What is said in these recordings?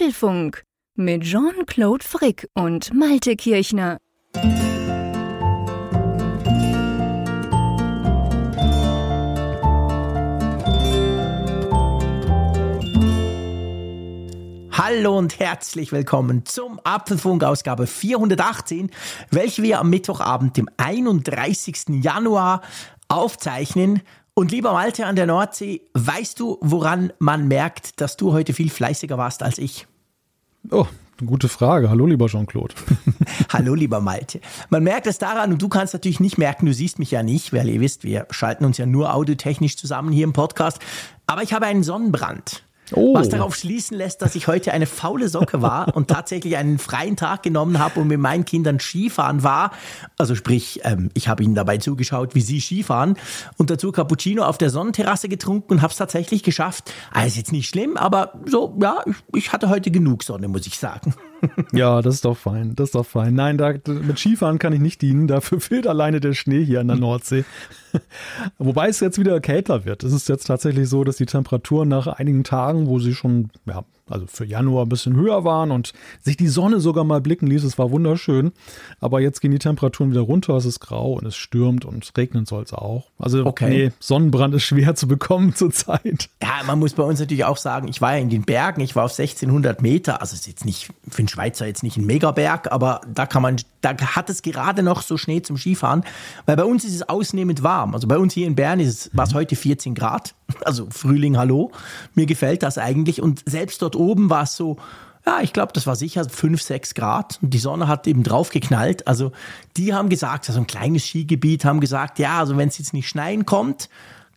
Apfelfunk mit Jean-Claude Frick und Malte Kirchner. Hallo und herzlich willkommen zum Apfelfunk Ausgabe 418, welche wir am Mittwochabend, dem 31. Januar aufzeichnen. Und lieber Malte an der Nordsee, weißt du, woran man merkt, dass du heute viel fleißiger warst als ich? Oh, gute Frage. Hallo, lieber Jean-Claude. Hallo, lieber Malte. Man merkt es daran, und du kannst natürlich nicht merken, du siehst mich ja nicht, weil ihr wisst, wir schalten uns ja nur audiotechnisch zusammen hier im Podcast. Aber ich habe einen Sonnenbrand. Oh. Was darauf schließen lässt, dass ich heute eine faule Socke war und tatsächlich einen freien Tag genommen habe und mit meinen Kindern Skifahren war. Also sprich, ähm, ich habe ihnen dabei zugeschaut, wie sie Skifahren und dazu Cappuccino auf der Sonnenterrasse getrunken und habe es tatsächlich geschafft. Also jetzt nicht schlimm, aber so, ja, ich, ich hatte heute genug Sonne, muss ich sagen. Ja, das ist doch fein, das ist doch fein. Nein, da, mit Skifahren kann ich nicht dienen, dafür fehlt alleine der Schnee hier an der Nordsee. Wobei es jetzt wieder kälter wird. Es ist jetzt tatsächlich so, dass die Temperaturen nach einigen Tagen, wo sie schon ja, also für Januar ein bisschen höher waren und sich die Sonne sogar mal blicken ließ. Es war wunderschön. Aber jetzt gehen die Temperaturen wieder runter, es ist grau und es stürmt und regnen soll es auch. Also okay. nee, Sonnenbrand ist schwer zu bekommen zurzeit. Ja, man muss bei uns natürlich auch sagen, ich war ja in den Bergen, ich war auf 1600 Meter, also ist jetzt nicht für einen Schweizer jetzt nicht ein Megaberg, aber da kann man, da hat es gerade noch so Schnee zum Skifahren, weil bei uns ist es ausnehmend warm. Also bei uns hier in Bern ist es, war es heute 14 Grad, also Frühling, hallo. Mir gefällt das eigentlich und selbst dort oben war es so, ja, ich glaube, das war sicher 5, 6 Grad und die Sonne hat eben drauf geknallt. Also die haben gesagt, also ein kleines Skigebiet, haben gesagt, ja, also wenn es jetzt nicht schneien kommt,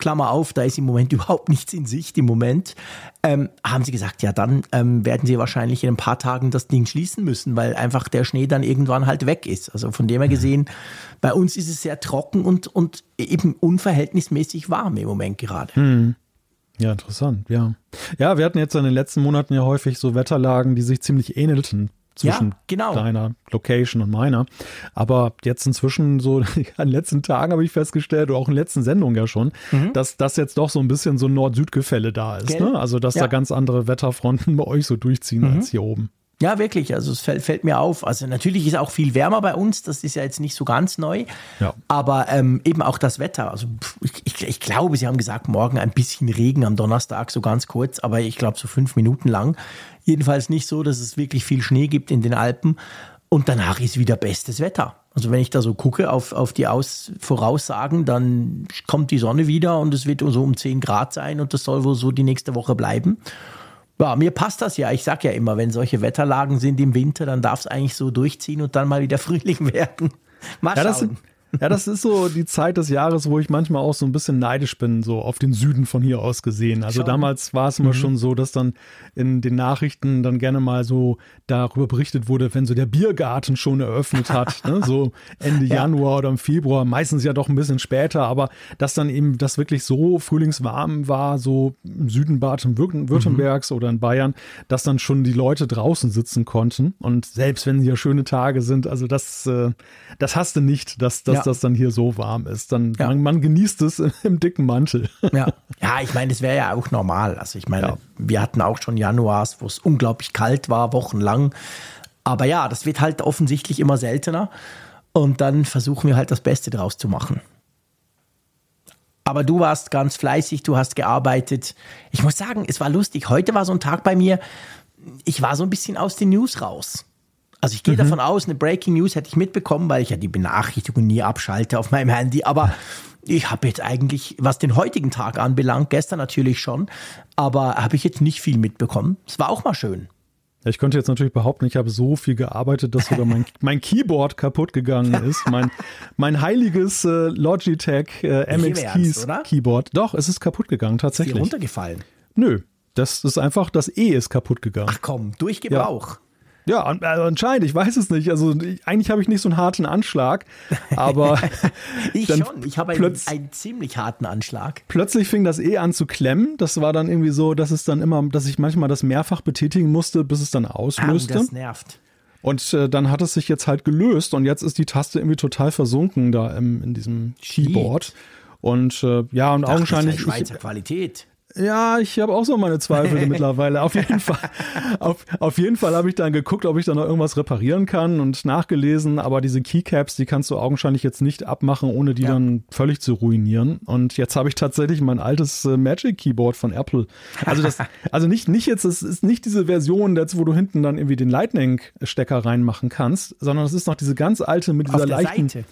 Klammer auf, da ist im Moment überhaupt nichts in Sicht im Moment, ähm, haben sie gesagt, ja, dann ähm, werden sie wahrscheinlich in ein paar Tagen das Ding schließen müssen, weil einfach der Schnee dann irgendwann halt weg ist. Also von dem her gesehen, bei uns ist es sehr trocken und, und eben unverhältnismäßig warm im Moment gerade. Hm. Ja, interessant, ja. Ja, wir hatten jetzt in den letzten Monaten ja häufig so Wetterlagen, die sich ziemlich ähnelten zwischen ja, genau. deiner Location und meiner. Aber jetzt inzwischen so an den letzten Tagen habe ich festgestellt, oder auch in den letzten Sendungen ja schon, mhm. dass das jetzt doch so ein bisschen so ein Nord-Süd-Gefälle da ist. Ne? Also dass ja. da ganz andere Wetterfronten bei euch so durchziehen mhm. als hier oben. Ja, wirklich. Also es fällt, fällt, mir auf. Also natürlich ist auch viel wärmer bei uns. Das ist ja jetzt nicht so ganz neu. Ja. Aber ähm, eben auch das Wetter. Also ich, ich, ich, glaube, Sie haben gesagt, morgen ein bisschen Regen am Donnerstag, so ganz kurz. Aber ich glaube so fünf Minuten lang. Jedenfalls nicht so, dass es wirklich viel Schnee gibt in den Alpen. Und danach ist wieder bestes Wetter. Also wenn ich da so gucke auf, auf die Aus Voraussagen, dann kommt die Sonne wieder und es wird so um 10 Grad sein und das soll wohl so die nächste Woche bleiben. Ja, mir passt das ja. Ich sag ja immer, wenn solche Wetterlagen sind im Winter, dann darf es eigentlich so durchziehen und dann mal wieder Frühling werden. Mal ja, schauen. Ja, das ist so die Zeit des Jahres, wo ich manchmal auch so ein bisschen neidisch bin, so auf den Süden von hier aus gesehen. Also schon. damals war es immer mhm. schon so, dass dann in den Nachrichten dann gerne mal so darüber berichtet wurde, wenn so der Biergarten schon eröffnet hat, ne? so Ende ja. Januar oder im Februar, meistens ja doch ein bisschen später, aber dass dann eben das wirklich so frühlingswarm war, so im Süden Baden-Württembergs mhm. oder in Bayern, dass dann schon die Leute draußen sitzen konnten. Und selbst wenn hier schöne Tage sind, also das, äh, das hast du nicht, dass, dass ja dass das dann hier so warm ist. Dann ja. man, man, genießt es im dicken Mantel. Ja, ja ich meine, es wäre ja auch normal. Also ich meine, ja. wir hatten auch schon Januars, wo es unglaublich kalt war, wochenlang. Aber ja, das wird halt offensichtlich immer seltener. Und dann versuchen wir halt das Beste draus zu machen. Aber du warst ganz fleißig, du hast gearbeitet. Ich muss sagen, es war lustig. Heute war so ein Tag bei mir, ich war so ein bisschen aus den News raus. Also ich gehe mhm. davon aus, eine Breaking News hätte ich mitbekommen, weil ich ja die Benachrichtigung nie abschalte auf meinem Handy. Aber ich habe jetzt eigentlich, was den heutigen Tag anbelangt, gestern natürlich schon, aber habe ich jetzt nicht viel mitbekommen. Es war auch mal schön. Ja, ich könnte jetzt natürlich behaupten, ich habe so viel gearbeitet, dass sogar mein, mein Keyboard kaputt gegangen ist. Mein, mein heiliges äh, Logitech äh, MX Keys Keyboard. Doch, es ist kaputt gegangen, tatsächlich. Ist runtergefallen? Nö, das ist einfach, das E ist kaputt gegangen. Ach komm, durch Gebrauch. Ja. Ja, also anscheinend, ich weiß es nicht. Also ich, eigentlich habe ich nicht so einen harten Anschlag, aber ich schon. Ich habe einen, einen, ziemlich harten Anschlag. Plötzlich fing das eh an zu klemmen. Das war dann irgendwie so, dass es dann immer, dass ich manchmal das mehrfach betätigen musste, bis es dann auslöste. Ah, das nervt. Und äh, dann hat es sich jetzt halt gelöst und jetzt ist die Taste irgendwie total versunken da im, in diesem Keyboard. Und äh, ja, und Dachte, augenscheinlich. Schweizer ich, Qualität. Ja, ich habe auch so meine Zweifel mittlerweile. Auf jeden Fall, auf, auf jeden Fall habe ich dann geguckt, ob ich da noch irgendwas reparieren kann und nachgelesen. Aber diese Keycaps, die kannst du augenscheinlich jetzt nicht abmachen, ohne die ja. dann völlig zu ruinieren. Und jetzt habe ich tatsächlich mein altes äh, Magic Keyboard von Apple. Also das, also nicht nicht jetzt, es ist nicht diese Version, jetzt, wo du hinten dann irgendwie den Lightning-Stecker reinmachen kannst, sondern es ist noch diese ganz alte mit dieser leichten. Seite.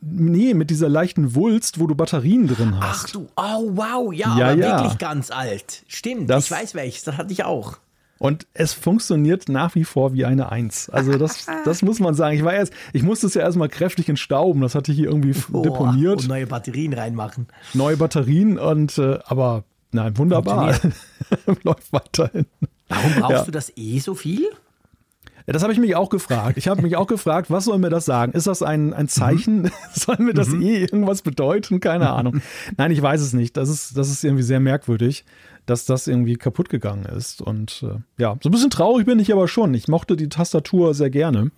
Nee, mit dieser leichten Wulst, wo du Batterien drin hast. Ach du, oh wow, ja, ja aber ja. wirklich ganz alt. Stimmt, das, ich weiß welches, das hatte ich auch. Und es funktioniert nach wie vor wie eine Eins. Also das, das muss man sagen. Ich war erst, ich musste es ja erstmal kräftig entstauben. Das hatte ich hier irgendwie oh, deponiert. Und neue Batterien reinmachen. Neue Batterien und äh, aber nein, wunderbar. Läuft weiterhin. Warum brauchst ja. du das eh so viel? Das habe ich mich auch gefragt. Ich habe mich auch gefragt, was soll mir das sagen? Ist das ein, ein Zeichen? Mhm. soll mir das mhm. eh irgendwas bedeuten? Keine Ahnung. Nein, ich weiß es nicht. Das ist, das ist irgendwie sehr merkwürdig, dass das irgendwie kaputt gegangen ist. Und äh, ja, so ein bisschen traurig bin ich aber schon. Ich mochte die Tastatur sehr gerne.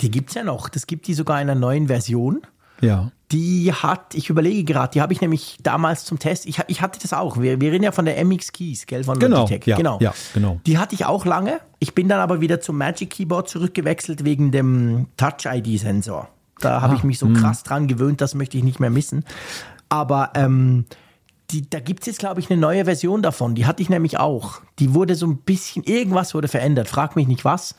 Die gibt es ja noch. Das gibt die sogar in einer neuen Version. Ja. Die hat, ich überlege gerade, die habe ich nämlich damals zum Test, ich, ich hatte das auch. Wir, wir reden ja von der MX Keys, gell, von genau, Logitech. Ja, genau. Ja, genau. Die hatte ich auch lange. Ich bin dann aber wieder zum Magic Keyboard zurückgewechselt wegen dem Touch-ID-Sensor. Da habe ah, ich mich so mh. krass dran gewöhnt, das möchte ich nicht mehr missen. Aber ähm, die, da gibt es jetzt, glaube ich, eine neue Version davon. Die hatte ich nämlich auch. Die wurde so ein bisschen, irgendwas wurde verändert. Frag mich nicht was.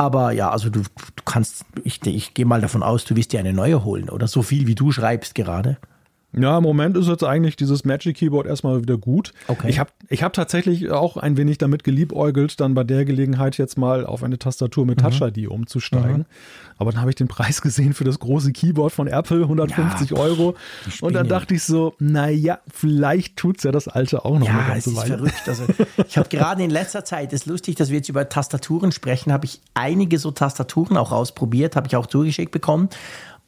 Aber ja, also du, du kannst, ich, ich gehe mal davon aus, du wirst dir eine neue holen oder so viel wie du schreibst gerade. Ja, im Moment ist jetzt eigentlich dieses Magic Keyboard erstmal wieder gut. Okay. Ich habe ich hab tatsächlich auch ein wenig damit geliebäugelt, dann bei der Gelegenheit jetzt mal auf eine Tastatur mit Touch ID mhm. umzusteigen. Mhm. Aber dann habe ich den Preis gesehen für das große Keyboard von Apple, 150 ja, Euro. Und dann dachte ich so, naja, vielleicht tut es ja das alte auch noch ja, eine ganze es ist Weile. verrückt. Also, ich habe gerade in letzter Zeit, ist lustig, dass wir jetzt über Tastaturen sprechen, habe ich einige so Tastaturen auch ausprobiert, habe ich auch zugeschickt bekommen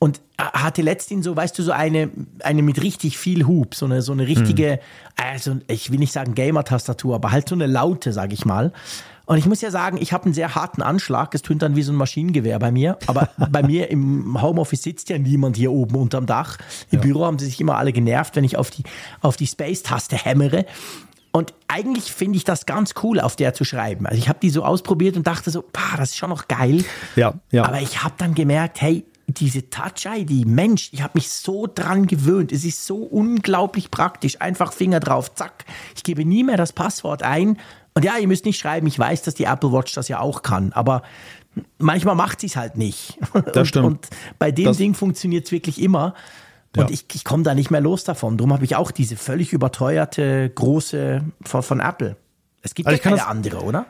und hatte letztens so, weißt du, so eine, eine mit richtig viel Hub, so eine, so eine richtige, hm. also ich will nicht sagen Gamer-Tastatur, aber halt so eine laute, sag ich mal. Und ich muss ja sagen, ich habe einen sehr harten Anschlag. Es tönt dann wie so ein Maschinengewehr bei mir. Aber bei mir im Homeoffice sitzt ja niemand hier oben unterm Dach. Im ja. Büro haben sie sich immer alle genervt, wenn ich auf die, auf die Space-Taste hämmere. Und eigentlich finde ich das ganz cool, auf der zu schreiben. Also ich habe die so ausprobiert und dachte so, pah, das ist schon noch geil. Ja, ja. Aber ich habe dann gemerkt, hey, diese Touch-ID, Mensch, ich habe mich so dran gewöhnt. Es ist so unglaublich praktisch. Einfach Finger drauf, zack. Ich gebe nie mehr das Passwort ein. Und ja, ihr müsst nicht schreiben, ich weiß, dass die Apple Watch das ja auch kann, aber manchmal macht sie es halt nicht. Das stimmt. Und, bei dem das Ding funktioniert es wirklich immer. Und ja. ich, ich komme da nicht mehr los davon. Darum habe ich auch diese völlig überteuerte große von, von Apple. Es gibt also ja keine andere, oder?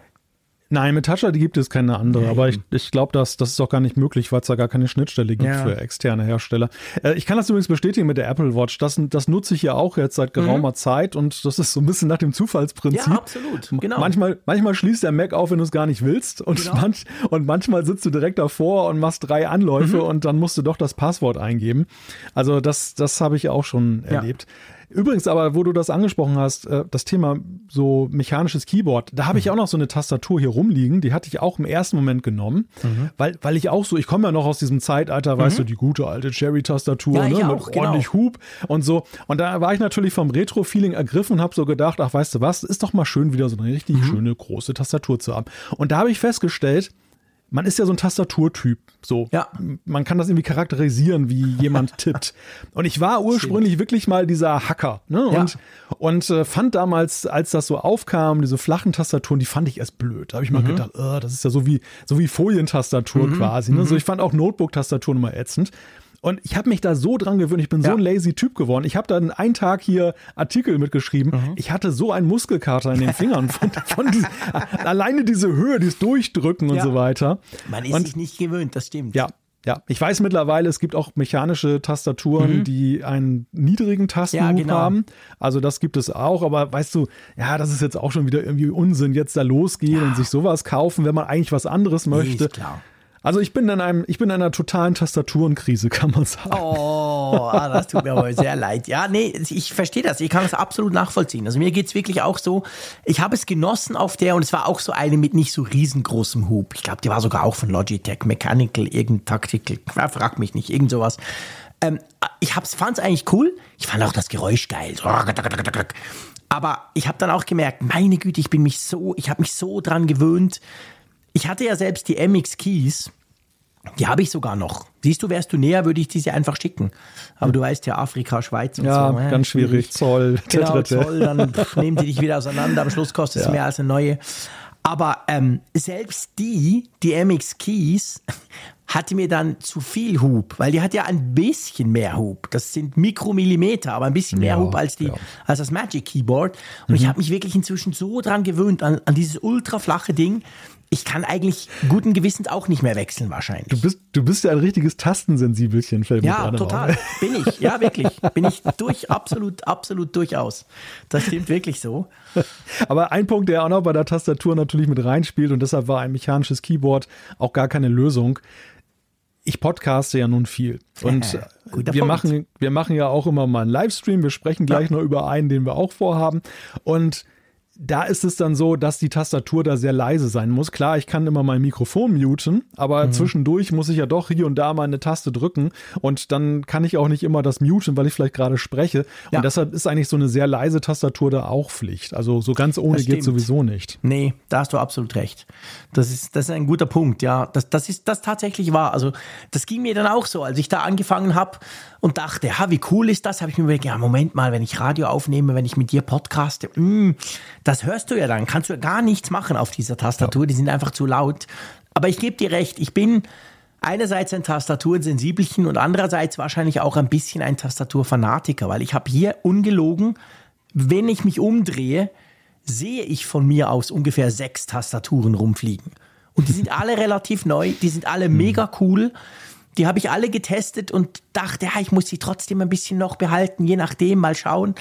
Nein, mit Touch ID gibt es keine andere, ja, aber ich, ich glaube, das, das ist auch gar nicht möglich, weil es da gar keine Schnittstelle gibt ja. für externe Hersteller. Äh, ich kann das übrigens bestätigen mit der Apple Watch. Das, das nutze ich ja auch jetzt seit geraumer mhm. Zeit und das ist so ein bisschen nach dem Zufallsprinzip. Ja, absolut. Genau. Manchmal, manchmal schließt der Mac auf, wenn du es gar nicht willst und, genau. manch, und manchmal sitzt du direkt davor und machst drei Anläufe mhm. und dann musst du doch das Passwort eingeben. Also das, das habe ich auch schon erlebt. Übrigens aber, wo du das angesprochen hast, äh, das Thema so mechanisches Keyboard, da habe ich mhm. auch noch so eine Tastatur hier rumliegen, die hatte ich auch im ersten Moment genommen, mhm. weil, weil ich auch so, ich komme ja noch aus diesem Zeitalter, mhm. weißt du, die gute alte Cherry-Tastatur, ja, ne, mit auch, genau. ordentlich Hub und so. Und da war ich natürlich vom Retro-Feeling ergriffen und habe so gedacht, ach, weißt du was, ist doch mal schön, wieder so eine richtig mhm. schöne große Tastatur zu haben. Und da habe ich festgestellt, man ist ja so ein Tastaturtyp. So, ja. man kann das irgendwie charakterisieren, wie jemand tippt. Und ich war ursprünglich wirklich mal dieser Hacker. Ne? Ja. Und, und äh, fand damals, als das so aufkam, diese flachen Tastaturen, die fand ich erst blöd. Da habe ich mal mhm. gedacht, oh, das ist ja so wie, so wie Folientastatur mhm. quasi. Ne? So, mhm. ich fand auch Notebook-Tastaturen immer ätzend. Und ich habe mich da so dran gewöhnt. Ich bin ja. so ein lazy Typ geworden. Ich habe dann einen Tag hier Artikel mitgeschrieben. Mhm. Ich hatte so einen Muskelkater in den Fingern von, von diesen, alleine diese Höhe, dieses Durchdrücken ja. und so weiter. Man ist und, sich nicht gewöhnt, das stimmt. Ja, ja, ich weiß mittlerweile, es gibt auch mechanische Tastaturen, mhm. die einen niedrigen Tastenhub ja, genau. haben. Also das gibt es auch, aber weißt du, ja, das ist jetzt auch schon wieder irgendwie Unsinn, jetzt da losgehen ja. und sich sowas kaufen, wenn man eigentlich was anderes möchte. Nee. Also ich bin in einem, ich bin in einer totalen Tastaturenkrise, kann man sagen. Oh, ah, das tut mir aber sehr leid. Ja, nee, ich verstehe das. Ich kann das absolut nachvollziehen. Also mir geht's wirklich auch so, ich habe es genossen auf der und es war auch so eine mit nicht so riesengroßem Hub. Ich glaube, die war sogar auch von Logitech, Mechanical, irgendein Taktical, frag mich nicht, irgend sowas. Ähm, ich fand es eigentlich cool. Ich fand auch das Geräusch geil. Aber ich habe dann auch gemerkt, meine Güte, ich bin mich so, ich habe mich so dran gewöhnt. Ich hatte ja selbst die MX Keys. Die habe ich sogar noch. Siehst du, wärst du näher, würde ich diese einfach schicken. Aber du weißt ja, Afrika, Schweiz und ja, so. Ja, ganz schwierig. Zoll. Genau, Zoll, dann nehmen die dich wieder auseinander. Am Schluss kostet es ja. mehr als eine neue. Aber ähm, selbst die, die MX Keys, hatte mir dann zu viel Hub, weil die hat ja ein bisschen mehr Hub. Das sind Mikromillimeter, aber ein bisschen mehr ja, Hub als, die, ja. als das Magic Keyboard. Und mhm. ich habe mich wirklich inzwischen so dran gewöhnt, an, an dieses ultra flache Ding, ich kann eigentlich guten Gewissens auch nicht mehr wechseln wahrscheinlich. Du bist, du bist ja ein richtiges Tastensensibelchen, fällt Ja, total. Auf. Bin ich. Ja, wirklich. Bin ich durch, absolut, absolut durchaus. Das stimmt wirklich so. Aber ein Punkt, der auch noch bei der Tastatur natürlich mit reinspielt und deshalb war ein mechanisches Keyboard auch gar keine Lösung. Ich podcaste ja nun viel und wir machen, wir machen ja auch immer mal einen Livestream. Wir sprechen gleich ja. noch über einen, den wir auch vorhaben und da ist es dann so, dass die Tastatur da sehr leise sein muss. Klar, ich kann immer mein Mikrofon muten, aber mhm. zwischendurch muss ich ja doch hier und da mal eine Taste drücken und dann kann ich auch nicht immer das muten, weil ich vielleicht gerade spreche. Ja. Und deshalb ist eigentlich so eine sehr leise Tastatur da auch Pflicht. Also so ganz ohne geht sowieso nicht. Nee, da hast du absolut recht. Das ist, das ist ein guter Punkt, ja. Das, das ist das tatsächlich wahr. Also das ging mir dann auch so, als ich da angefangen habe und dachte, ja, wie cool ist das? Habe ich mir überlegt, ja, Moment mal, wenn ich Radio aufnehme, wenn ich mit dir podcaste, mh, hm, das hörst du ja dann, kannst du ja gar nichts machen auf dieser Tastatur, ja. die sind einfach zu laut. Aber ich gebe dir recht, ich bin einerseits ein Tastaturensensibelchen und andererseits wahrscheinlich auch ein bisschen ein Tastaturfanatiker, weil ich habe hier ungelogen, wenn ich mich umdrehe, sehe ich von mir aus ungefähr sechs Tastaturen rumfliegen. Und die sind alle relativ neu, die sind alle mega cool. Die habe ich alle getestet und dachte, ja, ich muss sie trotzdem ein bisschen noch behalten, je nachdem, mal schauen.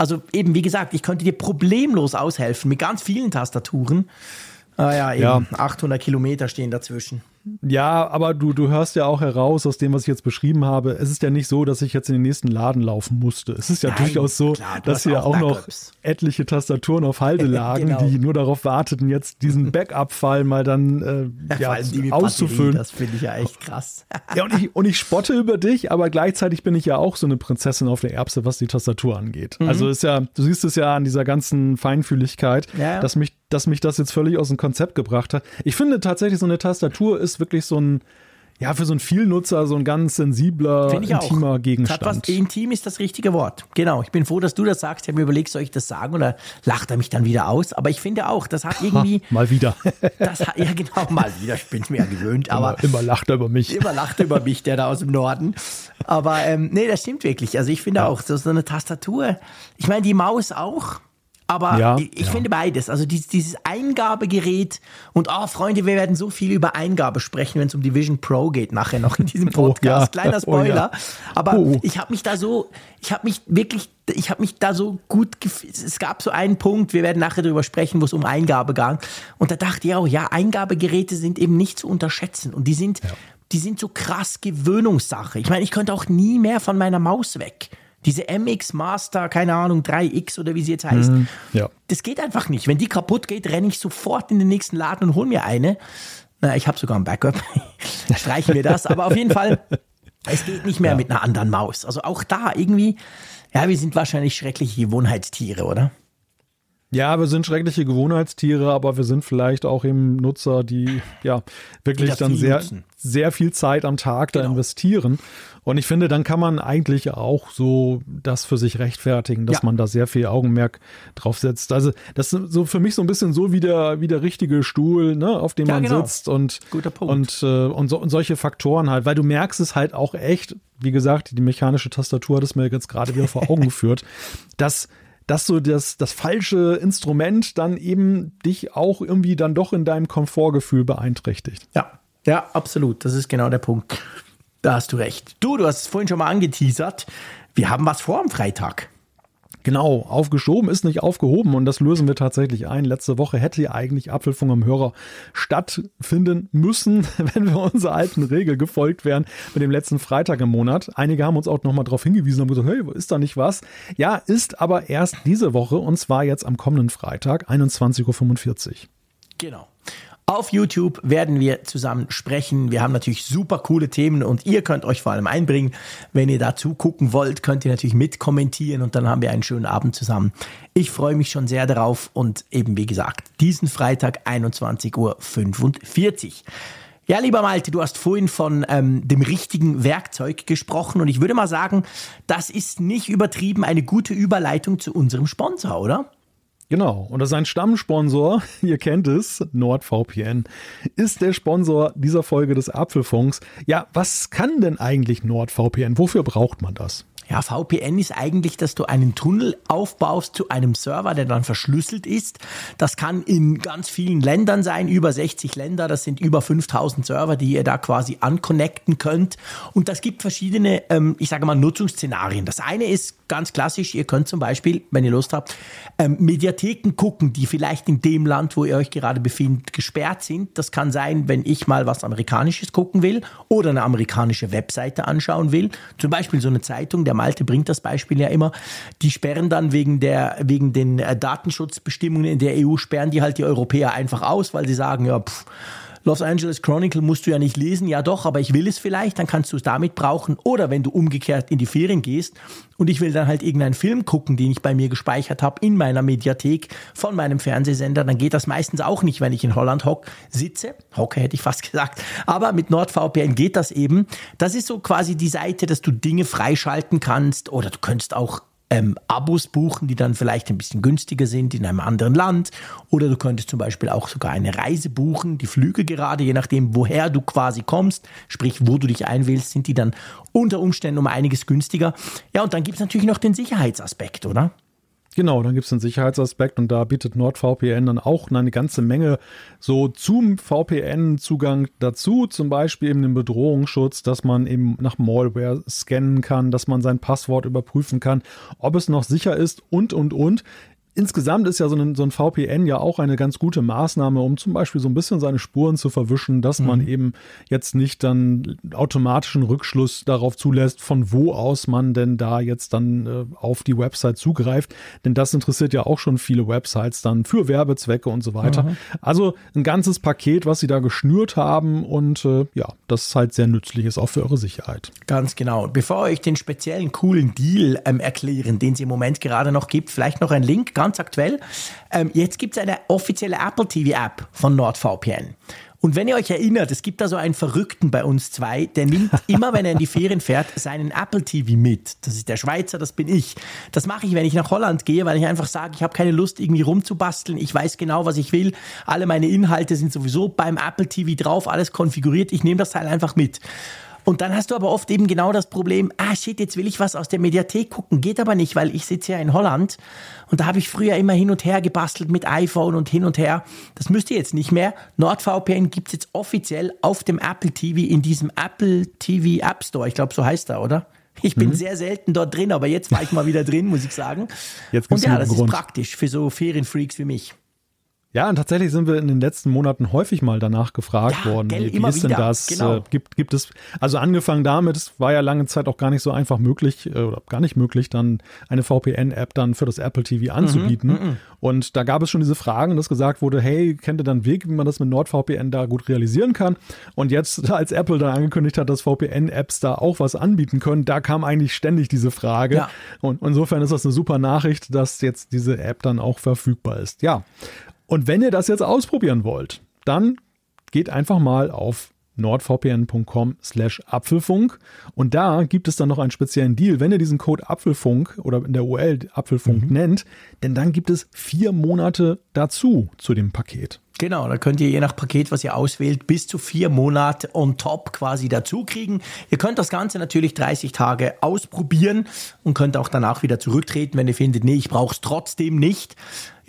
Also eben, wie gesagt, ich könnte dir problemlos aushelfen mit ganz vielen Tastaturen. Ah ja, eben ja. 800 Kilometer stehen dazwischen. Ja, aber du, du hörst ja auch heraus aus dem, was ich jetzt beschrieben habe. Es ist ja nicht so, dass ich jetzt in den nächsten Laden laufen musste. Es ist ja Nein, durchaus so, klar, dass hier auch, auch noch etliche Tastaturen auf Halde lagen, genau. die nur darauf warteten, jetzt diesen Backup-Fall mal dann äh, ja, ja auszufüllen. das finde ich ja echt krass. ja, und ich, und ich spotte über dich, aber gleichzeitig bin ich ja auch so eine Prinzessin auf der Erbse, was die Tastatur angeht. Mhm. Also ist ja, du siehst es ja an dieser ganzen Feinfühligkeit, ja. dass mich dass mich das jetzt völlig aus dem Konzept gebracht hat. Ich finde tatsächlich, so eine Tastatur ist wirklich so ein, ja, für so einen Vielnutzer so ein ganz sensibler, intimer auch. Gegenstand. was, intim ist das richtige Wort. Genau. Ich bin froh, dass du das sagst. Ich habe mir überlegt, soll ich das sagen oder lacht er mich dann wieder aus? Aber ich finde auch, das hat irgendwie. Ha, mal wieder. das hat, ja, genau, mal wieder. Ich bin es mir ja gewöhnt. Aber immer, immer lacht er über mich. Immer lacht er über mich, der da aus dem Norden. Aber ähm, nee, das stimmt wirklich. Also ich finde ja. auch, so, so eine Tastatur. Ich meine, die Maus auch aber ja, ich, ich ja. finde beides. Also dieses, dieses Eingabegerät und oh, Freunde, wir werden so viel über Eingabe sprechen, wenn es um die Vision Pro geht, nachher noch in diesem Podcast. Oh, ja. Kleiner oh, Spoiler. Oh, Aber ich habe mich da so, ich habe mich wirklich, ich habe mich da so gut gefühlt. Es gab so einen Punkt, wir werden nachher darüber sprechen, wo es um Eingabe ging. Und da dachte ich auch, ja, Eingabegeräte sind eben nicht zu unterschätzen. Und die sind, die sind so krass Gewöhnungssache. Ich meine, ich könnte auch nie mehr von meiner Maus weg. Diese MX Master, keine Ahnung, 3X oder wie sie jetzt heißt. Mhm, ja. Das geht einfach nicht. Wenn die kaputt geht, renne ich sofort in den nächsten Laden und hole mir eine. Na, ich habe sogar ein Backup. Streichen wir das. Aber auf jeden Fall, es geht nicht mehr ja. mit einer anderen Maus. Also auch da irgendwie, ja, wir sind wahrscheinlich schreckliche Gewohnheitstiere, oder? Ja, wir sind schreckliche Gewohnheitstiere, aber wir sind vielleicht auch eben Nutzer, die ja wirklich die dann sehr, sehr viel Zeit am Tag genau. da investieren. Und ich finde, dann kann man eigentlich auch so das für sich rechtfertigen, dass ja. man da sehr viel Augenmerk drauf setzt. Also das ist so für mich so ein bisschen so wie der, wie der richtige Stuhl, ne, auf dem ja, man genau. sitzt und, und, äh, und, so, und solche Faktoren halt, weil du merkst es halt auch echt, wie gesagt, die mechanische Tastatur hat es mir jetzt gerade wieder vor Augen geführt, dass dass so das, das falsche Instrument dann eben dich auch irgendwie dann doch in deinem Komfortgefühl beeinträchtigt. Ja, ja, absolut. Das ist genau der Punkt. Da hast du recht. Du, du hast es vorhin schon mal angeteasert. Wir haben was vor am Freitag. Genau, aufgeschoben ist nicht aufgehoben und das lösen wir tatsächlich ein. Letzte Woche hätte ja eigentlich Apfelfunk am Hörer stattfinden müssen, wenn wir unserer alten Regel gefolgt wären mit dem letzten Freitag im Monat. Einige haben uns auch nochmal darauf hingewiesen und gesagt, hey, ist da nicht was? Ja, ist aber erst diese Woche und zwar jetzt am kommenden Freitag, 21.45 Uhr. Genau. Auf YouTube werden wir zusammen sprechen. Wir haben natürlich super coole Themen und ihr könnt euch vor allem einbringen. Wenn ihr dazu gucken wollt, könnt ihr natürlich mitkommentieren und dann haben wir einen schönen Abend zusammen. Ich freue mich schon sehr darauf und eben wie gesagt, diesen Freitag 21.45 Uhr. Ja, lieber Malte, du hast vorhin von ähm, dem richtigen Werkzeug gesprochen und ich würde mal sagen, das ist nicht übertrieben eine gute Überleitung zu unserem Sponsor, oder? Genau, und das ist ein Stammsponsor, ihr kennt es, NordVPN, ist der Sponsor dieser Folge des Apfelfunks. Ja, was kann denn eigentlich NordVPN? Wofür braucht man das? Ja, VPN ist eigentlich, dass du einen Tunnel aufbaust zu einem Server, der dann verschlüsselt ist. Das kann in ganz vielen Ländern sein, über 60 Länder. Das sind über 5000 Server, die ihr da quasi anconnecten könnt. Und das gibt verschiedene, ähm, ich sage mal, Nutzungsszenarien. Das eine ist ganz klassisch. Ihr könnt zum Beispiel, wenn ihr Lust habt, ähm, Mediatheken gucken, die vielleicht in dem Land, wo ihr euch gerade befindet, gesperrt sind. Das kann sein, wenn ich mal was Amerikanisches gucken will oder eine amerikanische Webseite anschauen will. Zum Beispiel so eine Zeitung, der Malte bringt das Beispiel ja immer, die sperren dann wegen, der, wegen den äh, Datenschutzbestimmungen in der EU, sperren die halt die Europäer einfach aus, weil sie sagen, ja, pff, Los Angeles Chronicle musst du ja nicht lesen, ja doch, aber ich will es vielleicht, dann kannst du es damit brauchen. Oder wenn du umgekehrt in die Ferien gehst und ich will dann halt irgendeinen Film gucken, den ich bei mir gespeichert habe in meiner Mediathek von meinem Fernsehsender, dann geht das meistens auch nicht, wenn ich in Holland hock, sitze. Hocke hätte ich fast gesagt. Aber mit NordVPN geht das eben. Das ist so quasi die Seite, dass du Dinge freischalten kannst oder du könntest auch ähm, Abos buchen, die dann vielleicht ein bisschen günstiger sind in einem anderen Land. Oder du könntest zum Beispiel auch sogar eine Reise buchen, die Flüge gerade, je nachdem, woher du quasi kommst, sprich, wo du dich einwählst, sind die dann unter Umständen um einiges günstiger. Ja, und dann gibt es natürlich noch den Sicherheitsaspekt, oder? Genau, dann gibt es einen Sicherheitsaspekt und da bietet NordVPN dann auch eine ganze Menge so zum VPN-Zugang dazu, zum Beispiel eben den Bedrohungsschutz, dass man eben nach Malware scannen kann, dass man sein Passwort überprüfen kann, ob es noch sicher ist und, und, und insgesamt ist ja so ein, so ein, VPN ja auch eine ganz gute Maßnahme, um zum Beispiel so ein bisschen seine Spuren zu verwischen, dass mhm. man eben jetzt nicht dann automatischen Rückschluss darauf zulässt, von wo aus man denn da jetzt dann äh, auf die Website zugreift. Denn das interessiert ja auch schon viele Websites dann für Werbezwecke und so weiter. Mhm. Also ein ganzes Paket, was sie da geschnürt haben und äh, ja, das ist halt sehr nützlich ist auch für eure Sicherheit. Ganz genau. Bevor euch den speziellen coolen Deal ähm, erklären, den es im Moment gerade noch gibt, vielleicht noch ein Link ganz aktuell. Ähm, jetzt gibt es eine offizielle Apple TV App von NordVPN. Und wenn ihr euch erinnert, es gibt da so einen Verrückten bei uns zwei, der nimmt immer, wenn er in die Ferien fährt, seinen Apple TV mit. Das ist der Schweizer, das bin ich. Das mache ich, wenn ich nach Holland gehe, weil ich einfach sage, ich habe keine Lust, irgendwie rumzubasteln. Ich weiß genau, was ich will. Alle meine Inhalte sind sowieso beim Apple TV drauf, alles konfiguriert. Ich nehme das Teil einfach mit. Und dann hast du aber oft eben genau das Problem, ah shit, jetzt will ich was aus der Mediathek gucken, geht aber nicht, weil ich sitze ja in Holland und da habe ich früher immer hin und her gebastelt mit iPhone und hin und her. Das müsst ihr jetzt nicht mehr. NordVPN gibt es jetzt offiziell auf dem Apple TV in diesem Apple TV App Store. Ich glaube, so heißt er, oder? Ich bin mhm. sehr selten dort drin, aber jetzt war ich mal wieder drin, muss ich sagen. Jetzt und ja, das Grund. ist praktisch für so Ferienfreaks wie mich. Ja, und tatsächlich sind wir in den letzten Monaten häufig mal danach gefragt ja, worden, gell, wie, wie ist denn das? Genau. Äh, gibt, gibt es, also angefangen damit, es war ja lange Zeit auch gar nicht so einfach möglich, äh, oder gar nicht möglich, dann eine VPN-App dann für das Apple TV anzubieten. Mhm, mhm, und da gab es schon diese Fragen, dass gesagt wurde, hey, kennt ihr dann einen Weg, wie man das mit NordVPN da gut realisieren kann? Und jetzt, als Apple dann angekündigt hat, dass VPN-Apps da auch was anbieten können, da kam eigentlich ständig diese Frage. Ja. Und insofern ist das eine super Nachricht, dass jetzt diese App dann auch verfügbar ist. Ja. Und wenn ihr das jetzt ausprobieren wollt, dann geht einfach mal auf nordvpn.com slash Apfelfunk und da gibt es dann noch einen speziellen Deal, wenn ihr diesen Code Apfelfunk oder in der URL Apfelfunk mhm. nennt, denn dann gibt es vier Monate dazu zu dem Paket. Genau, da könnt ihr je nach Paket, was ihr auswählt, bis zu vier Monate on top quasi dazu kriegen. Ihr könnt das Ganze natürlich 30 Tage ausprobieren und könnt auch danach wieder zurücktreten, wenn ihr findet, nee, ich brauche es trotzdem nicht.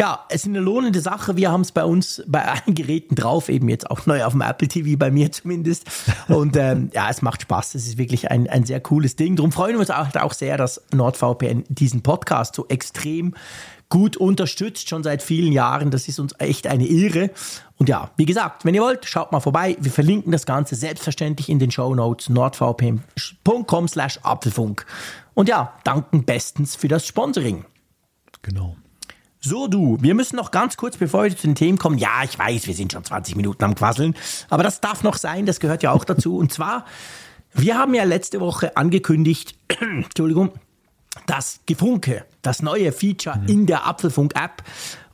Ja, es ist eine lohnende Sache. Wir haben es bei uns bei allen Geräten drauf, eben jetzt auch neu auf dem Apple TV, bei mir zumindest. Und ähm, ja, es macht Spaß. Es ist wirklich ein, ein sehr cooles Ding. Darum freuen wir uns auch, auch sehr, dass NordVPN diesen Podcast so extrem gut unterstützt, schon seit vielen Jahren. Das ist uns echt eine Ehre. Und ja, wie gesagt, wenn ihr wollt, schaut mal vorbei. Wir verlinken das Ganze selbstverständlich in den Show Notes nordvpn.com slash Apfelfunk. Und ja, danken bestens für das Sponsoring. Genau. So du, wir müssen noch ganz kurz, bevor wir zu den Themen kommen, ja, ich weiß, wir sind schon 20 Minuten am Quasseln, aber das darf noch sein, das gehört ja auch dazu. Und zwar, wir haben ja letzte Woche angekündigt, Entschuldigung, das Gefunke, das neue Feature mhm. in der Apfelfunk-App.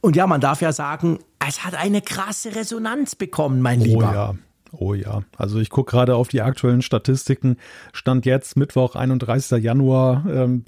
Und ja, man darf ja sagen, es hat eine krasse Resonanz bekommen, mein Lieber. Oh ja. Oh ja, also ich gucke gerade auf die aktuellen Statistiken. Stand jetzt Mittwoch, 31. Januar, ähm,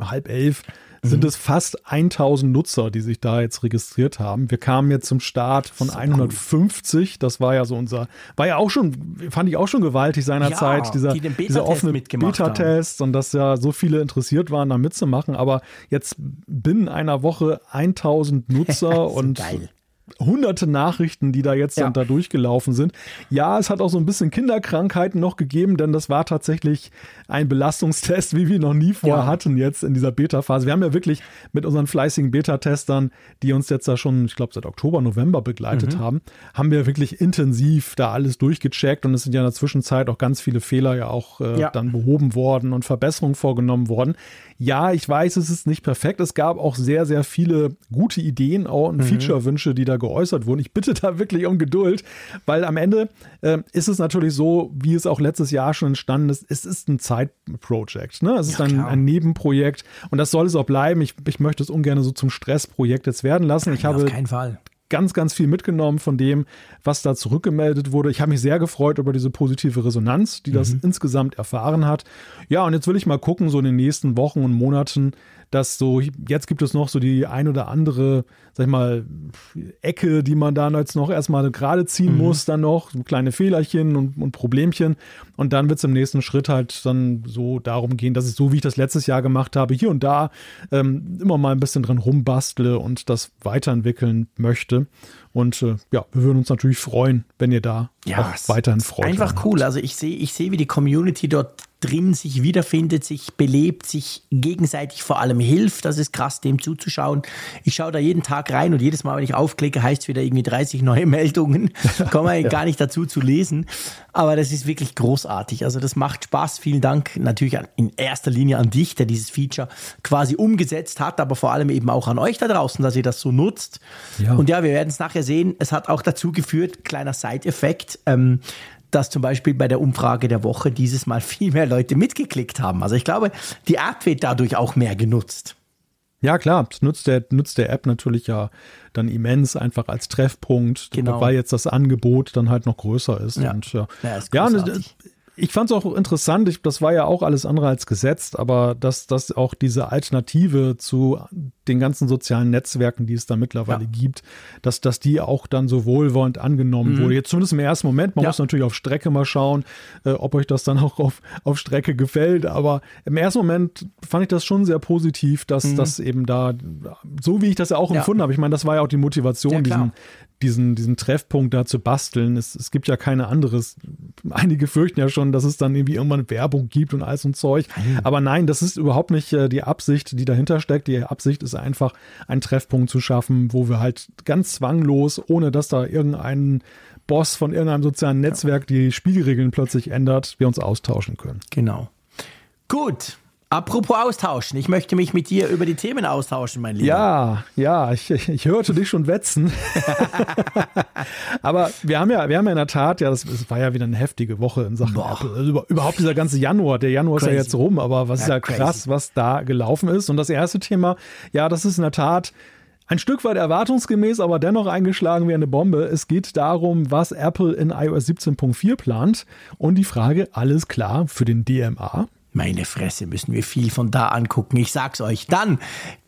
halb elf sind mhm. es fast 1000 Nutzer, die sich da jetzt registriert haben. Wir kamen jetzt zum Start von so 150. Cool. Das war ja so unser, war ja auch schon, fand ich auch schon gewaltig seinerzeit, ja, dieser, die dieser offene Beta-Test und dass ja so viele interessiert waren, da mitzumachen. Aber jetzt binnen einer Woche 1000 Nutzer und geil hunderte Nachrichten, die da jetzt ja. da durchgelaufen sind. Ja, es hat auch so ein bisschen Kinderkrankheiten noch gegeben, denn das war tatsächlich ein Belastungstest, wie wir noch nie vorher ja. hatten jetzt in dieser Beta-Phase. Wir haben ja wirklich mit unseren fleißigen Beta-Testern, die uns jetzt da schon, ich glaube, seit Oktober, November begleitet mhm. haben, haben wir wirklich intensiv da alles durchgecheckt und es sind ja in der Zwischenzeit auch ganz viele Fehler ja auch äh, ja. dann behoben worden und Verbesserungen vorgenommen worden. Ja, ich weiß, es ist nicht perfekt. Es gab auch sehr, sehr viele gute Ideen und mhm. Feature-Wünsche, die da geäußert wurden. Ich bitte da wirklich um Geduld, weil am Ende äh, ist es natürlich so, wie es auch letztes Jahr schon entstanden ist, es ist ein Zeitprojekt. Ne? Es ist ja, ein, ein, Nebenprojekt und das soll es auch bleiben. Ich, ich möchte es ungern so zum Stressprojekt jetzt werden lassen. Ich ja, habe auf keinen Fall ganz, ganz viel mitgenommen von dem, was da zurückgemeldet wurde. Ich habe mich sehr gefreut über diese positive Resonanz, die das mhm. insgesamt erfahren hat. Ja, und jetzt will ich mal gucken, so in den nächsten Wochen und Monaten, dass so, jetzt gibt es noch so die ein oder andere, sag ich mal, Ecke, die man da jetzt noch erstmal gerade ziehen mhm. muss, dann noch, so kleine Fehlerchen und, und Problemchen. Und dann wird es im nächsten Schritt halt dann so darum gehen, dass ich so, wie ich das letztes Jahr gemacht habe, hier und da ähm, immer mal ein bisschen dran rumbastle und das weiterentwickeln möchte. Und äh, ja, wir würden uns natürlich freuen, wenn ihr da ja, auch weiterhin freut. Einfach cool. Also ich sehe, ich sehe, wie die Community dort drin sich wiederfindet, sich belebt, sich gegenseitig vor allem hilft. Das ist krass, dem zuzuschauen. Ich schaue da jeden Tag rein und jedes Mal, wenn ich aufklicke, heißt es wieder irgendwie 30 neue Meldungen. Kommen wir ja. gar nicht dazu zu lesen. Aber das ist wirklich großartig. Also das macht Spaß. Vielen Dank natürlich in erster Linie an dich, der dieses Feature quasi umgesetzt hat, aber vor allem eben auch an euch da draußen, dass ihr das so nutzt. Ja. Und ja, wir werden es nachher sehen. Es hat auch dazu geführt, kleiner Side-Effekt, ähm, dass zum Beispiel bei der Umfrage der Woche dieses Mal viel mehr Leute mitgeklickt haben. Also ich glaube, die App wird dadurch auch mehr genutzt. Ja, klar, das nutzt der, nutzt der App natürlich ja dann immens einfach als Treffpunkt, genau. weil jetzt das Angebot dann halt noch größer ist. Ja, und, ja, ja, ist ja ich fand es auch interessant, ich, das war ja auch alles andere als gesetzt, aber dass, dass auch diese Alternative zu den ganzen sozialen Netzwerken, die es da mittlerweile ja. gibt, dass, dass die auch dann so wohlwollend angenommen mhm. wurde. Jetzt zumindest im ersten Moment, man ja. muss natürlich auf Strecke mal schauen, äh, ob euch das dann auch auf, auf Strecke gefällt, aber im ersten Moment fand ich das schon sehr positiv, dass mhm. das eben da, so wie ich das ja auch empfunden ja. habe, ich meine, das war ja auch die Motivation, diesen, diesen, diesen Treffpunkt da zu basteln. Es, es gibt ja keine anderes. Einige fürchten ja schon, dass es dann irgendwie irgendwann Werbung gibt und alles und Zeug. Aber nein, das ist überhaupt nicht äh, die Absicht, die dahinter steckt. Die Absicht ist einfach, einen Treffpunkt zu schaffen, wo wir halt ganz zwanglos, ohne dass da irgendein Boss von irgendeinem sozialen Netzwerk die Spielregeln plötzlich ändert, wir uns austauschen können. Genau. Gut, Apropos austauschen, ich möchte mich mit dir über die Themen austauschen, mein Lieber. Ja, ja, ich, ich hörte dich schon wetzen. Aber wir haben ja, wir haben ja in der Tat, ja, das, das war ja wieder eine heftige Woche in Sachen Boah. Apple. Also überhaupt dieser ganze Januar, der Januar crazy. ist ja jetzt rum, aber was ja, ist ja krass, was da gelaufen ist. Und das erste Thema, ja, das ist in der Tat ein Stück weit erwartungsgemäß, aber dennoch eingeschlagen wie eine Bombe. Es geht darum, was Apple in iOS 17.4 plant. Und die Frage, alles klar für den DMA? Meine Fresse, müssen wir viel von da angucken. Ich sag's euch. Dann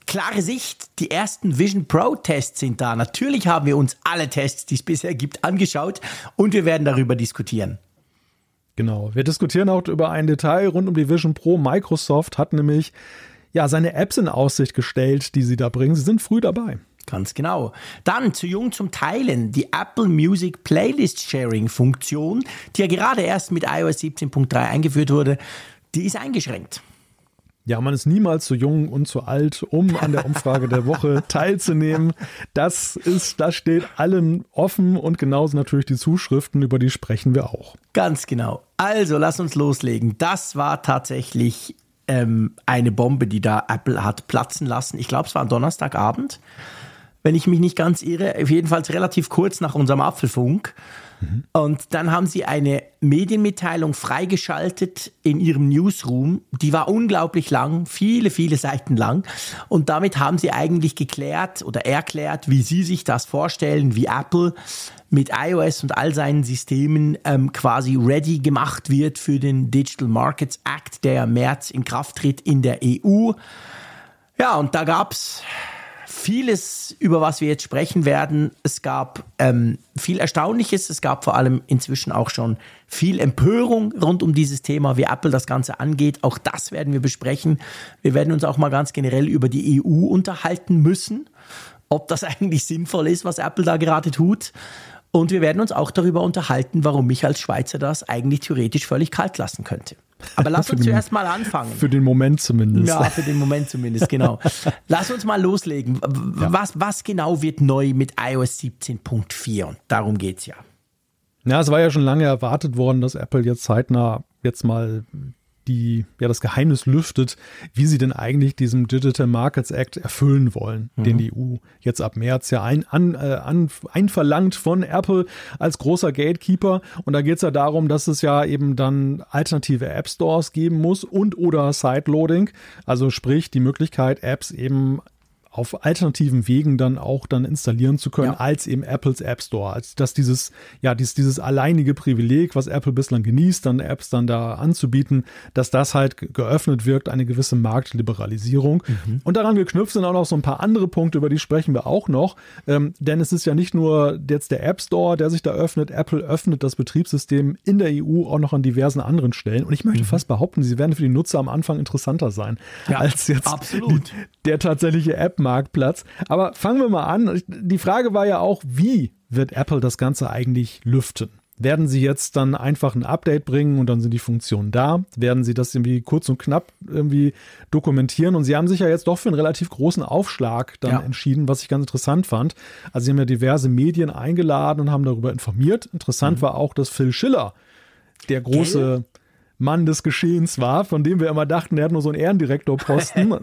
klare Sicht, die ersten Vision Pro Tests sind da. Natürlich haben wir uns alle Tests, die es bisher gibt, angeschaut und wir werden darüber diskutieren. Genau, wir diskutieren auch über ein Detail rund um die Vision Pro. Microsoft hat nämlich ja seine Apps in Aussicht gestellt, die sie da bringen. Sie sind früh dabei. Ganz genau. Dann zu jung zum Teilen die Apple Music Playlist Sharing Funktion, die ja gerade erst mit iOS 17.3 eingeführt wurde die ist eingeschränkt. Ja, man ist niemals zu jung und zu alt, um an der Umfrage der Woche teilzunehmen. Das ist, das steht allen offen und genauso natürlich die Zuschriften, über die sprechen wir auch. Ganz genau. Also, lass uns loslegen. Das war tatsächlich ähm, eine Bombe, die da Apple hat platzen lassen. Ich glaube, es war am Donnerstagabend, wenn ich mich nicht ganz irre. Auf jeden Fall relativ kurz nach unserem Apfelfunk. Und dann haben sie eine Medienmitteilung freigeschaltet in ihrem Newsroom. Die war unglaublich lang, viele, viele Seiten lang. Und damit haben sie eigentlich geklärt oder erklärt, wie sie sich das vorstellen, wie Apple mit iOS und all seinen Systemen ähm, quasi ready gemacht wird für den Digital Markets Act, der im März in Kraft tritt in der EU. Ja, und da gab's vieles, über was wir jetzt sprechen werden. Es gab ähm, viel Erstaunliches, es gab vor allem inzwischen auch schon viel Empörung rund um dieses Thema, wie Apple das Ganze angeht. Auch das werden wir besprechen. Wir werden uns auch mal ganz generell über die EU unterhalten müssen, ob das eigentlich sinnvoll ist, was Apple da gerade tut. Und wir werden uns auch darüber unterhalten, warum mich als Schweizer das eigentlich theoretisch völlig kalt lassen könnte. Aber lass uns zuerst mal anfangen. Für den Moment zumindest. Ja, für den Moment zumindest, genau. lass uns mal loslegen. Was, was genau wird neu mit iOS 17.4? Und darum geht's ja. Ja, es war ja schon lange erwartet worden, dass Apple jetzt zeitnah jetzt mal die ja das Geheimnis lüftet, wie sie denn eigentlich diesem Digital Markets Act erfüllen wollen, mhm. den die EU jetzt ab März ja ein, an, äh, an, einverlangt von Apple als großer Gatekeeper. Und da geht es ja darum, dass es ja eben dann alternative App Stores geben muss und oder Sideloading, also sprich die Möglichkeit, Apps eben auf alternativen Wegen dann auch dann installieren zu können, ja. als eben Apples App Store. Als dass dieses, ja, dieses, dieses alleinige Privileg, was Apple bislang genießt, dann Apps dann da anzubieten, dass das halt geöffnet wirkt, eine gewisse Marktliberalisierung. Mhm. Und daran geknüpft sind auch noch so ein paar andere Punkte, über die sprechen wir auch noch. Ähm, denn es ist ja nicht nur jetzt der App Store, der sich da öffnet. Apple öffnet das Betriebssystem in der EU auch noch an diversen anderen Stellen. Und ich möchte mhm. fast behaupten, sie werden für die Nutzer am Anfang interessanter sein, ja, als jetzt die, der tatsächliche App Marktplatz. Aber fangen wir mal an. Die Frage war ja auch, wie wird Apple das Ganze eigentlich lüften? Werden sie jetzt dann einfach ein Update bringen und dann sind die Funktionen da? Werden sie das irgendwie kurz und knapp irgendwie dokumentieren? Und sie haben sich ja jetzt doch für einen relativ großen Aufschlag dann ja. entschieden, was ich ganz interessant fand. Also sie haben ja diverse Medien eingeladen und haben darüber informiert. Interessant mhm. war auch, dass Phil Schiller, der große? Mann des Geschehens war, von dem wir immer dachten, er hat nur so einen Ehrendirektorposten.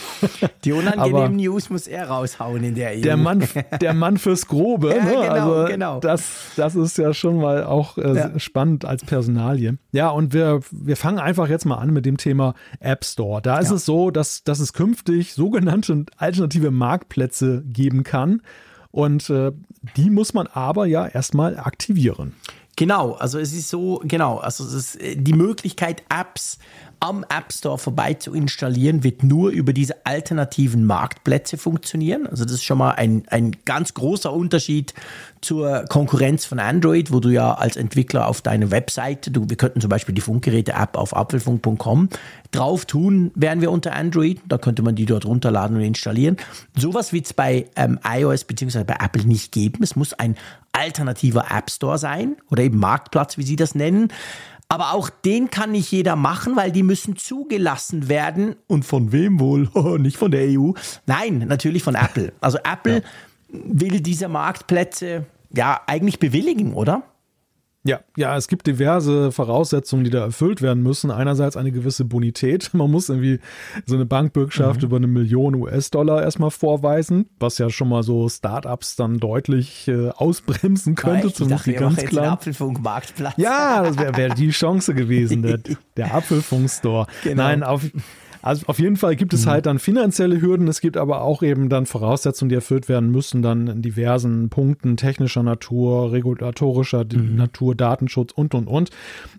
Die unangenehmen News muss er raushauen in der EU. Der Mann, der Mann fürs Grobe. ja, ne? genau, also genau. Das, das ist ja schon mal auch äh, ja. spannend als Personalie. Ja, und wir, wir fangen einfach jetzt mal an mit dem Thema App Store. Da ist ja. es so, dass, dass es künftig sogenannte alternative Marktplätze geben kann. Und äh, die muss man aber ja erstmal aktivieren. Genau, also es ist so, genau, also es ist äh, die Möglichkeit, Apps am App Store vorbei zu installieren, wird nur über diese alternativen Marktplätze funktionieren. Also das ist schon mal ein, ein ganz großer Unterschied zur Konkurrenz von Android, wo du ja als Entwickler auf deine Webseite, du, wir könnten zum Beispiel die Funkgeräte-App auf apfelfunk.com drauf tun, wären wir unter Android, da könnte man die dort runterladen und installieren. Sowas wird es bei ähm, iOS bzw. bei Apple nicht geben. Es muss ein alternativer App Store sein oder eben Marktplatz, wie sie das nennen. Aber auch den kann nicht jeder machen, weil die müssen zugelassen werden. Und von wem wohl? nicht von der EU. Nein, natürlich von Apple. Also Apple ja. will diese Marktplätze ja eigentlich bewilligen, oder? Ja, ja, es gibt diverse Voraussetzungen, die da erfüllt werden müssen. Einerseits eine gewisse Bonität. Man muss irgendwie so eine Bankbürgschaft mhm. über eine Million US-Dollar erstmal vorweisen, was ja schon mal so Startups dann deutlich äh, ausbremsen könnte. Ja, ich dachte, wir ganz klar. Apfelfunk-Marktplatz. Ja, das wäre wär die Chance gewesen, der, der Apfelfunk-Store. Genau. Nein, auf, also auf jeden Fall gibt es mhm. halt dann finanzielle Hürden, es gibt aber auch eben dann Voraussetzungen, die erfüllt werden müssen, dann in diversen Punkten technischer Natur, regulatorischer mhm. Natur, Datenschutz und und und.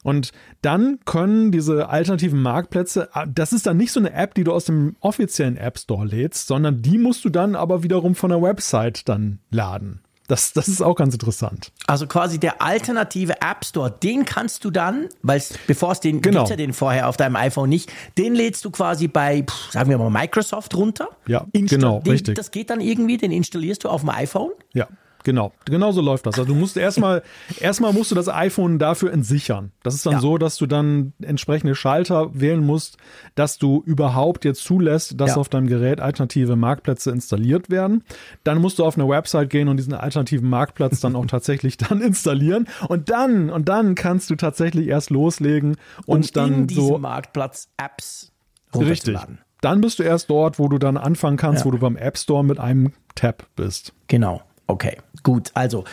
Und dann können diese alternativen Marktplätze, ah, das ist dann nicht so eine App, die du aus dem offiziellen App Store lädst, sondern die musst du dann aber wiederum von der Website dann laden. Das, das ist auch ganz interessant. Also quasi der alternative App Store, den kannst du dann, weil bevor es den genau. ja den vorher auf deinem iPhone nicht, den lädst du quasi bei, sagen wir mal, Microsoft runter. Ja, Insta genau, den, richtig. Das geht dann irgendwie, den installierst du auf dem iPhone. Ja. Genau, genau so läuft das. Also du musst erstmal, erstmal musst du das iPhone dafür entsichern. Das ist dann ja. so, dass du dann entsprechende Schalter wählen musst, dass du überhaupt jetzt zulässt, dass ja. auf deinem Gerät alternative Marktplätze installiert werden. Dann musst du auf eine Website gehen und diesen alternativen Marktplatz dann auch tatsächlich dann installieren. Und dann, und dann kannst du tatsächlich erst loslegen und, und dann in so. Marktplatz Apps Richtig. Dann bist du erst dort, wo du dann anfangen kannst, ja. wo du beim App Store mit einem Tab bist. Genau. Okay, gut. Also,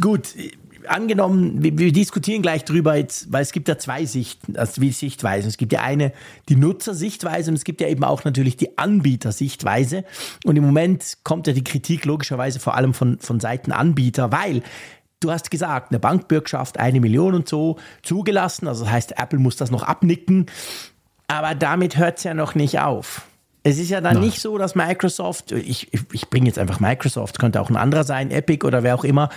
gut angenommen, wir, wir, diskutieren gleich drüber jetzt, weil es gibt ja zwei Sichten, also wie Sichtweisen. Es gibt ja eine, die Nutzersichtweise und es gibt ja eben auch natürlich die Anbietersichtweise. Und im Moment kommt ja die Kritik logischerweise vor allem von, von Seiten Anbieter, weil Du hast gesagt, eine Bankbürgschaft, eine Million und so zugelassen. Also das heißt, Apple muss das noch abnicken. Aber damit hört es ja noch nicht auf. Es ist ja dann Nein. nicht so, dass Microsoft, ich, ich, bringe jetzt einfach Microsoft, könnte auch ein anderer sein, Epic oder wer auch immer,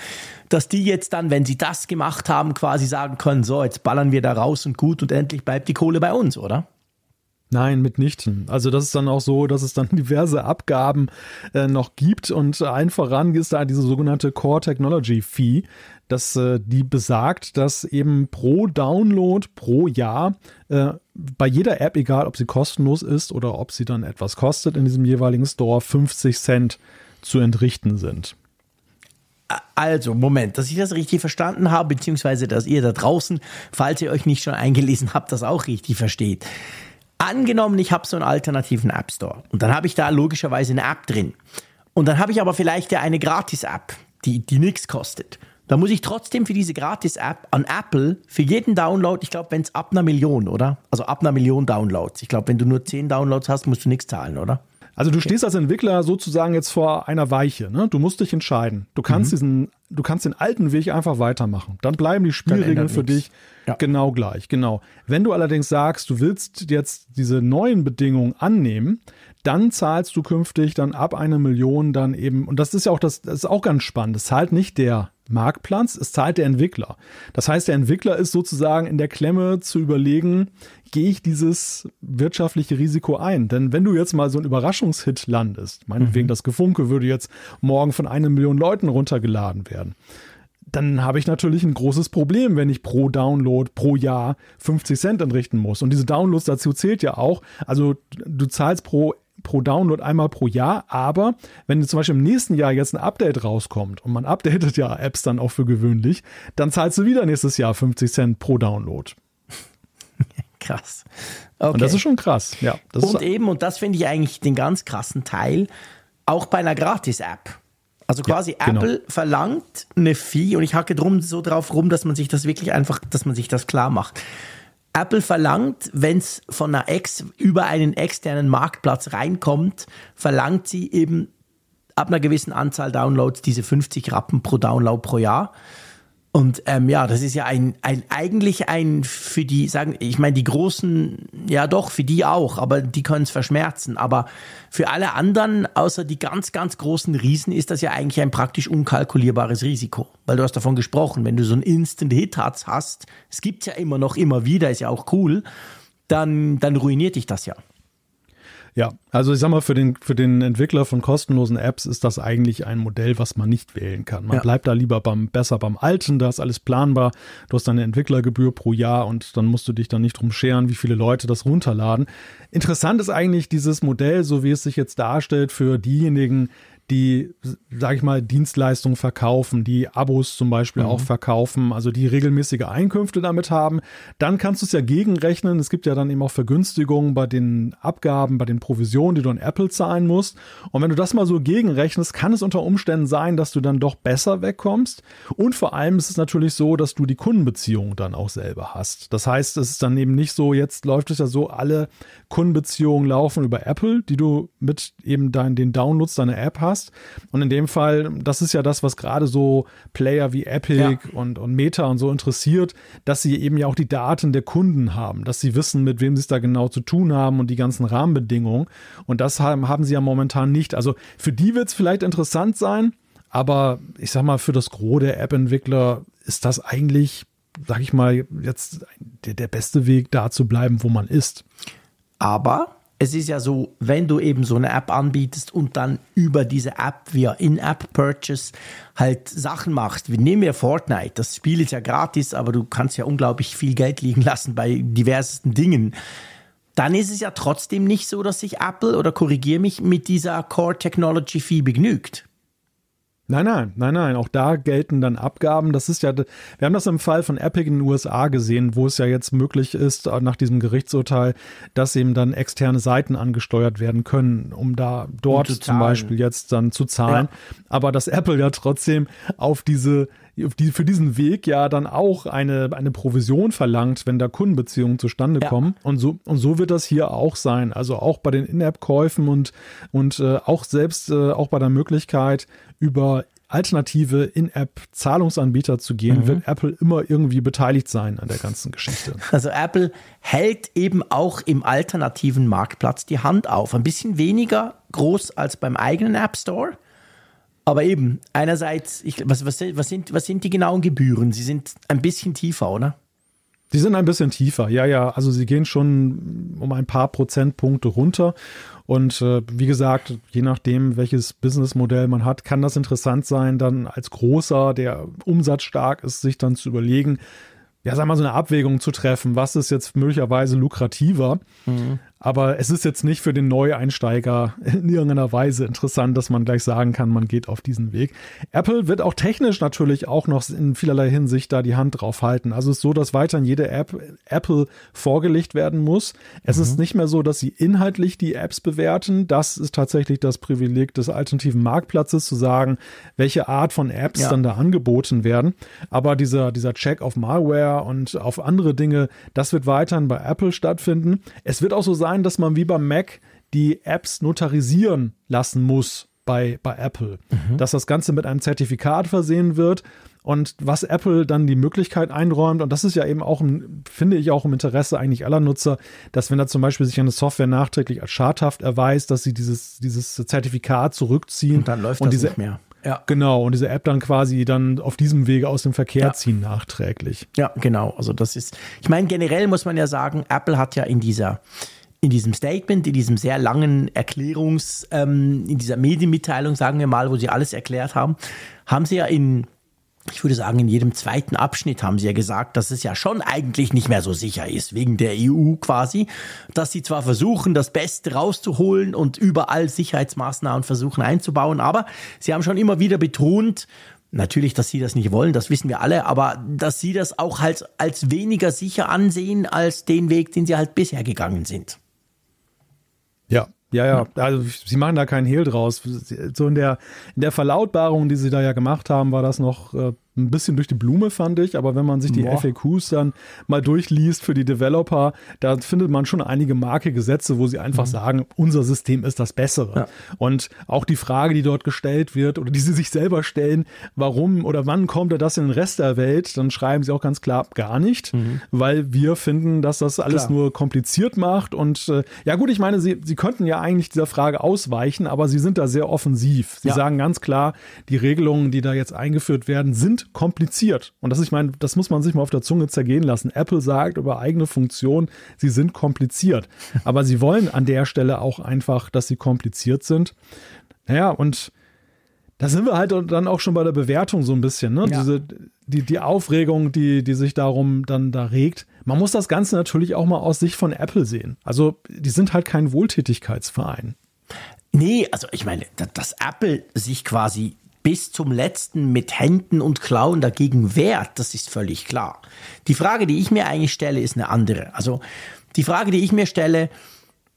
dass die jetzt dann, wenn sie das gemacht haben, quasi sagen können, so, jetzt ballern wir da raus und gut und endlich bleibt die Kohle bei uns, oder? Nein, mitnichten. Also das ist dann auch so, dass es dann diverse Abgaben äh, noch gibt und ein voran ist da diese sogenannte Core Technology Fee, dass äh, die besagt, dass eben pro Download pro Jahr äh, bei jeder App, egal ob sie kostenlos ist oder ob sie dann etwas kostet in diesem jeweiligen Store, 50 Cent zu entrichten sind. Also, Moment, dass ich das richtig verstanden habe, beziehungsweise dass ihr da draußen, falls ihr euch nicht schon eingelesen habt, das auch richtig versteht. Angenommen, ich habe so einen alternativen App Store und dann habe ich da logischerweise eine App drin. Und dann habe ich aber vielleicht ja eine Gratis-App, die, die nichts kostet. Da muss ich trotzdem für diese Gratis-App an Apple für jeden Download, ich glaube, wenn es ab einer Million, oder? Also ab einer Million Downloads. Ich glaube, wenn du nur 10 Downloads hast, musst du nichts zahlen, oder? Also du stehst als Entwickler sozusagen jetzt vor einer Weiche. Ne? Du musst dich entscheiden. Du kannst mhm. diesen, du kannst den alten Weg einfach weitermachen. Dann bleiben die Spielregeln für nichts. dich ja. genau gleich. Genau. Wenn du allerdings sagst, du willst jetzt diese neuen Bedingungen annehmen, dann zahlst du künftig dann ab einer Million dann eben, und das ist ja auch das, das ist auch ganz spannend, das zahlt nicht der Marktplatz, es zahlt der Entwickler. Das heißt, der Entwickler ist sozusagen in der Klemme zu überlegen, gehe ich dieses wirtschaftliche Risiko ein? Denn wenn du jetzt mal so ein Überraschungshit landest, meinetwegen mhm. das Gefunke würde jetzt morgen von einer Million Leuten runtergeladen werden, dann habe ich natürlich ein großes Problem, wenn ich pro Download pro Jahr 50 Cent entrichten muss. Und diese Downloads dazu zählt ja auch, also du zahlst pro pro Download einmal pro Jahr, aber wenn zum Beispiel im nächsten Jahr jetzt ein Update rauskommt und man updatet ja Apps dann auch für gewöhnlich, dann zahlst du wieder nächstes Jahr 50 Cent pro Download. Krass. Okay. Und das ist schon krass, ja. und eben, und das finde ich eigentlich den ganz krassen Teil, auch bei einer Gratis-App. Also quasi ja, genau. Apple verlangt eine Fee und ich hacke drum so drauf rum, dass man sich das wirklich einfach, dass man sich das klar macht. Apple verlangt, wenn es von einer Ex über einen externen Marktplatz reinkommt, verlangt sie eben ab einer gewissen Anzahl Downloads diese 50 Rappen pro Download pro Jahr. Und ähm, ja, das ist ja ein, ein eigentlich ein für die, sagen, ich meine, die großen, ja doch, für die auch, aber die können es verschmerzen. Aber für alle anderen, außer die ganz, ganz großen Riesen, ist das ja eigentlich ein praktisch unkalkulierbares Risiko. Weil du hast davon gesprochen, wenn du so einen Instant-Hit hast, es gibt's ja immer noch, immer wieder, ist ja auch cool, dann, dann ruiniert dich das ja. Ja, also ich sag mal, für den, für den Entwickler von kostenlosen Apps ist das eigentlich ein Modell, was man nicht wählen kann. Man ja. bleibt da lieber beim, besser beim Alten, da ist alles planbar. Du hast eine Entwicklergebühr pro Jahr und dann musst du dich dann nicht drum scheren, wie viele Leute das runterladen. Interessant ist eigentlich dieses Modell, so wie es sich jetzt darstellt, für diejenigen, die, sage ich mal, Dienstleistungen verkaufen, die Abos zum Beispiel mhm. auch verkaufen, also die regelmäßige Einkünfte damit haben, dann kannst du es ja gegenrechnen. Es gibt ja dann eben auch Vergünstigungen bei den Abgaben, bei den Provisionen, die du an Apple zahlen musst. Und wenn du das mal so gegenrechnest, kann es unter Umständen sein, dass du dann doch besser wegkommst. Und vor allem ist es natürlich so, dass du die Kundenbeziehung dann auch selber hast. Das heißt, es ist dann eben nicht so, jetzt läuft es ja so, alle Kundenbeziehungen laufen über Apple, die du mit eben dein, den Downloads deiner App hast hast. Und in dem Fall, das ist ja das, was gerade so Player wie Epic ja. und, und Meta und so interessiert, dass sie eben ja auch die Daten der Kunden haben, dass sie wissen, mit wem sie es da genau zu tun haben und die ganzen Rahmenbedingungen. Und das haben, haben sie ja momentan nicht. Also für die wird es vielleicht interessant sein, aber ich sag mal, für das Gros der App-Entwickler ist das eigentlich, sag ich mal, jetzt der, der beste Weg, da zu bleiben, wo man ist. Aber es ist ja so, wenn du eben so eine App anbietest und dann über diese App via In-App-Purchase halt Sachen machst, wie nehmen wir Fortnite, das Spiel ist ja gratis, aber du kannst ja unglaublich viel Geld liegen lassen bei diversesten Dingen, dann ist es ja trotzdem nicht so, dass sich Apple oder korrigiere mich mit dieser Core Technology Fee begnügt. Nein, nein, nein, nein. Auch da gelten dann Abgaben. Das ist ja, wir haben das im Fall von Epic in den USA gesehen, wo es ja jetzt möglich ist, nach diesem Gerichtsurteil, dass eben dann externe Seiten angesteuert werden können, um da dort um zum Beispiel jetzt dann zu zahlen. Ja. Aber dass Apple ja trotzdem auf diese die, für diesen Weg ja dann auch eine, eine Provision verlangt, wenn da Kundenbeziehungen zustande ja. kommen. Und so, und so wird das hier auch sein. Also auch bei den In-App-Käufen und, und äh, auch selbst äh, auch bei der Möglichkeit, über alternative In-App-Zahlungsanbieter zu gehen, mhm. wird Apple immer irgendwie beteiligt sein an der ganzen Geschichte. Also Apple hält eben auch im alternativen Marktplatz die Hand auf. Ein bisschen weniger groß als beim eigenen App Store. Aber eben, einerseits, ich, was, was, was, sind, was sind die genauen Gebühren? Sie sind ein bisschen tiefer, oder? Die sind ein bisschen tiefer, ja, ja. Also sie gehen schon um ein paar Prozentpunkte runter. Und äh, wie gesagt, je nachdem, welches Businessmodell man hat, kann das interessant sein, dann als großer, der umsatzstark ist, sich dann zu überlegen, ja, sag mal, so eine Abwägung zu treffen, was ist jetzt möglicherweise lukrativer. Mhm. Aber es ist jetzt nicht für den Neueinsteiger in irgendeiner Weise interessant, dass man gleich sagen kann, man geht auf diesen Weg. Apple wird auch technisch natürlich auch noch in vielerlei Hinsicht da die Hand drauf halten. Also es ist so, dass weiterhin jede App Apple vorgelegt werden muss. Es mhm. ist nicht mehr so, dass sie inhaltlich die Apps bewerten. Das ist tatsächlich das Privileg des alternativen Marktplatzes, zu sagen, welche Art von Apps ja. dann da angeboten werden. Aber dieser, dieser Check auf Malware und auf andere Dinge, das wird weiterhin bei Apple stattfinden. Es wird auch so sein, sein, dass man wie beim Mac die Apps notarisieren lassen muss bei, bei Apple. Mhm. Dass das Ganze mit einem Zertifikat versehen wird. Und was Apple dann die Möglichkeit einräumt, und das ist ja eben auch, finde ich, auch im Interesse eigentlich aller Nutzer, dass wenn da zum Beispiel sich eine Software nachträglich als schadhaft erweist, dass sie dieses, dieses Zertifikat zurückziehen. Und dann läuft und das diese, nicht mehr. Ja. Genau, und diese App dann quasi dann auf diesem Wege aus dem Verkehr ja. ziehen nachträglich. Ja, genau. Also das ist, ich meine, generell muss man ja sagen, Apple hat ja in dieser in diesem Statement, in diesem sehr langen Erklärungs, ähm, in dieser Medienmitteilung, sagen wir mal, wo sie alles erklärt haben, haben sie ja in, ich würde sagen, in jedem zweiten Abschnitt haben sie ja gesagt, dass es ja schon eigentlich nicht mehr so sicher ist, wegen der EU quasi, dass sie zwar versuchen, das Beste rauszuholen und überall Sicherheitsmaßnahmen versuchen einzubauen, aber sie haben schon immer wieder betont, Natürlich, dass sie das nicht wollen, das wissen wir alle, aber dass sie das auch halt als weniger sicher ansehen als den Weg, den sie halt bisher gegangen sind. Ja, ja, also sie machen da keinen Hehl draus. So in der, in der Verlautbarung, die sie da ja gemacht haben, war das noch äh, ein bisschen durch die Blume, fand ich. Aber wenn man sich die Boah. FAQs dann mal durchliest für die Developer, da findet man schon einige marke Gesetze, wo sie einfach mhm. sagen, unser System ist das Bessere. Ja. Und auch die Frage, die dort gestellt wird oder die sie sich selber stellen, warum oder wann kommt er das in den Rest der Welt, dann schreiben sie auch ganz klar gar nicht, mhm. weil wir finden, dass das alles klar. nur kompliziert macht. Und äh, ja gut, ich meine, sie, sie könnten ja eigentlich dieser Frage ausweichen, aber sie sind da sehr offensiv. Sie ja. sagen ganz klar, die Regelungen, die da jetzt eingeführt werden, sind kompliziert. Und das, ich meine, das muss man sich mal auf der Zunge zergehen lassen. Apple sagt über eigene Funktionen, sie sind kompliziert. Aber sie wollen an der Stelle auch einfach, dass sie kompliziert sind. Naja, und da sind wir halt dann auch schon bei der Bewertung so ein bisschen, ne? Ja. Diese, die, die Aufregung, die, die sich darum dann da regt. Man muss das Ganze natürlich auch mal aus Sicht von Apple sehen. Also, die sind halt kein Wohltätigkeitsverein. Nee, also ich meine, dass Apple sich quasi bis zum letzten mit Händen und Klauen dagegen wehrt, das ist völlig klar. Die Frage, die ich mir eigentlich stelle, ist eine andere. Also die Frage, die ich mir stelle,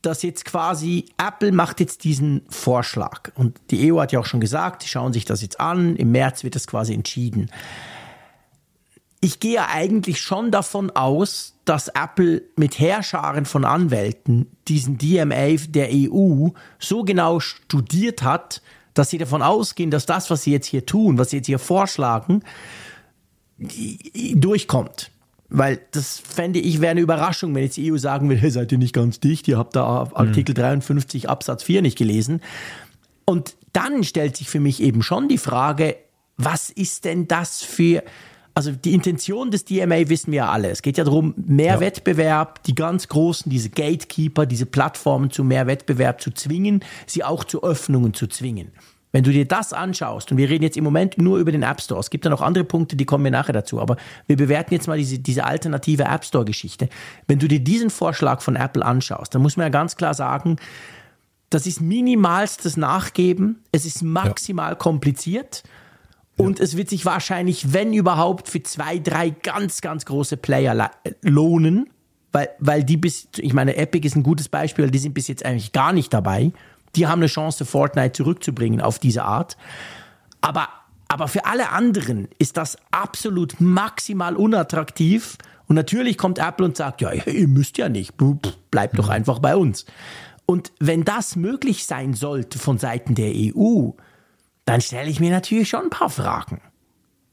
dass jetzt quasi Apple macht jetzt diesen Vorschlag und die EU hat ja auch schon gesagt, sie schauen sich das jetzt an, im März wird das quasi entschieden. Ich gehe eigentlich schon davon aus, dass Apple mit Herrscharen von Anwälten diesen DMA der EU so genau studiert hat, dass sie davon ausgehen, dass das, was sie jetzt hier tun, was sie jetzt hier vorschlagen, durchkommt. Weil das fände ich wäre eine Überraschung, wenn jetzt die EU sagen will, hey, seid ihr nicht ganz dicht, ihr habt da Artikel mhm. 53 Absatz 4 nicht gelesen. Und dann stellt sich für mich eben schon die Frage, was ist denn das für, also die Intention des DMA wissen wir ja alle. Es geht ja darum, mehr ja. Wettbewerb, die ganz großen, diese Gatekeeper, diese Plattformen zu mehr Wettbewerb zu zwingen, sie auch zu Öffnungen zu zwingen. Wenn du dir das anschaust, und wir reden jetzt im Moment nur über den App Store, es gibt ja noch andere Punkte, die kommen wir nachher dazu, aber wir bewerten jetzt mal diese, diese alternative App Store-Geschichte. Wenn du dir diesen Vorschlag von Apple anschaust, dann muss man ja ganz klar sagen, das ist minimalstes Nachgeben, es ist maximal ja. kompliziert Und es wird sich wahrscheinlich, wenn überhaupt, für zwei, drei ganz, ganz große Player lohnen, weil, weil die bis, ich meine, Epic ist ein gutes Beispiel, die sind bis jetzt eigentlich gar nicht dabei. Die haben eine Chance, Fortnite zurückzubringen auf diese Art. Aber, aber für alle anderen ist das absolut maximal unattraktiv. Und natürlich kommt Apple und sagt, ja, ihr müsst ja nicht, bleibt doch mhm. einfach bei uns. Und wenn das möglich sein sollte von Seiten der EU, dann stelle ich mir natürlich schon ein paar Fragen.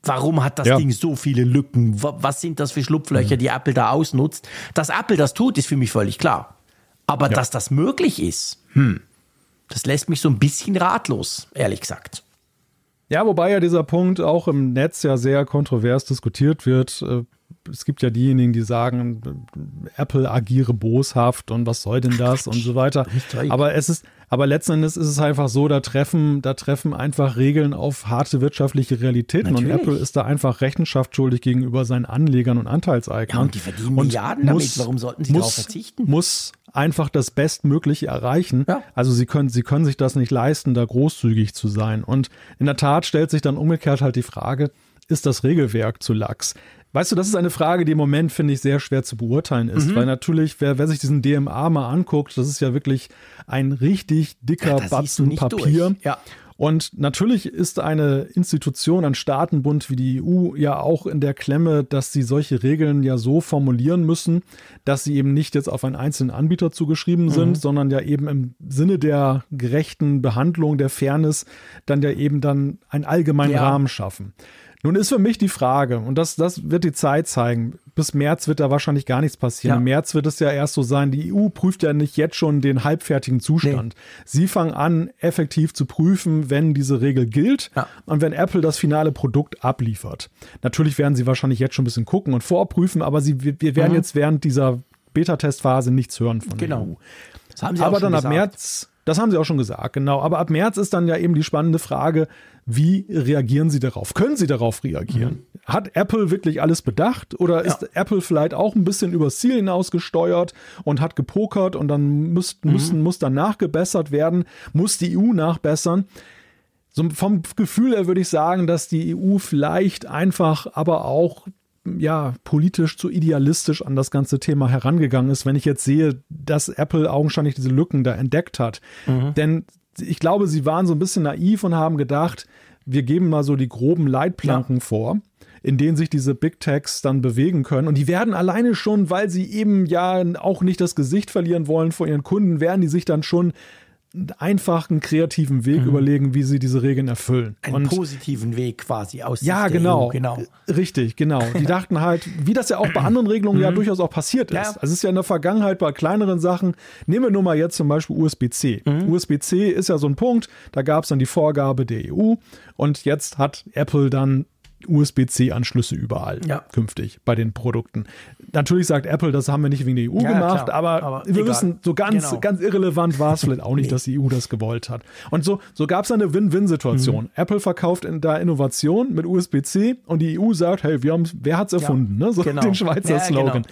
Warum hat das ja. Ding so viele Lücken? Was sind das für Schlupflöcher, mhm. die Apple da ausnutzt? Dass Apple das tut, ist für mich völlig klar. Aber ja. dass das möglich ist, hm, das lässt mich so ein bisschen ratlos, ehrlich gesagt. Ja, wobei ja dieser Punkt auch im Netz ja sehr kontrovers diskutiert wird. Es gibt ja diejenigen, die sagen, Apple agiere boshaft und was soll denn das und so weiter. Aber es ist, aber letzten Endes ist es einfach so, da treffen, da treffen einfach Regeln auf harte wirtschaftliche Realitäten Natürlich. und Apple ist da einfach Rechenschaft schuldig gegenüber seinen Anlegern und Anteilseignern. Ja, und die verdienen Milliarden muss, damit. Warum sollten sie muss, darauf verzichten? Muss einfach das Bestmögliche erreichen. Ja. Also sie können, sie können sich das nicht leisten, da großzügig zu sein. Und in der Tat stellt sich dann umgekehrt halt die Frage, ist das Regelwerk zu lax? Weißt du, das ist eine Frage, die im Moment, finde ich, sehr schwer zu beurteilen ist, mhm. weil natürlich, wer, wer sich diesen DMA mal anguckt, das ist ja wirklich ein richtig dicker ja, Batzen Papier. Ja. Und natürlich ist eine Institution, ein Staatenbund wie die EU ja auch in der Klemme, dass sie solche Regeln ja so formulieren müssen, dass sie eben nicht jetzt auf einen einzelnen Anbieter zugeschrieben sind, mhm. sondern ja eben im Sinne der gerechten Behandlung, der Fairness, dann ja eben dann einen allgemeinen ja. Rahmen schaffen. Nun ist für mich die Frage, und das, das wird die Zeit zeigen, bis März wird da wahrscheinlich gar nichts passieren. Ja. Im März wird es ja erst so sein, die EU prüft ja nicht jetzt schon den halbfertigen Zustand. Nee. Sie fangen an, effektiv zu prüfen, wenn diese Regel gilt ja. und wenn Apple das finale Produkt abliefert. Natürlich werden sie wahrscheinlich jetzt schon ein bisschen gucken und vorprüfen, aber sie, wir werden mhm. jetzt während dieser Beta-Testphase nichts hören von genau. der EU. Das haben sie aber dann ab März das haben sie auch schon gesagt, genau. Aber ab März ist dann ja eben die spannende Frage, wie reagieren sie darauf? Können sie darauf reagieren? Mhm. Hat Apple wirklich alles bedacht oder ist Apple vielleicht auch ein bisschen übers Ziel hinaus gesteuert und hat gepokert und dann müsst, mhm. müssen, muss dann nachgebessert werden? Muss die EU nachbessern? So vom Gefühl her würde ich sagen, dass die EU vielleicht einfach aber auch ja, politisch zu idealistisch an das ganze Thema herangegangen ist, wenn ich jetzt sehe, dass Apple augenscheinlich diese Lücken da entdeckt hat. Mhm. Denn ich glaube, sie waren so ein bisschen naiv und haben gedacht, wir geben mal so die groben Leitplanken ja. vor in denen sich diese Big Techs dann bewegen können. Und die werden alleine schon, weil sie eben ja auch nicht das Gesicht verlieren wollen vor ihren Kunden, werden die sich dann schon einfachen, kreativen Weg mhm. überlegen, wie sie diese Regeln erfüllen. Einen und positiven Weg quasi aus Ja, genau. EU, genau. Richtig, genau. Die dachten halt, wie das ja auch bei anderen Regelungen mhm. ja durchaus auch passiert ist. Ja. Also es ist ja in der Vergangenheit bei kleineren Sachen, nehmen wir nur mal jetzt zum Beispiel USB-C. Mhm. USB-C ist ja so ein Punkt, da gab es dann die Vorgabe der EU und jetzt hat Apple dann USB-C-Anschlüsse überall ja. künftig bei den Produkten. Natürlich sagt Apple, das haben wir nicht wegen der EU ja, gemacht, klar, aber, aber, wir egal. wissen, so ganz, genau. ganz irrelevant war es vielleicht auch nicht, nee. dass die EU das gewollt hat. Und so, so gab es eine Win-Win-Situation. Mhm. Apple verkauft in da Innovation mit USB-C und die EU sagt, hey, wir haben, wer hat's erfunden? Ja, ne? So genau. den Schweizer Slogan. Genau.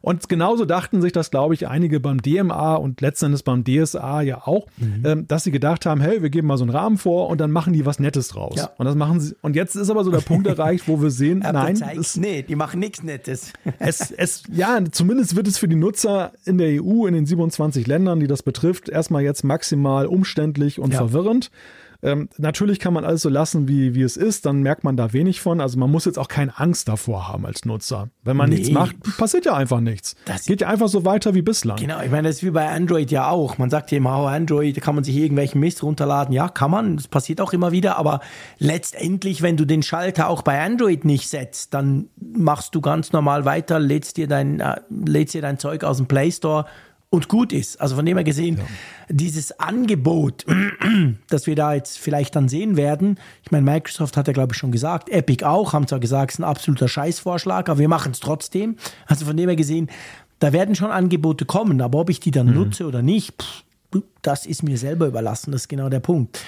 Und genauso dachten sich das, glaube ich, einige beim DMA und letztendlich beim DSA ja auch, mhm. ähm, dass sie gedacht haben, hey, wir geben mal so einen Rahmen vor und dann machen die was Nettes draus. Ja. Und das machen sie. Und jetzt ist aber so der Punkt erreicht, wo wir sehen, nein, es, nee, die machen nichts Nettes. es, es, ja, zumindest wird es für die Nutzer in der EU, in den 27 Ländern, die das betrifft, erstmal jetzt maximal umständlich und ja. verwirrend. Ähm, natürlich kann man alles so lassen, wie, wie es ist, dann merkt man da wenig von. Also man muss jetzt auch keine Angst davor haben als Nutzer. Wenn man nee. nichts macht, passiert ja einfach nichts. Das geht ja einfach so weiter wie bislang. Genau, ich meine, das ist wie bei Android ja auch. Man sagt ja immer, oh, Android, da kann man sich irgendwelchen Mist runterladen. Ja, kann man, das passiert auch immer wieder, aber letztendlich, wenn du den Schalter auch bei Android nicht setzt, dann machst du ganz normal weiter, lädst dir dein, äh, lädst dir dein Zeug aus dem Play Store und gut ist. Also von dem her gesehen, ja. dieses Angebot, das wir da jetzt vielleicht dann sehen werden, ich meine, Microsoft hat ja, glaube ich, schon gesagt, Epic auch, haben zwar gesagt, es ist ein absoluter Scheißvorschlag, aber wir machen es trotzdem. Also von dem her gesehen, da werden schon Angebote kommen, aber ob ich die dann mhm. nutze oder nicht, pff, das ist mir selber überlassen, das ist genau der Punkt.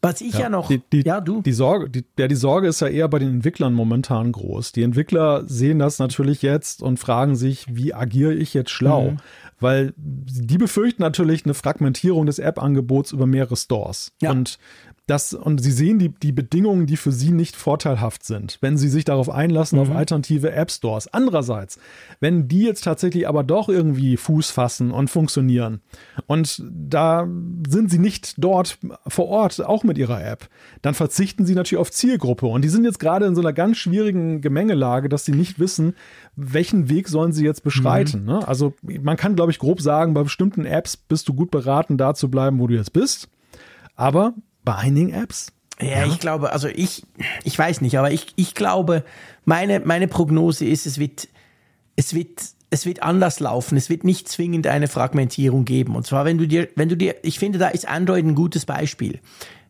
Was ich ja, ja noch, die, die, ja, du. Die Sorge, die, ja, die Sorge ist ja eher bei den Entwicklern momentan groß. Die Entwickler sehen das natürlich jetzt und fragen sich, wie agiere ich jetzt schlau? Mhm weil die befürchten natürlich eine Fragmentierung des App-Angebots über mehrere Stores. Ja. Und das, und sie sehen die, die Bedingungen, die für sie nicht vorteilhaft sind, wenn sie sich darauf einlassen, mhm. auf alternative App Stores. Andererseits, wenn die jetzt tatsächlich aber doch irgendwie Fuß fassen und funktionieren und da sind sie nicht dort vor Ort, auch mit ihrer App, dann verzichten sie natürlich auf Zielgruppe. Und die sind jetzt gerade in so einer ganz schwierigen Gemengelage, dass sie nicht wissen, welchen Weg sollen sie jetzt beschreiten. Mhm. Ne? Also man kann, glaube ich, grob sagen, bei bestimmten Apps bist du gut beraten, da zu bleiben, wo du jetzt bist. Aber bei einigen Apps? Ja, ja, ich glaube, also ich, ich weiß nicht, aber ich, ich glaube, meine, meine Prognose ist, es wird, es wird, es wird anders laufen. Es wird nicht zwingend eine Fragmentierung geben. Und zwar, wenn du dir, wenn du dir, ich finde, da ist Android ein gutes Beispiel.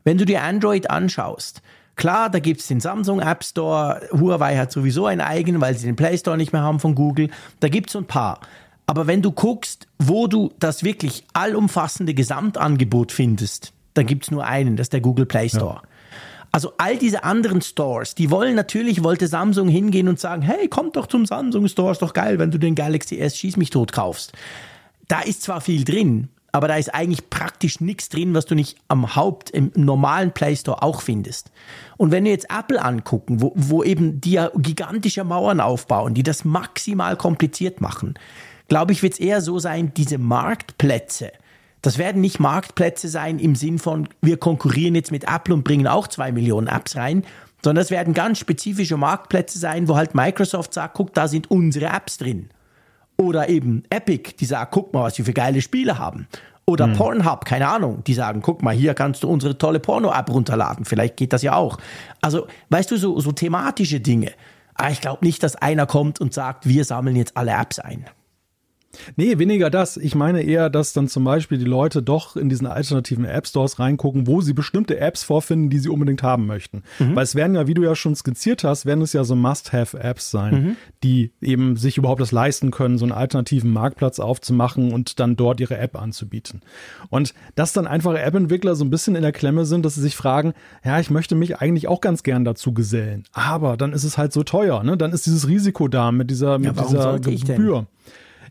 Wenn du dir Android anschaust, klar, da gibt es den Samsung App Store, Huawei hat sowieso einen eigenen, weil sie den Play Store nicht mehr haben von Google. Da gibt es so ein paar. Aber wenn du guckst, wo du das wirklich allumfassende Gesamtangebot findest, dann gibt es nur einen, das ist der Google Play Store. Ja. Also all diese anderen Stores, die wollen natürlich, wollte Samsung hingehen und sagen, hey, kommt doch zum Samsung Store, ist doch geil, wenn du den Galaxy S Schieß mich tot kaufst. Da ist zwar viel drin, aber da ist eigentlich praktisch nichts drin, was du nicht am Haupt, im normalen Play Store auch findest. Und wenn wir jetzt Apple angucken, wo, wo eben die ja gigantische Mauern aufbauen, die das maximal kompliziert machen, glaube ich, wird es eher so sein, diese Marktplätze, das werden nicht Marktplätze sein im Sinn von, wir konkurrieren jetzt mit Apple und bringen auch zwei Millionen Apps rein, sondern es werden ganz spezifische Marktplätze sein, wo halt Microsoft sagt, guck, da sind unsere Apps drin. Oder eben Epic, die sagt, guck mal, was wir für geile Spiele haben. Oder hm. Pornhub, keine Ahnung, die sagen, guck mal, hier kannst du unsere tolle Porno-App runterladen. Vielleicht geht das ja auch. Also, weißt du, so, so thematische Dinge. Aber ich glaube nicht, dass einer kommt und sagt, wir sammeln jetzt alle Apps ein. Nee, weniger das. Ich meine eher, dass dann zum Beispiel die Leute doch in diesen alternativen App Stores reingucken, wo sie bestimmte Apps vorfinden, die sie unbedingt haben möchten. Mhm. Weil es werden ja, wie du ja schon skizziert hast, werden es ja so Must-Have-Apps sein, mhm. die eben sich überhaupt das leisten können, so einen alternativen Marktplatz aufzumachen und dann dort ihre App anzubieten. Und dass dann einfach App-Entwickler so ein bisschen in der Klemme sind, dass sie sich fragen, ja, ich möchte mich eigentlich auch ganz gern dazu gesellen. Aber dann ist es halt so teuer, ne? Dann ist dieses Risiko da mit dieser, mit ja, dieser Gebühr.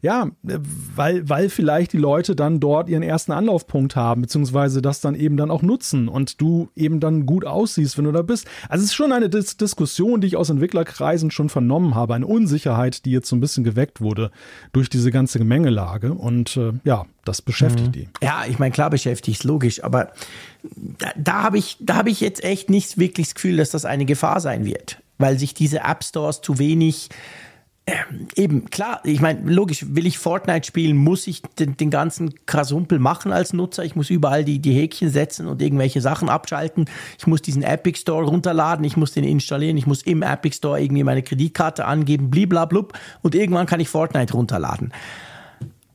Ja, weil, weil vielleicht die Leute dann dort ihren ersten Anlaufpunkt haben, beziehungsweise das dann eben dann auch nutzen und du eben dann gut aussiehst, wenn du da bist. Also es ist schon eine Dis Diskussion, die ich aus Entwicklerkreisen schon vernommen habe, eine Unsicherheit, die jetzt so ein bisschen geweckt wurde durch diese ganze Gemengelage und äh, ja, das beschäftigt mhm. die. Ja, ich meine, klar beschäftigt es, logisch, aber da, da habe ich, da ich jetzt echt nicht wirklich das Gefühl, dass das eine Gefahr sein wird, weil sich diese App Stores zu wenig ähm, eben, klar, ich meine, logisch, will ich Fortnite spielen, muss ich den, den, ganzen Krasumpel machen als Nutzer. Ich muss überall die, die Häkchen setzen und irgendwelche Sachen abschalten. Ich muss diesen Epic Store runterladen, ich muss den installieren, ich muss im Epic Store irgendwie meine Kreditkarte angeben, bliblablub und irgendwann kann ich Fortnite runterladen.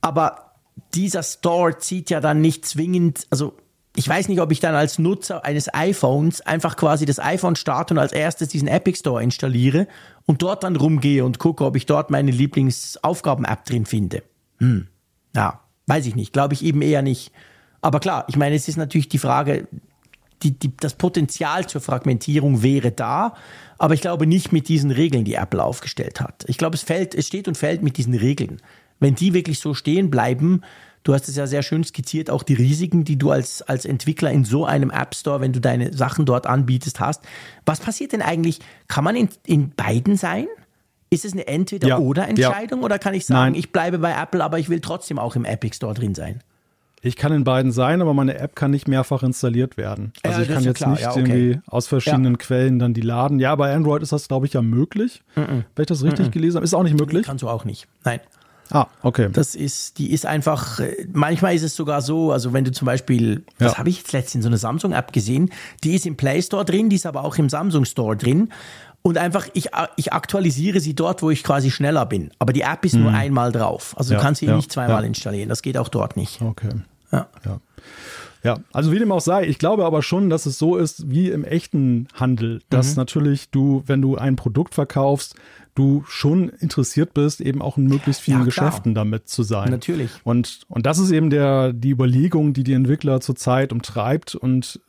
Aber dieser Store zieht ja dann nicht zwingend, also ich weiß nicht, ob ich dann als Nutzer eines iPhones einfach quasi das iPhone starte und als erstes diesen Epic Store installiere und dort dann rumgehe und gucke, ob ich dort meine Lieblingsaufgaben-App drin finde. Hm. Ja, weiß ich nicht. Glaube ich eben eher nicht. Aber klar, ich meine, es ist natürlich die Frage, die, die, das Potenzial zur Fragmentierung wäre da, aber ich glaube nicht mit diesen Regeln, die Apple aufgestellt hat. Ich glaube, es fällt, es steht und fällt mit diesen Regeln. Wenn die wirklich so stehen bleiben, Du hast es ja sehr schön skizziert, auch die Risiken, die du als, als Entwickler in so einem App Store, wenn du deine Sachen dort anbietest, hast. Was passiert denn eigentlich? Kann man in, in beiden sein? Ist es eine Entweder-Oder-Entscheidung ja. oder kann ich sagen, Nein. ich bleibe bei Apple, aber ich will trotzdem auch im Epic Store drin sein? Ich kann in beiden sein, aber meine App kann nicht mehrfach installiert werden. Also ja, ich kann jetzt klar. nicht ja, okay. irgendwie aus verschiedenen ja. Quellen dann die laden. Ja, bei Android ist das, glaube ich, ja möglich. Mm -mm. Wenn ich das richtig mm gelesen habe, ist auch nicht möglich. Kannst du auch nicht. Nein. Ah, okay. Das ist, die ist einfach, äh, manchmal ist es sogar so, also wenn du zum Beispiel, ja. das habe ich jetzt letztens in so einer Samsung-App gesehen, die ist im Play Store drin, die ist aber auch im Samsung Store drin. Und einfach, ich, ich aktualisiere sie dort, wo ich quasi schneller bin. Aber die App ist hm. nur einmal drauf. Also ja, du kannst sie ja, nicht zweimal installieren. Das geht auch dort nicht. Okay. Ja. Ja. Also wie dem auch sei, ich glaube aber schon, dass es so ist wie im echten Handel, dass mhm. natürlich du, wenn du ein Produkt verkaufst, du schon interessiert bist, eben auch in möglichst vielen ja, Geschäften damit zu sein. Natürlich. Und, und das ist eben der, die Überlegung, die die Entwickler zurzeit umtreibt und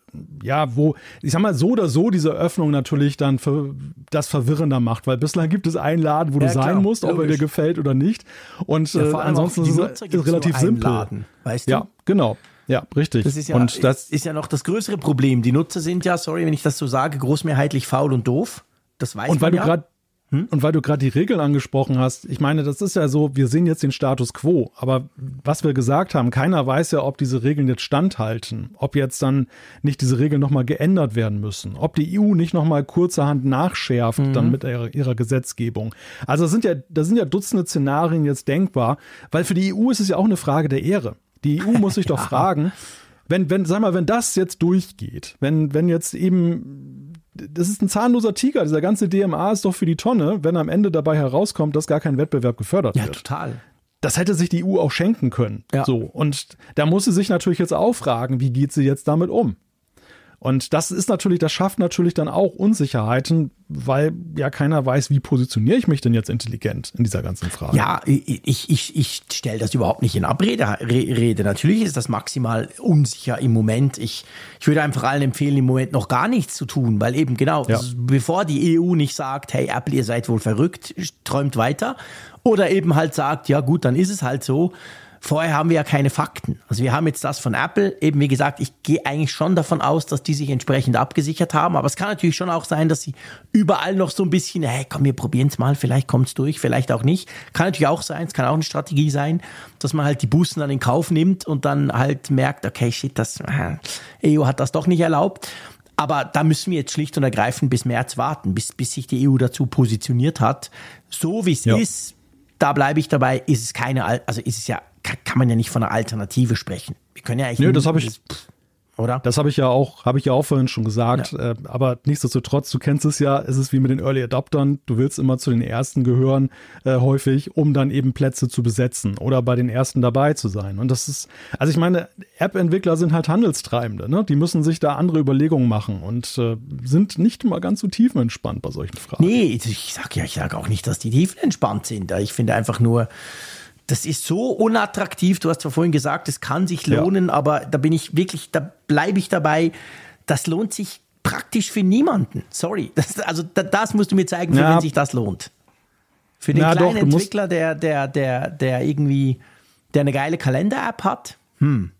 ja, wo, ich sag mal, so oder so diese Öffnung natürlich dann für, das verwirrender macht, weil bislang gibt es einen Laden, wo ja, du sein klar, musst, logisch. ob er dir gefällt oder nicht. Und ja, äh, ansonsten ist es relativ simpel. Laden, weißt du? Ja, genau. Ja, richtig. Das ist ja, und das ist ja noch das größere Problem. Die Nutzer sind ja, sorry, wenn ich das so sage, großmehrheitlich faul und doof. Das weiß und weil man du ja. gerade hm? Und weil du gerade die Regeln angesprochen hast, ich meine, das ist ja so, wir sehen jetzt den Status quo, aber was wir gesagt haben, keiner weiß ja, ob diese Regeln jetzt standhalten, ob jetzt dann nicht diese Regeln nochmal geändert werden müssen, ob die EU nicht nochmal kurzerhand nachschärft mhm. dann mit ihrer, ihrer Gesetzgebung. Also das sind ja, da sind ja Dutzende Szenarien jetzt denkbar, weil für die EU ist es ja auch eine Frage der Ehre. Die EU muss sich ja. doch fragen, wenn, wenn, sag mal, wenn das jetzt durchgeht, wenn, wenn jetzt eben das ist ein zahnloser Tiger. Dieser ganze DMA ist doch für die Tonne, wenn am Ende dabei herauskommt, dass gar kein Wettbewerb gefördert ja, wird. Ja, total. Das hätte sich die EU auch schenken können. Ja. So. Und da muss sie sich natürlich jetzt auch fragen, wie geht sie jetzt damit um? Und das ist natürlich, das schafft natürlich dann auch Unsicherheiten, weil ja keiner weiß, wie positioniere ich mich denn jetzt intelligent in dieser ganzen Frage. Ja, ich, ich, ich stelle das überhaupt nicht in Abrede. Rede. Natürlich ist das maximal unsicher im Moment. Ich, ich würde einfach allen empfehlen, im Moment noch gar nichts zu tun, weil eben genau, ja. bevor die EU nicht sagt, hey Apple, ihr seid wohl verrückt, träumt weiter, oder eben halt sagt, ja gut, dann ist es halt so Vorher haben wir ja keine Fakten. Also wir haben jetzt das von Apple. Eben wie gesagt, ich gehe eigentlich schon davon aus, dass die sich entsprechend abgesichert haben. Aber es kann natürlich schon auch sein, dass sie überall noch so ein bisschen, hey, komm, wir probieren es mal, vielleicht kommt es durch, vielleicht auch nicht. Kann natürlich auch sein, es kann auch eine Strategie sein, dass man halt die Bußen dann in Kauf nimmt und dann halt merkt, okay, shit, das äh, EU hat das doch nicht erlaubt. Aber da müssen wir jetzt schlicht und ergreifend bis März warten, bis, bis sich die EU dazu positioniert hat. So wie es ja. ist, da bleibe ich dabei, ist es keine, also ist es ja kann man ja nicht von einer Alternative sprechen. Wir können ja eigentlich. Nö, das habe ich. Oder? Das habe ich ja auch, habe ich ja auch vorhin schon gesagt. Ja. Äh, aber nichtsdestotrotz, du kennst es ja, es ist wie mit den Early Adoptern. Du willst immer zu den ersten gehören, äh, häufig, um dann eben Plätze zu besetzen oder bei den ersten dabei zu sein. Und das ist, also ich meine, App-Entwickler sind halt Handelstreibende, ne? Die müssen sich da andere Überlegungen machen und äh, sind nicht immer ganz so tiefenentspannt bei solchen Fragen. Nee, ich sag ja, ich sage auch nicht, dass die tiefenentspannt sind. Ich finde einfach nur, das ist so unattraktiv. Du hast zwar vorhin gesagt, es kann sich lohnen, ja. aber da bin ich wirklich, da bleibe ich dabei. Das lohnt sich praktisch für niemanden. Sorry. Das, also das musst du mir zeigen, für ja. wen sich das lohnt. Für den ja, kleinen doch, Entwickler, der, der, der, der irgendwie, der eine geile Kalender-App hat. Hm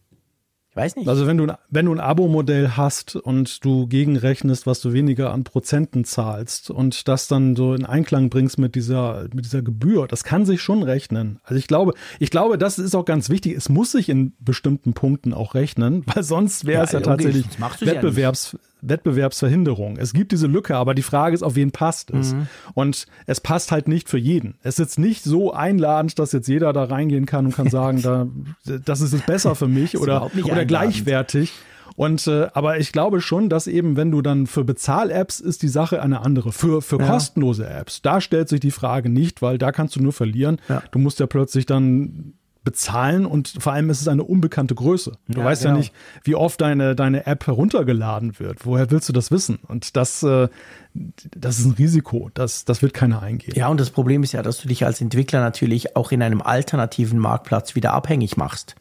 weiß nicht. Also wenn du, wenn du ein Abo-Modell hast und du gegenrechnest, was du weniger an Prozenten zahlst und das dann so in Einklang bringst mit dieser, mit dieser Gebühr, das kann sich schon rechnen. Also ich glaube, ich glaube, das ist auch ganz wichtig. Es muss sich in bestimmten Punkten auch rechnen, weil sonst wäre ja, es ja tatsächlich Wettbewerbs, ja Wettbewerbsverhinderung. Es gibt diese Lücke, aber die Frage ist, auf wen passt es? Mhm. Und es passt halt nicht für jeden. Es ist jetzt nicht so einladend, dass jetzt jeder da reingehen kann und kann sagen, da, das ist es besser für mich oder, oder gleichwertig. Und äh, aber ich glaube schon, dass eben, wenn du dann für Bezahl-Apps ist die Sache eine andere. Für, für ja. kostenlose Apps, da stellt sich die Frage nicht, weil da kannst du nur verlieren. Ja. Du musst ja plötzlich dann bezahlen und vor allem ist es eine unbekannte Größe. Du ja, weißt genau. ja nicht, wie oft deine, deine App heruntergeladen wird. Woher willst du das wissen? Und das, äh, das ist ein Risiko. Das, das wird keiner eingehen. Ja, und das Problem ist ja, dass du dich als Entwickler natürlich auch in einem alternativen Marktplatz wieder abhängig machst.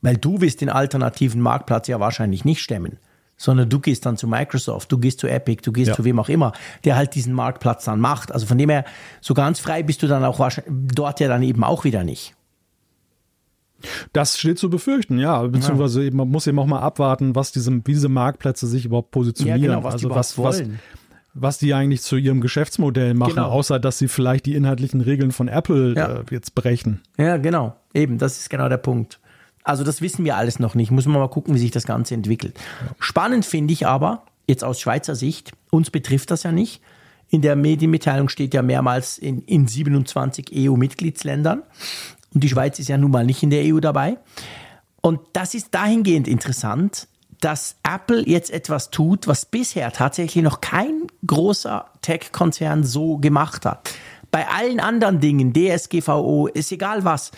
Weil du wirst den alternativen Marktplatz ja wahrscheinlich nicht stemmen sondern du gehst dann zu Microsoft, du gehst zu Epic, du gehst ja. zu wem auch immer, der halt diesen Marktplatz dann macht. Also von dem her, so ganz frei bist du dann auch wahrscheinlich dort ja dann eben auch wieder nicht. Das steht zu befürchten, ja. Beziehungsweise ja. man muss eben auch mal abwarten, was diese, wie diese Marktplätze sich überhaupt positionieren. Ja, genau, was also was, was, was die eigentlich zu ihrem Geschäftsmodell machen, genau. außer dass sie vielleicht die inhaltlichen Regeln von Apple ja. äh, jetzt brechen. Ja, genau. Eben, das ist genau der Punkt. Also das wissen wir alles noch nicht. Muss man mal gucken, wie sich das Ganze entwickelt. Spannend finde ich aber, jetzt aus Schweizer Sicht, uns betrifft das ja nicht. In der Medienmitteilung steht ja mehrmals in, in 27 EU-Mitgliedsländern. Und die Schweiz ist ja nun mal nicht in der EU dabei. Und das ist dahingehend interessant, dass Apple jetzt etwas tut, was bisher tatsächlich noch kein großer Tech-Konzern so gemacht hat. Bei allen anderen Dingen, DSGVO, ist egal was,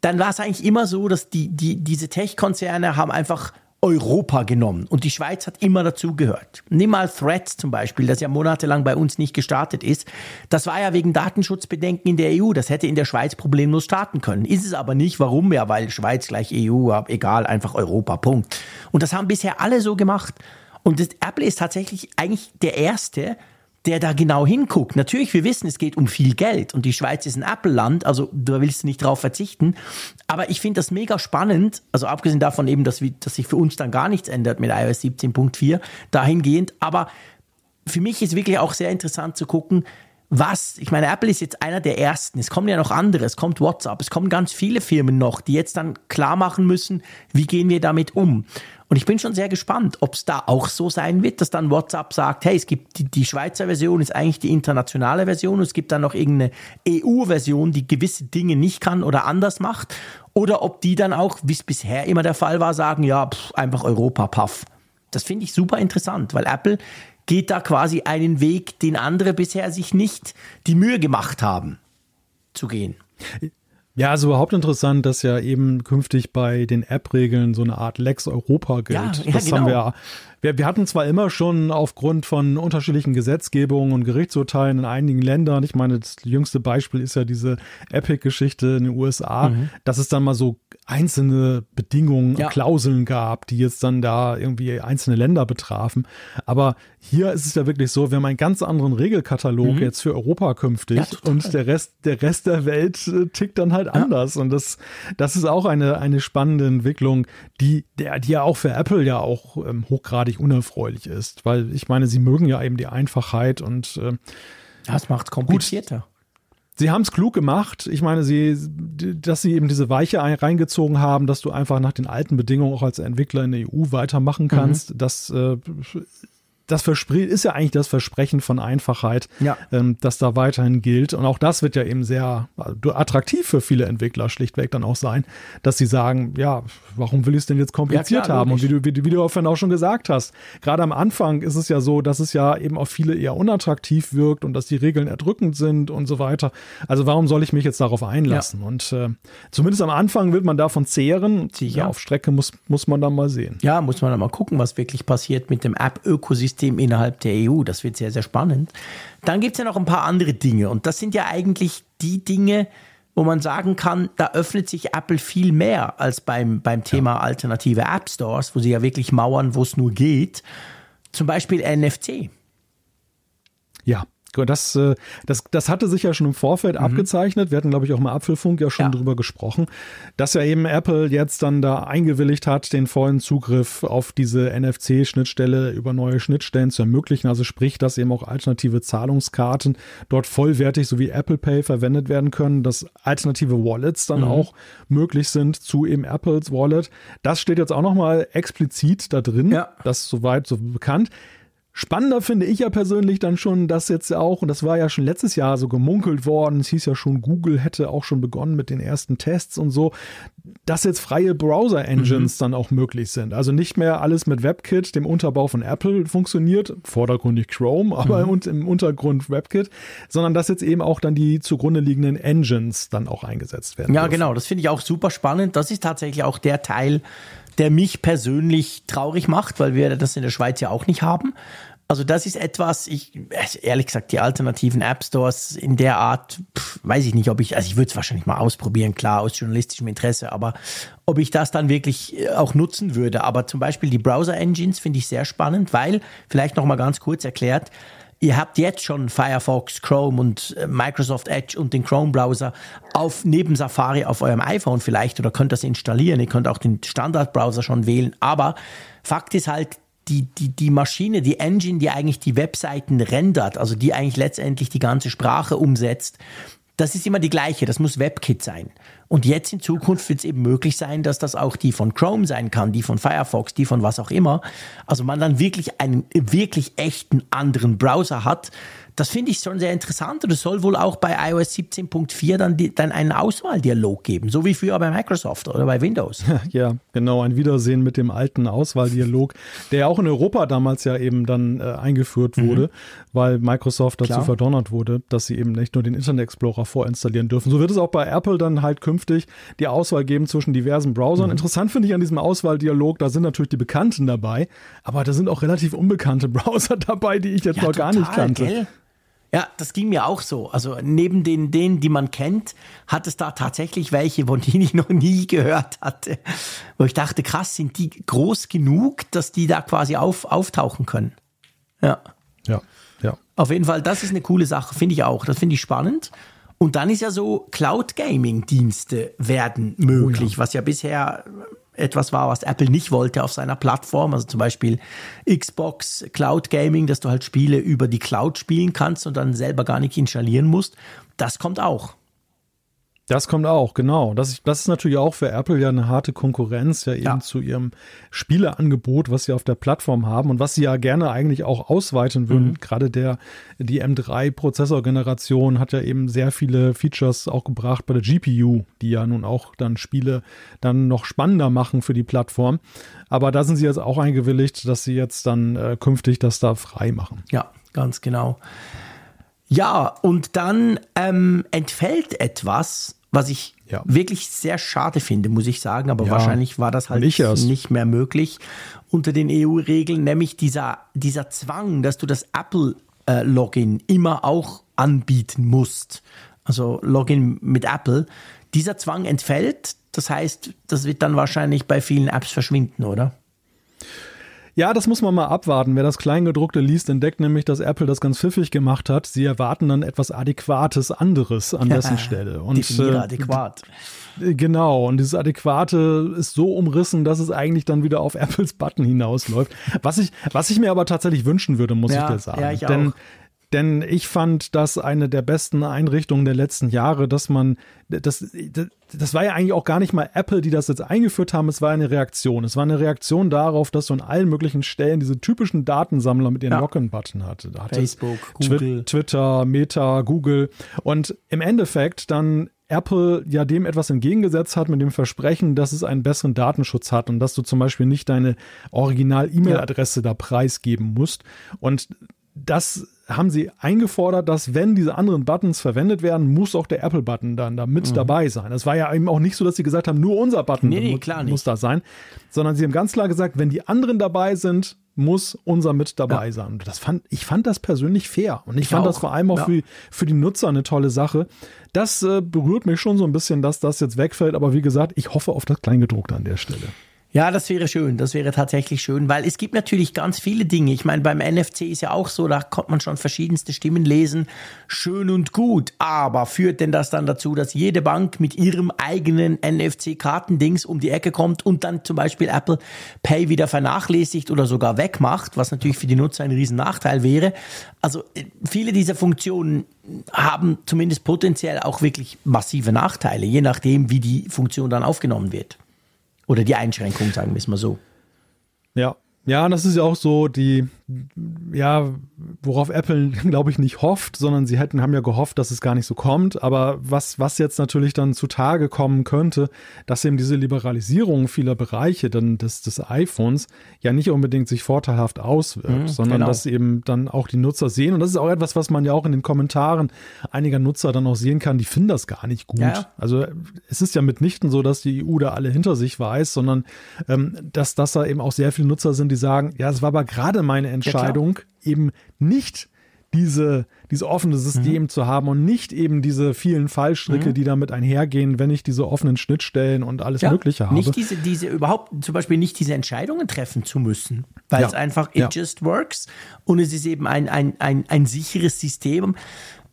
dann war es eigentlich immer so, dass die, die, diese Tech-Konzerne haben einfach Europa genommen und die Schweiz hat immer dazugehört. Nimm mal Threads zum Beispiel, das ja monatelang bei uns nicht gestartet ist. Das war ja wegen Datenschutzbedenken in der EU. Das hätte in der Schweiz problemlos starten können. Ist es aber nicht. Warum? Ja, weil Schweiz gleich EU, egal, einfach Europa, Punkt. Und das haben bisher alle so gemacht. Und Apple ist tatsächlich eigentlich der Erste, der da genau hinguckt. Natürlich, wir wissen, es geht um viel Geld und die Schweiz ist ein Apple-Land, also da willst du nicht drauf verzichten. Aber ich finde das mega spannend, also abgesehen davon eben, dass, wir, dass sich für uns dann gar nichts ändert mit iOS 17.4 dahingehend. Aber für mich ist wirklich auch sehr interessant zu gucken, was, ich meine, Apple ist jetzt einer der ersten. Es kommen ja noch andere, es kommt WhatsApp, es kommen ganz viele Firmen noch, die jetzt dann klar machen müssen, wie gehen wir damit um. Und ich bin schon sehr gespannt, ob es da auch so sein wird, dass dann WhatsApp sagt, hey, es gibt die, die Schweizer Version ist eigentlich die internationale Version und es gibt dann noch irgendeine EU-Version, die gewisse Dinge nicht kann oder anders macht. Oder ob die dann auch, wie es bisher immer der Fall war, sagen, ja, pff, einfach Europa, paff. Das finde ich super interessant, weil Apple geht da quasi einen Weg, den andere bisher sich nicht die Mühe gemacht haben zu gehen. Ja, also überhaupt interessant, dass ja eben künftig bei den App-Regeln so eine Art Lex Europa gilt. Ja, ja, das genau. haben wir wir, wir hatten zwar immer schon aufgrund von unterschiedlichen Gesetzgebungen und Gerichtsurteilen in einigen Ländern, ich meine, das jüngste Beispiel ist ja diese Epic-Geschichte in den USA, mhm. dass es dann mal so einzelne Bedingungen, ja. Klauseln gab, die jetzt dann da irgendwie einzelne Länder betrafen. Aber hier ist es ja wirklich so, wir haben einen ganz anderen Regelkatalog mhm. jetzt für Europa künftig ja, und der Rest, der Rest der Welt äh, tickt dann halt ja. anders. Und das, das ist auch eine, eine spannende Entwicklung, die, der, die ja auch für Apple ja auch ähm, hochgradig völlig unerfreulich ist, weil ich meine, sie mögen ja eben die Einfachheit und äh, das macht es komplizierter. Gut, Sie haben es klug gemacht. Ich meine, sie, dass sie eben diese Weiche reingezogen haben, dass du einfach nach den alten Bedingungen auch als Entwickler in der EU weitermachen kannst. Mhm. Das äh, das Versprechen ist ja eigentlich das Versprechen von Einfachheit, ja. ähm, das da weiterhin gilt. Und auch das wird ja eben sehr also, attraktiv für viele Entwickler schlichtweg dann auch sein, dass sie sagen, ja, warum will ich es denn jetzt kompliziert ja, klar, haben? Und wie du, wie, wie du vorhin auch schon gesagt hast, gerade am Anfang ist es ja so, dass es ja eben auf viele eher unattraktiv wirkt und dass die Regeln erdrückend sind und so weiter. Also warum soll ich mich jetzt darauf einlassen? Ja. Und äh, zumindest am Anfang wird man davon zehren. Ja, auf Strecke muss, muss man dann mal sehen. Ja, muss man dann mal gucken, was wirklich passiert mit dem App-Ökosystem System innerhalb der EU. Das wird sehr, sehr spannend. Dann gibt es ja noch ein paar andere Dinge und das sind ja eigentlich die Dinge, wo man sagen kann, da öffnet sich Apple viel mehr als beim, beim Thema alternative App Stores, wo sie ja wirklich mauern, wo es nur geht. Zum Beispiel NFC. Ja, das, äh, das, das hatte sich ja schon im Vorfeld mhm. abgezeichnet. Wir hatten, glaube ich, auch mal Apfelfunk ja schon ja. drüber gesprochen, dass ja eben Apple jetzt dann da eingewilligt hat, den vollen Zugriff auf diese NFC-Schnittstelle über neue Schnittstellen zu ermöglichen. Also sprich, dass eben auch alternative Zahlungskarten dort vollwertig sowie Apple Pay verwendet werden können, dass alternative Wallets dann mhm. auch möglich sind zu eben Apples Wallet. Das steht jetzt auch nochmal explizit da drin. Ja. Das ist soweit so bekannt. Spannender finde ich ja persönlich dann schon, dass jetzt auch, und das war ja schon letztes Jahr so gemunkelt worden, es hieß ja schon, Google hätte auch schon begonnen mit den ersten Tests und so, dass jetzt freie Browser-Engines mhm. dann auch möglich sind. Also nicht mehr alles mit WebKit, dem Unterbau von Apple, funktioniert, vordergründig Chrome, aber mhm. im Untergrund WebKit, sondern dass jetzt eben auch dann die zugrunde liegenden Engines dann auch eingesetzt werden. Ja, dürfen. genau, das finde ich auch super spannend. Das ist tatsächlich auch der Teil, der mich persönlich traurig macht, weil wir das in der Schweiz ja auch nicht haben. Also das ist etwas, ich ehrlich gesagt, die alternativen App Stores in der Art, pff, weiß ich nicht, ob ich, also ich würde es wahrscheinlich mal ausprobieren, klar, aus journalistischem Interesse, aber ob ich das dann wirklich äh, auch nutzen würde. Aber zum Beispiel die Browser Engines finde ich sehr spannend, weil, vielleicht noch mal ganz kurz erklärt, Ihr habt jetzt schon Firefox, Chrome und äh, Microsoft Edge und den Chrome-Browser auf neben Safari auf eurem iPhone vielleicht oder könnt das installieren. Ihr könnt auch den Standard-Browser schon wählen. Aber Fakt ist halt, die, die, die Maschine, die Engine, die eigentlich die Webseiten rendert, also die eigentlich letztendlich die ganze Sprache umsetzt, das ist immer die gleiche, das muss WebKit sein. Und jetzt in Zukunft wird es eben möglich sein, dass das auch die von Chrome sein kann, die von Firefox, die von was auch immer. Also man dann wirklich einen wirklich echten anderen Browser hat, das finde ich schon sehr interessant und es soll wohl auch bei iOS 17.4 dann, dann einen Auswahldialog geben, so wie früher bei Microsoft oder bei Windows. Ja, genau, ein Wiedersehen mit dem alten Auswahldialog, der ja auch in Europa damals ja eben dann äh, eingeführt wurde, mhm. Weil Microsoft dazu Klar. verdonnert wurde, dass sie eben nicht nur den Internet Explorer vorinstallieren dürfen. So wird es auch bei Apple dann halt künftig die Auswahl geben zwischen diversen Browsern. Mhm. Interessant finde ich an diesem Auswahldialog, da sind natürlich die Bekannten dabei, aber da sind auch relativ unbekannte Browser dabei, die ich jetzt ja, noch total, gar nicht kannte. Gell? Ja, das ging mir auch so. Also neben den, denen, die man kennt, hat es da tatsächlich welche, von denen ich noch nie gehört hatte. Wo ich dachte, krass, sind die groß genug, dass die da quasi auf, auftauchen können. Ja. Ja. Ja. Auf jeden Fall, das ist eine coole Sache, finde ich auch. Das finde ich spannend. Und dann ist ja so, Cloud Gaming Dienste werden möglich, oh ja. was ja bisher etwas war, was Apple nicht wollte auf seiner Plattform. Also zum Beispiel Xbox Cloud Gaming, dass du halt Spiele über die Cloud spielen kannst und dann selber gar nicht installieren musst. Das kommt auch. Das kommt auch, genau. Das, das ist natürlich auch für Apple ja eine harte Konkurrenz, ja eben ja. zu ihrem Spieleangebot, was sie auf der Plattform haben und was sie ja gerne eigentlich auch ausweiten würden. Mhm. Gerade der, die M3-Prozessorgeneration hat ja eben sehr viele Features auch gebracht bei der GPU, die ja nun auch dann Spiele dann noch spannender machen für die Plattform. Aber da sind sie jetzt auch eingewilligt, dass sie jetzt dann äh, künftig das da frei machen. Ja, ganz genau. Ja, und dann ähm, entfällt etwas, was ich ja. wirklich sehr schade finde, muss ich sagen, aber ja. wahrscheinlich war das halt nicht mehr möglich unter den EU-Regeln, nämlich dieser, dieser Zwang, dass du das Apple-Login äh, immer auch anbieten musst. Also Login mit Apple. Dieser Zwang entfällt, das heißt, das wird dann wahrscheinlich bei vielen Apps verschwinden, oder? Ja, das muss man mal abwarten. Wer das Kleingedruckte liest, entdeckt nämlich, dass Apple das ganz pfiffig gemacht hat. Sie erwarten dann etwas Adäquates anderes an dessen Stelle. Und, Definiere äh, adäquat. Genau, und dieses Adäquate ist so umrissen, dass es eigentlich dann wieder auf Apples Button hinausläuft. Was ich, was ich mir aber tatsächlich wünschen würde, muss ja, ich dir sagen. Ja, ich Denn auch denn ich fand das eine der besten Einrichtungen der letzten Jahre, dass man, das, das, das war ja eigentlich auch gar nicht mal Apple, die das jetzt eingeführt haben, es war eine Reaktion. Es war eine Reaktion darauf, dass du an allen möglichen Stellen diese typischen Datensammler mit ihren ja. Login-Button hatte. Da hatte Facebook, Google. Twitter, Meta, Google. Und im Endeffekt dann Apple ja dem etwas entgegengesetzt hat mit dem Versprechen, dass es einen besseren Datenschutz hat und dass du zum Beispiel nicht deine Original-E-Mail-Adresse ja. da preisgeben musst. Und das haben sie eingefordert, dass wenn diese anderen Buttons verwendet werden, muss auch der Apple-Button dann da mit mhm. dabei sein. Es war ja eben auch nicht so, dass sie gesagt haben, nur unser Button nee, nee, muss, muss da sein, sondern sie haben ganz klar gesagt, wenn die anderen dabei sind, muss unser mit dabei ja. sein. Und das fand, ich fand das persönlich fair. Und ich, ich fand auch. das vor allem auch ja. für, für die Nutzer eine tolle Sache. Das äh, berührt mich schon so ein bisschen, dass das jetzt wegfällt. Aber wie gesagt, ich hoffe auf das Kleingedruckte an der Stelle. Ja, das wäre schön. Das wäre tatsächlich schön, weil es gibt natürlich ganz viele Dinge. Ich meine, beim NFC ist ja auch so, da kommt man schon verschiedenste Stimmen lesen. Schön und gut. Aber führt denn das dann dazu, dass jede Bank mit ihrem eigenen NFC-Kartendings um die Ecke kommt und dann zum Beispiel Apple Pay wieder vernachlässigt oder sogar wegmacht, was natürlich für die Nutzer ein riesen Nachteil wäre. Also äh, viele dieser Funktionen haben zumindest potenziell auch wirklich massive Nachteile, je nachdem, wie die Funktion dann aufgenommen wird. Oder die Einschränkung, sagen wir es mal so. Ja, ja, das ist ja auch so die, ja, worauf Apple, glaube ich, nicht hofft, sondern sie hätten, haben ja gehofft, dass es gar nicht so kommt. Aber was, was jetzt natürlich dann zutage kommen könnte, dass eben diese Liberalisierung vieler Bereiche dann des, des iPhones ja nicht unbedingt sich vorteilhaft auswirkt, mhm, sondern genau. dass eben dann auch die Nutzer sehen. Und das ist auch etwas, was man ja auch in den Kommentaren einiger Nutzer dann auch sehen kann, die finden das gar nicht gut. Ja. Also es ist ja mitnichten so, dass die EU da alle hinter sich weiß, sondern ähm, dass, dass da eben auch sehr viele Nutzer sind, die sagen, ja, es war aber gerade meine Entscheidung, ja, eben nicht diese, diese offene System mhm. zu haben und nicht eben diese vielen Fallstricke, mhm. die damit einhergehen, wenn ich diese offenen Schnittstellen und alles ja, Mögliche habe. Nicht diese, diese, überhaupt zum Beispiel nicht diese Entscheidungen treffen zu müssen, weil ja. es einfach, it ja. just works und es ist eben ein, ein, ein, ein sicheres System.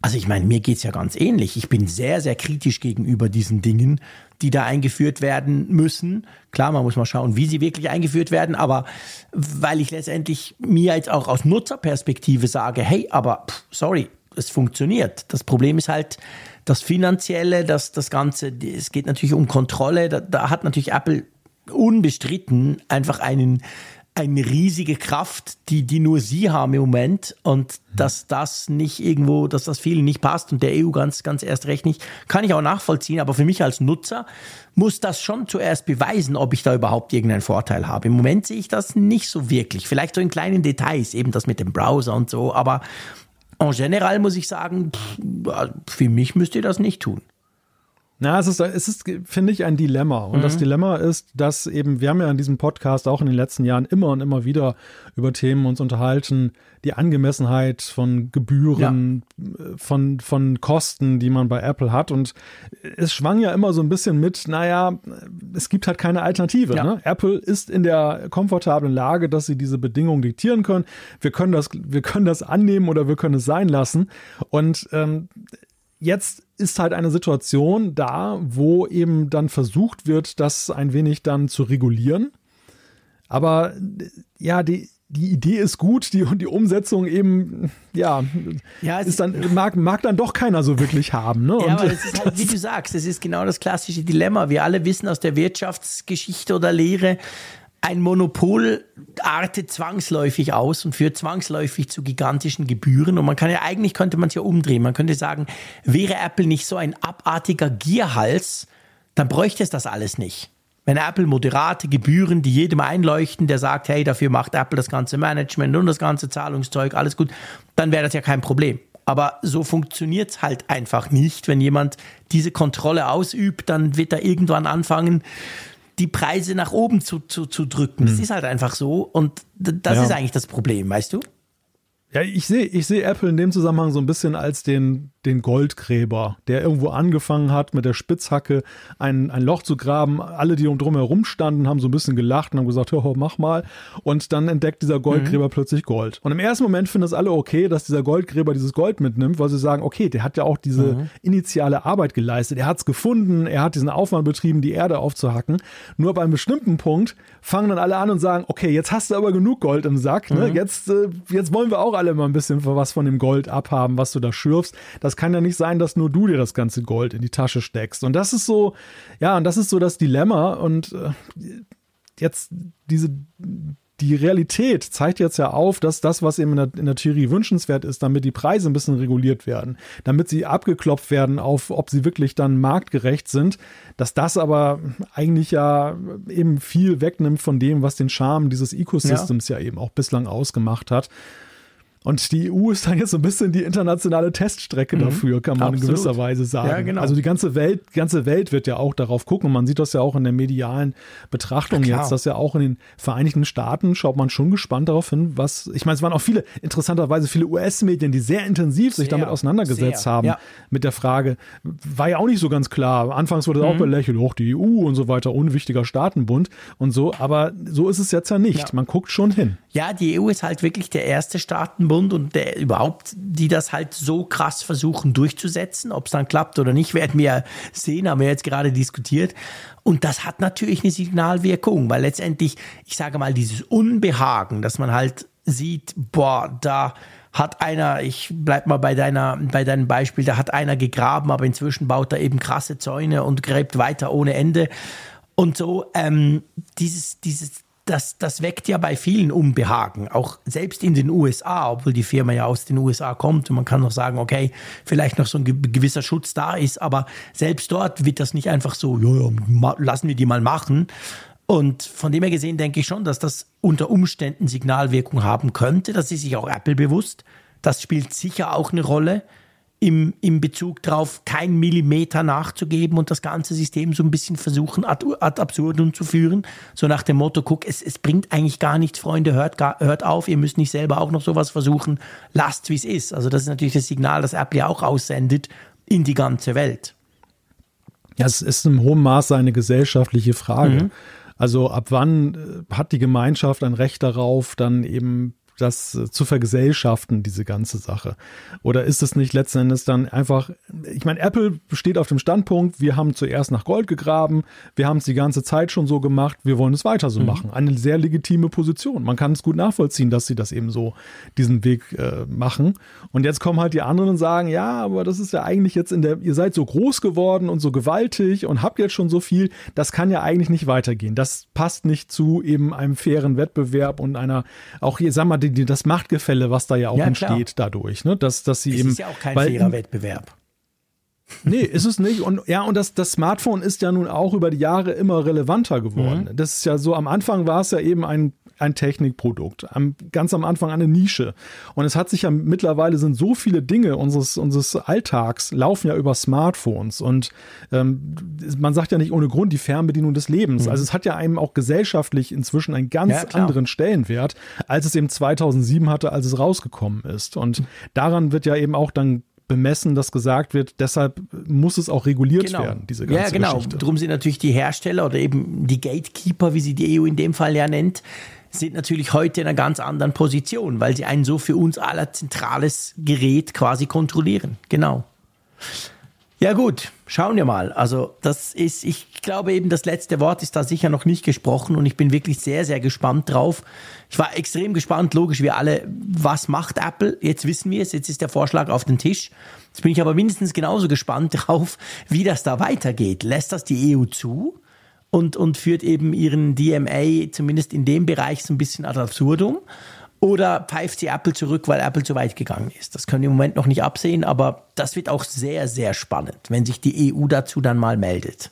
Also ich meine, mir geht es ja ganz ähnlich. Ich bin sehr, sehr kritisch gegenüber diesen Dingen, die da eingeführt werden müssen. Klar, man muss mal schauen, wie sie wirklich eingeführt werden, aber weil ich letztendlich mir jetzt auch aus Nutzerperspektive sage, hey, aber pff, sorry, es funktioniert. Das Problem ist halt das Finanzielle, das, das Ganze, es geht natürlich um Kontrolle. Da, da hat natürlich Apple unbestritten einfach einen eine riesige Kraft, die, die nur sie haben im Moment und dass das nicht irgendwo, dass das vielen nicht passt und der EU ganz, ganz erst recht nicht, kann ich auch nachvollziehen, aber für mich als Nutzer muss das schon zuerst beweisen, ob ich da überhaupt irgendeinen Vorteil habe. Im Moment sehe ich das nicht so wirklich, vielleicht so in kleinen Details, eben das mit dem Browser und so, aber en general muss ich sagen, pff, für mich müsst ihr das nicht tun. Na, es ist, es ist, finde ich, ein Dilemma. Und mhm. das Dilemma ist, dass eben, wir haben ja in diesem Podcast auch in den letzten Jahren immer und immer wieder über Themen uns unterhalten, die Angemessenheit von Gebühren, ja. von, von Kosten, die man bei Apple hat. Und es schwang ja immer so ein bisschen mit, naja, es gibt halt keine Alternative. Ja. Ne? Apple ist in der komfortablen Lage, dass sie diese Bedingungen diktieren können. Wir können das, wir können das annehmen oder wir können es sein lassen. Und ähm, jetzt ist halt eine Situation da, wo eben dann versucht wird, das ein wenig dann zu regulieren. Aber ja, die, die Idee ist gut, die, die Umsetzung eben, ja, ja ist dann, mag, mag dann doch keiner so wirklich haben. Ne? Ja, aber es ist halt, wie du sagst, es ist genau das klassische Dilemma. Wir alle wissen aus der Wirtschaftsgeschichte oder Lehre, ein Monopol artet zwangsläufig aus und führt zwangsläufig zu gigantischen Gebühren. Und man kann ja eigentlich könnte man es ja umdrehen. Man könnte sagen, wäre Apple nicht so ein abartiger Gierhals, dann bräuchte es das alles nicht. Wenn Apple moderate Gebühren, die jedem einleuchten, der sagt, hey, dafür macht Apple das ganze Management und das ganze Zahlungszeug, alles gut, dann wäre das ja kein Problem. Aber so funktioniert es halt einfach nicht. Wenn jemand diese Kontrolle ausübt, dann wird er irgendwann anfangen, die Preise nach oben zu, zu, zu drücken. Das mhm. ist halt einfach so. Und das ja. ist eigentlich das Problem, weißt du? Ja, ich sehe ich sehe Apple in dem Zusammenhang so ein bisschen als den, den Goldgräber, der irgendwo angefangen hat, mit der Spitzhacke ein, ein Loch zu graben. Alle, die um drum herum standen, haben so ein bisschen gelacht und haben gesagt, oh, mach mal. Und dann entdeckt dieser Goldgräber mhm. plötzlich Gold. Und im ersten Moment finden es alle okay, dass dieser Goldgräber dieses Gold mitnimmt, weil sie sagen, okay, der hat ja auch diese mhm. initiale Arbeit geleistet. Er hat es gefunden, er hat diesen Aufwand betrieben, die Erde aufzuhacken. Nur bei einem bestimmten Punkt fangen dann alle an und sagen, okay, jetzt hast du aber genug Gold im Sack. Ne? Mhm. Jetzt, äh, jetzt wollen wir auch alle mal ein bisschen was von dem Gold abhaben, was du da schürfst. Das kann ja nicht sein, dass nur du dir das ganze Gold in die Tasche steckst. Und das ist so, ja, und das ist so das Dilemma. Und äh, jetzt diese die Realität zeigt jetzt ja auf, dass das, was eben in der, in der, Theorie wünschenswert ist, damit die Preise ein bisschen reguliert werden, damit sie abgeklopft werden auf, ob sie wirklich dann marktgerecht sind, dass das aber eigentlich ja eben viel wegnimmt von dem, was den Charme dieses Ecosystems ja, ja eben auch bislang ausgemacht hat. Und die EU ist dann jetzt so ein bisschen die internationale Teststrecke mhm. dafür, kann man Absolut. in gewisser Weise sagen. Ja, genau. Also die ganze Welt, die ganze Welt wird ja auch darauf gucken. Und man sieht das ja auch in der medialen Betrachtung ja, jetzt, dass ja auch in den Vereinigten Staaten schaut man schon gespannt darauf hin, was, ich meine, es waren auch viele, interessanterweise viele US-Medien, die sehr intensiv sich sehr, damit auseinandergesetzt sehr, haben, ja. mit der Frage, war ja auch nicht so ganz klar. Anfangs wurde mhm. auch belächelt, auch die EU und so weiter, unwichtiger Staatenbund und so. Aber so ist es jetzt ja nicht. Ja. Man guckt schon hin. Ja, die EU ist halt wirklich der erste Staatenbund und der überhaupt, die das halt so krass versuchen durchzusetzen. Ob es dann klappt oder nicht, werden wir sehen, haben wir jetzt gerade diskutiert. Und das hat natürlich eine Signalwirkung, weil letztendlich, ich sage mal, dieses Unbehagen, dass man halt sieht, boah, da hat einer, ich bleib mal bei deiner, bei deinem Beispiel, da hat einer gegraben, aber inzwischen baut er eben krasse Zäune und gräbt weiter ohne Ende. Und so, ähm, dieses, dieses, das, das weckt ja bei vielen Unbehagen, auch selbst in den USA, obwohl die Firma ja aus den USA kommt und man kann noch sagen, okay, vielleicht noch so ein gewisser Schutz da ist, aber selbst dort wird das nicht einfach so, ja, lassen wir die mal machen. Und von dem her gesehen denke ich schon, dass das unter Umständen Signalwirkung haben könnte. Das ist sich auch Apple bewusst. Das spielt sicher auch eine Rolle im, im Bezug darauf, kein Millimeter nachzugeben und das ganze System so ein bisschen versuchen, ad, ad absurdum zu führen. So nach dem Motto, guck, es, es bringt eigentlich gar nichts, Freunde, hört, gar, hört auf, ihr müsst nicht selber auch noch sowas versuchen, lasst wie es ist. Also das ist natürlich das Signal, das Apple ja auch aussendet in die ganze Welt. Ja, es ist im hohen Maße eine gesellschaftliche Frage. Mhm. Also ab wann äh, hat die Gemeinschaft ein Recht darauf, dann eben das äh, zu vergesellschaften, diese ganze Sache? Oder ist es nicht letzten Endes dann einfach, ich meine, Apple steht auf dem Standpunkt, wir haben zuerst nach Gold gegraben, wir haben es die ganze Zeit schon so gemacht, wir wollen es weiter so mhm. machen. Eine sehr legitime Position. Man kann es gut nachvollziehen, dass sie das eben so, diesen Weg äh, machen. Und jetzt kommen halt die anderen und sagen, ja, aber das ist ja eigentlich jetzt in der, ihr seid so groß geworden und so gewaltig und habt jetzt schon so viel, das kann ja eigentlich nicht weitergehen. Das passt nicht zu eben einem fairen Wettbewerb und einer, auch hier, sag mal, die, die, das Machtgefälle, was da ja auch ja, entsteht klar. dadurch, ne? Dass, dass sie es eben. ist ja auch kein weil, fairer Wettbewerb. Nee, ist es nicht. Und ja, und das, das Smartphone ist ja nun auch über die Jahre immer relevanter geworden. Mhm. Das ist ja so, am Anfang war es ja eben ein ein Technikprodukt, ganz am Anfang eine Nische. Und es hat sich ja mittlerweile sind so viele Dinge unseres, unseres Alltags laufen ja über Smartphones. Und ähm, man sagt ja nicht ohne Grund die Fernbedienung des Lebens. Mhm. Also es hat ja einem auch gesellschaftlich inzwischen einen ganz ja, anderen Stellenwert, als es eben 2007 hatte, als es rausgekommen ist. Und daran wird ja eben auch dann bemessen, dass gesagt wird, deshalb muss es auch reguliert genau. werden, diese ganze Ja, genau. Geschichte. Darum sind natürlich die Hersteller oder eben die Gatekeeper, wie sie die EU in dem Fall ja nennt, sind natürlich heute in einer ganz anderen Position, weil sie ein so für uns aller zentrales Gerät quasi kontrollieren. Genau. Ja gut, schauen wir mal. Also das ist, ich glaube eben, das letzte Wort ist da sicher noch nicht gesprochen und ich bin wirklich sehr, sehr gespannt drauf. Ich war extrem gespannt, logisch, wir alle, was macht Apple? Jetzt wissen wir es, jetzt ist der Vorschlag auf den Tisch. Jetzt bin ich aber mindestens genauso gespannt drauf, wie das da weitergeht. Lässt das die EU zu? Und, und führt eben ihren DMA zumindest in dem Bereich so ein bisschen ad absurdum? Oder pfeift sie Apple zurück, weil Apple zu weit gegangen ist? Das können wir im Moment noch nicht absehen, aber das wird auch sehr, sehr spannend, wenn sich die EU dazu dann mal meldet.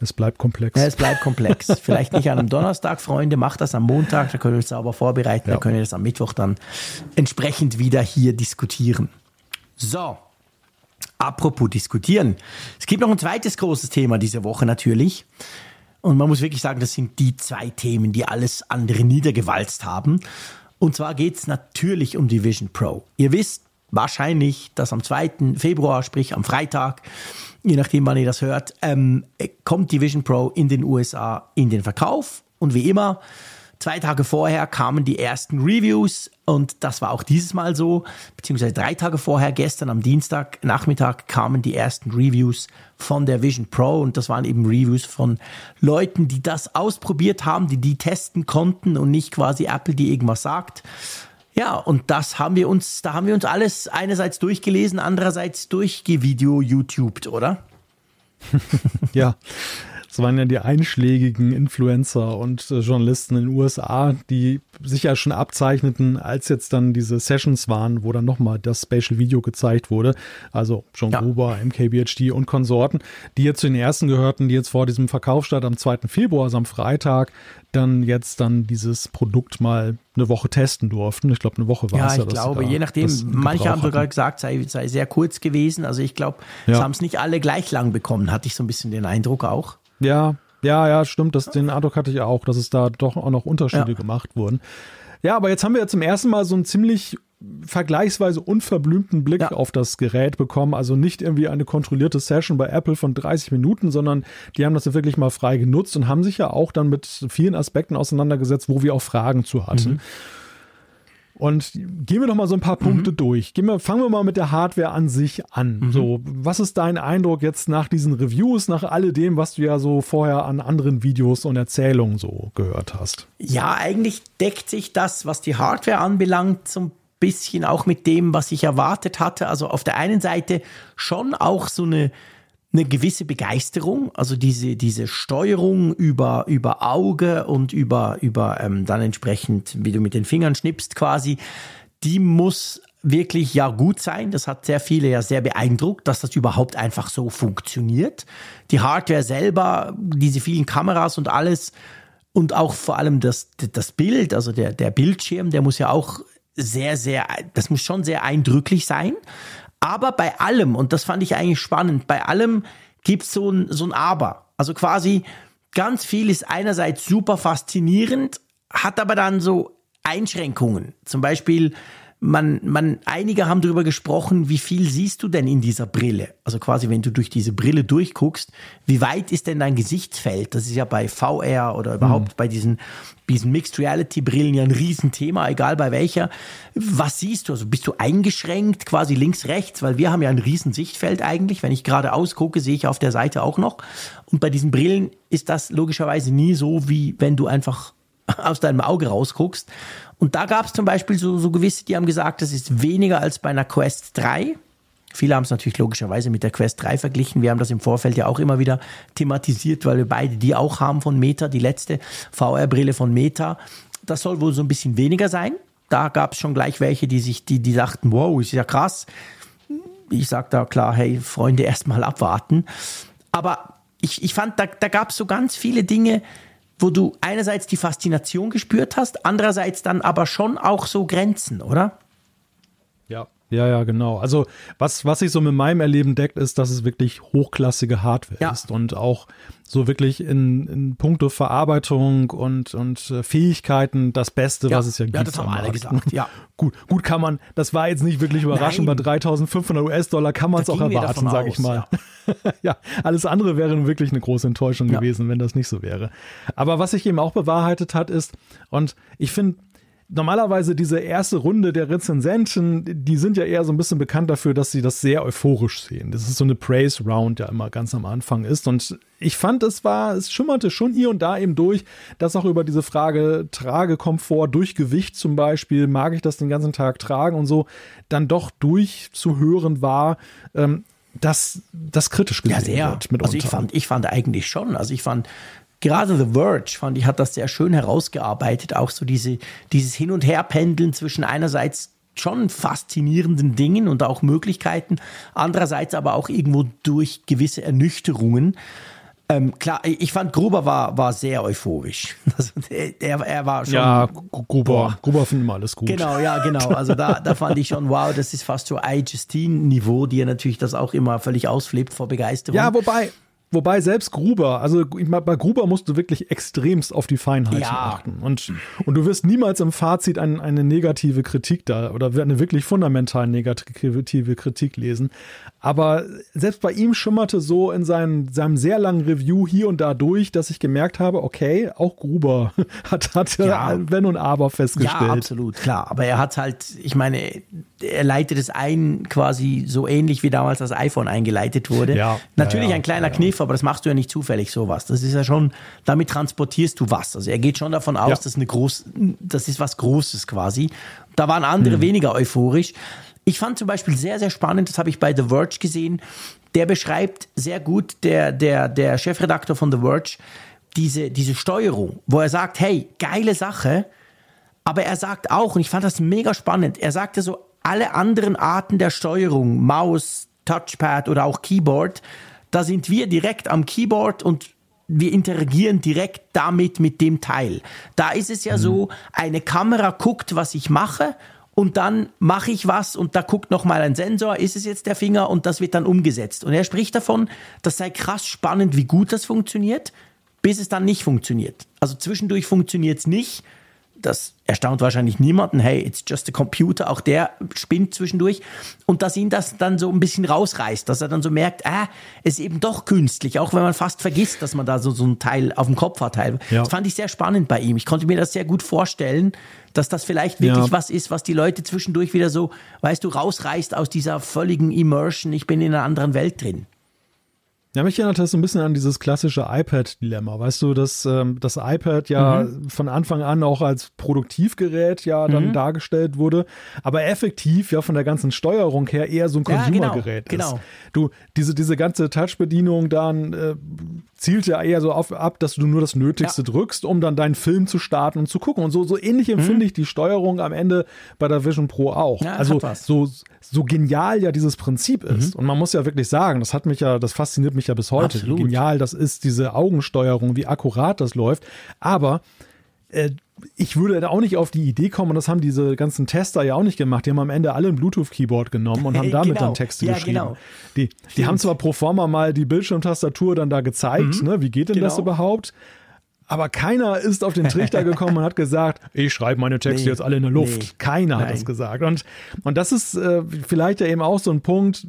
Es bleibt komplex. Ja, es bleibt komplex. Vielleicht nicht an einem Donnerstag, Freunde, macht das am Montag, da können wir uns sauber vorbereiten, ja. da können wir das am Mittwoch dann entsprechend wieder hier diskutieren. So, apropos diskutieren. Es gibt noch ein zweites großes Thema diese Woche natürlich. Und man muss wirklich sagen, das sind die zwei Themen, die alles andere niedergewalzt haben. Und zwar geht es natürlich um die Vision Pro. Ihr wisst wahrscheinlich, dass am 2. Februar, sprich am Freitag, je nachdem, wann ihr das hört, ähm, kommt die Vision Pro in den USA in den Verkauf. Und wie immer, Zwei Tage vorher kamen die ersten Reviews und das war auch dieses Mal so, beziehungsweise drei Tage vorher, gestern am Dienstag Nachmittag kamen die ersten Reviews von der Vision Pro und das waren eben Reviews von Leuten, die das ausprobiert haben, die die testen konnten und nicht quasi Apple, die irgendwas sagt. Ja, und das haben wir uns, da haben wir uns alles einerseits durchgelesen, andererseits durchgevideo YouTubed, oder? ja, das waren ja die einschlägigen Influencer und äh, Journalisten in den USA, die sich ja schon abzeichneten, als jetzt dann diese Sessions waren, wo dann nochmal das Spatial Video gezeigt wurde. Also John ja. Gruber, MKBHD und Konsorten, die jetzt zu den ersten gehörten, die jetzt vor diesem Verkaufsstart am 2. Februar, also am Freitag, dann jetzt dann dieses Produkt mal eine Woche testen durften. Ich glaube, eine Woche war ja, es ja. Ich glaube, je nachdem, manche haben sogar gesagt, sei, sei sehr kurz gewesen. Also ich glaube, ja. es haben es nicht alle gleich lang bekommen, hatte ich so ein bisschen den Eindruck auch. Ja, ja, ja, stimmt. Das, den Eindruck hatte ich auch, dass es da doch auch noch Unterschiede ja. gemacht wurden. Ja, aber jetzt haben wir ja zum ersten Mal so einen ziemlich vergleichsweise unverblümten Blick ja. auf das Gerät bekommen. Also nicht irgendwie eine kontrollierte Session bei Apple von 30 Minuten, sondern die haben das ja wirklich mal frei genutzt und haben sich ja auch dann mit vielen Aspekten auseinandergesetzt, wo wir auch Fragen zu hatten. Mhm. Und gehen wir doch mal so ein paar Punkte mhm. durch. Gehen wir, fangen wir mal mit der Hardware an sich an. Mhm. So, was ist dein Eindruck jetzt nach diesen Reviews, nach alledem, was du ja so vorher an anderen Videos und Erzählungen so gehört hast? Ja, eigentlich deckt sich das, was die Hardware anbelangt, so ein bisschen auch mit dem, was ich erwartet hatte. Also auf der einen Seite schon auch so eine eine gewisse Begeisterung, also diese, diese Steuerung über, über Auge und über, über ähm, dann entsprechend, wie du mit den Fingern schnippst quasi, die muss wirklich ja gut sein. Das hat sehr viele ja sehr beeindruckt, dass das überhaupt einfach so funktioniert. Die Hardware selber, diese vielen Kameras und alles und auch vor allem das, das Bild, also der, der Bildschirm, der muss ja auch sehr, sehr, das muss schon sehr eindrücklich sein. Aber bei allem, und das fand ich eigentlich spannend, bei allem gibt es so ein, so ein Aber. Also quasi ganz viel ist einerseits super faszinierend, hat aber dann so Einschränkungen. Zum Beispiel, man, man, einige haben darüber gesprochen, wie viel siehst du denn in dieser Brille? Also quasi, wenn du durch diese Brille durchguckst, wie weit ist denn dein Gesichtsfeld? Das ist ja bei VR oder überhaupt mhm. bei diesen, diesen Mixed Reality Brillen ja ein Riesenthema, egal bei welcher. Was siehst du? Also bist du eingeschränkt, quasi links, rechts? Weil wir haben ja ein Riesensichtfeld eigentlich. Wenn ich gerade ausgucke, sehe ich auf der Seite auch noch. Und bei diesen Brillen ist das logischerweise nie so, wie wenn du einfach aus deinem Auge rausguckst. Und da gab es zum Beispiel so, so gewisse, die haben gesagt, das ist weniger als bei einer Quest 3. Viele haben es natürlich logischerweise mit der Quest 3 verglichen. Wir haben das im Vorfeld ja auch immer wieder thematisiert, weil wir beide die auch haben von Meta, die letzte VR-Brille von Meta. Das soll wohl so ein bisschen weniger sein. Da gab es schon gleich welche, die sich, die, die dachten, wow, ist ja krass. Ich sag da klar, hey, Freunde, erstmal abwarten. Aber ich, ich fand, da, da gab es so ganz viele Dinge, wo du einerseits die Faszination gespürt hast, andererseits dann aber schon auch so Grenzen, oder? Ja. Ja, ja, genau. Also was, was sich so mit meinem Erleben deckt, ist, dass es wirklich hochklassige Hardware ja. ist und auch so wirklich in, in puncto Verarbeitung und, und äh, Fähigkeiten das Beste, ja. was es ja gibt. Ja, das haben alle gesagt. Ja. gut, gut kann man, das war jetzt nicht wirklich überraschend, Nein. bei 3500 US-Dollar kann man es auch erwarten, sage ich mal. Ja. ja. alles andere wäre wirklich eine große Enttäuschung gewesen, wenn das nicht so wäre. Aber was sich eben auch bewahrheitet hat, ist, und ich finde, normalerweise diese erste Runde der Rezensenten, die sind ja eher so ein bisschen bekannt dafür, dass sie das sehr euphorisch sehen. Das ist so eine Praise Round, ja immer ganz am Anfang ist. Und ich fand, es war, es schimmerte schon hier und da eben durch, dass auch über diese Frage Tragekomfort durch Gewicht zum Beispiel, mag ich das den ganzen Tag tragen und so, dann doch durchzuhören war, ähm, dass das kritisch gesehen ja, sehr. wird. Mitunter. Also ich fand, ich fand eigentlich schon. Also ich fand, gerade The Verge, fand ich, hat das sehr schön herausgearbeitet. Auch so diese, dieses Hin- und Herpendeln zwischen einerseits schon faszinierenden Dingen und auch Möglichkeiten, andererseits aber auch irgendwo durch gewisse Ernüchterungen. Ähm, klar, ich fand Gruber war, war sehr euphorisch. Also der, er war schon. Ja, Gruber, Gruber finden wir alles gut. Genau, ja, genau. Also da, da fand ich schon, wow, das ist fast so iJustine-Niveau, die er natürlich das auch immer völlig ausflippt vor Begeisterung. Ja, wobei, Wobei selbst Gruber, also bei Gruber musst du wirklich extremst auf die Feinheiten ja. achten. Und, und du wirst niemals im Fazit ein, eine negative Kritik da oder eine wirklich fundamental negative Kritik lesen. Aber selbst bei ihm schimmerte so in seinem, seinem sehr langen Review hier und da durch, dass ich gemerkt habe, okay, auch Gruber hat, hat ja. Wenn und Aber festgestellt. Ja, absolut, klar. Aber er hat halt, ich meine, er leitet es ein quasi so ähnlich wie damals das iPhone eingeleitet wurde. Ja, Natürlich ja, ein kleiner ja, Kniff, aber das machst du ja nicht zufällig sowas. Das ist ja schon, damit transportierst du was. Also er geht schon davon aus, dass eine groß, das ist was Großes quasi. Da waren andere hm. weniger euphorisch. Ich fand zum Beispiel sehr, sehr spannend, das habe ich bei The Verge gesehen. Der beschreibt sehr gut, der, der, der Chefredakteur von The Verge, diese, diese Steuerung, wo er sagt, hey, geile Sache, aber er sagt auch, und ich fand das mega spannend, er sagte so, alle anderen Arten der Steuerung, Maus, Touchpad oder auch Keyboard, da sind wir direkt am Keyboard und wir interagieren direkt damit mit dem Teil. Da ist es ja mhm. so, eine Kamera guckt, was ich mache und dann mache ich was und da guckt noch mal ein Sensor, ist es jetzt der Finger und das wird dann umgesetzt. Und er spricht davon, das sei krass spannend, wie gut das funktioniert, bis es dann nicht funktioniert. Also zwischendurch funktioniert es nicht das erstaunt wahrscheinlich niemanden. Hey, it's just a computer. Auch der spinnt zwischendurch. Und dass ihn das dann so ein bisschen rausreißt, dass er dann so merkt, ah, es ist eben doch künstlich, auch wenn man fast vergisst, dass man da so, so ein Teil auf dem Kopf hat. Ja. Das fand ich sehr spannend bei ihm. Ich konnte mir das sehr gut vorstellen, dass das vielleicht wirklich ja. was ist, was die Leute zwischendurch wieder so, weißt du, rausreißt aus dieser völligen Immersion. Ich bin in einer anderen Welt drin. Ja, mich erinnert das so ein bisschen an dieses klassische iPad-Dilemma. Weißt du, dass ähm, das iPad ja mhm. von Anfang an auch als Produktivgerät ja dann mhm. dargestellt wurde, aber effektiv ja von der ganzen Steuerung her eher so ein Consumergerät ja, genau, ist. Genau. Du, diese, diese ganze Touch-Bedienung dann äh, zielt ja eher so auf, ab, dass du nur das Nötigste ja. drückst, um dann deinen Film zu starten und zu gucken. Und so, so ähnlich empfinde mhm. ich die Steuerung am Ende bei der Vision Pro auch. Ja, also so, so genial ja dieses Prinzip ist. Mhm. Und man muss ja wirklich sagen, das hat mich ja, das fasziniert mich ja bis heute. Absolut. Wie genial das ist, diese Augensteuerung, wie akkurat das läuft. Aber äh, ich würde da auch nicht auf die Idee kommen, und das haben diese ganzen Tester ja auch nicht gemacht. Die haben am Ende alle ein Bluetooth-Keyboard genommen und haben damit genau. dann Texte ja, geschrieben. Genau. Die, die haben zwar pro forma mal die Bildschirmtastatur dann da gezeigt, mhm. ne? wie geht denn genau. das überhaupt? Aber keiner ist auf den Trichter gekommen und hat gesagt, ich schreibe meine Texte nee, jetzt alle in der Luft. Nee, keiner nein. hat das gesagt. Und, und das ist äh, vielleicht ja eben auch so ein Punkt,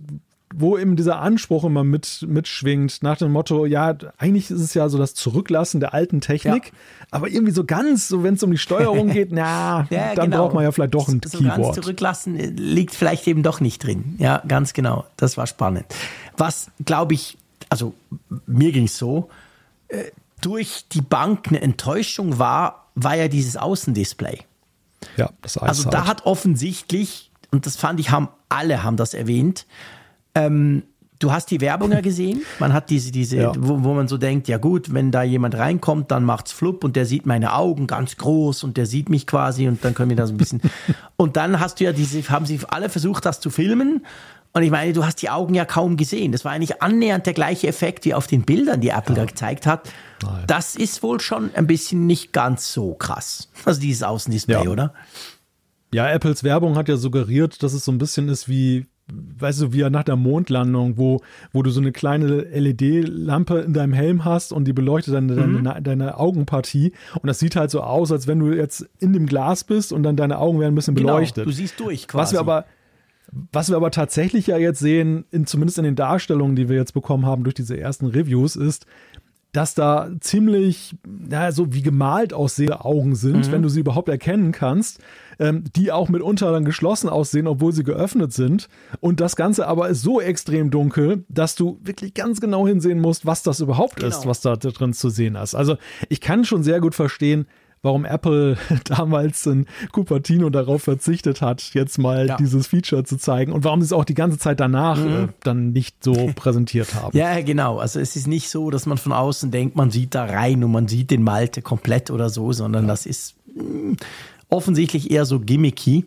wo eben dieser Anspruch immer mit, mitschwingt, nach dem Motto, ja, eigentlich ist es ja so das Zurücklassen der alten Technik, ja. aber irgendwie so ganz, so wenn es um die Steuerung geht, na, ja, dann genau. braucht man ja vielleicht doch ein so Keyboard. Ganz zurücklassen äh, liegt vielleicht eben doch nicht drin. Ja, ganz genau. Das war spannend. Was, glaube ich, also mir ging es so, äh, durch die Bank eine Enttäuschung war, war ja dieses Außendisplay. Ja, das Also da hat offensichtlich, und das fand ich, haben alle haben das erwähnt, ähm, du hast die Werbung ja gesehen. Man hat diese, diese, ja. wo, wo, man so denkt, ja gut, wenn da jemand reinkommt, dann macht's flupp und der sieht meine Augen ganz groß und der sieht mich quasi und dann können wir da so ein bisschen. und dann hast du ja diese, haben sie alle versucht, das zu filmen. Und ich meine, du hast die Augen ja kaum gesehen. Das war eigentlich annähernd der gleiche Effekt wie auf den Bildern, die Apple ja. da gezeigt hat. Nein. Das ist wohl schon ein bisschen nicht ganz so krass. Also dieses Außendisplay, ja. oder? Ja, Apples Werbung hat ja suggeriert, dass es so ein bisschen ist wie weißt du, wie nach der Mondlandung, wo, wo du so eine kleine LED-Lampe in deinem Helm hast und die beleuchtet deine, mhm. deine, deine, Augenpartie. Und das sieht halt so aus, als wenn du jetzt in dem Glas bist und dann deine Augen werden ein bisschen genau, beleuchtet. Du siehst durch quasi. Was wir aber, was wir aber tatsächlich ja jetzt sehen, in, zumindest in den Darstellungen, die wir jetzt bekommen haben durch diese ersten Reviews, ist, dass da ziemlich, ja, so wie gemalt aussehende Augen sind, mhm. wenn du sie überhaupt erkennen kannst, ähm, die auch mitunter dann geschlossen aussehen, obwohl sie geöffnet sind. Und das Ganze aber ist so extrem dunkel, dass du wirklich ganz genau hinsehen musst, was das überhaupt genau. ist, was da drin zu sehen ist. Also ich kann schon sehr gut verstehen, warum Apple damals in Cupertino darauf verzichtet hat, jetzt mal ja. dieses Feature zu zeigen und warum sie es auch die ganze Zeit danach mhm. äh, dann nicht so präsentiert haben. Ja, genau. Also es ist nicht so, dass man von außen denkt, man sieht da rein und man sieht den Malte komplett oder so, sondern ja. das ist mh, hm, offensichtlich eher so gimmicky.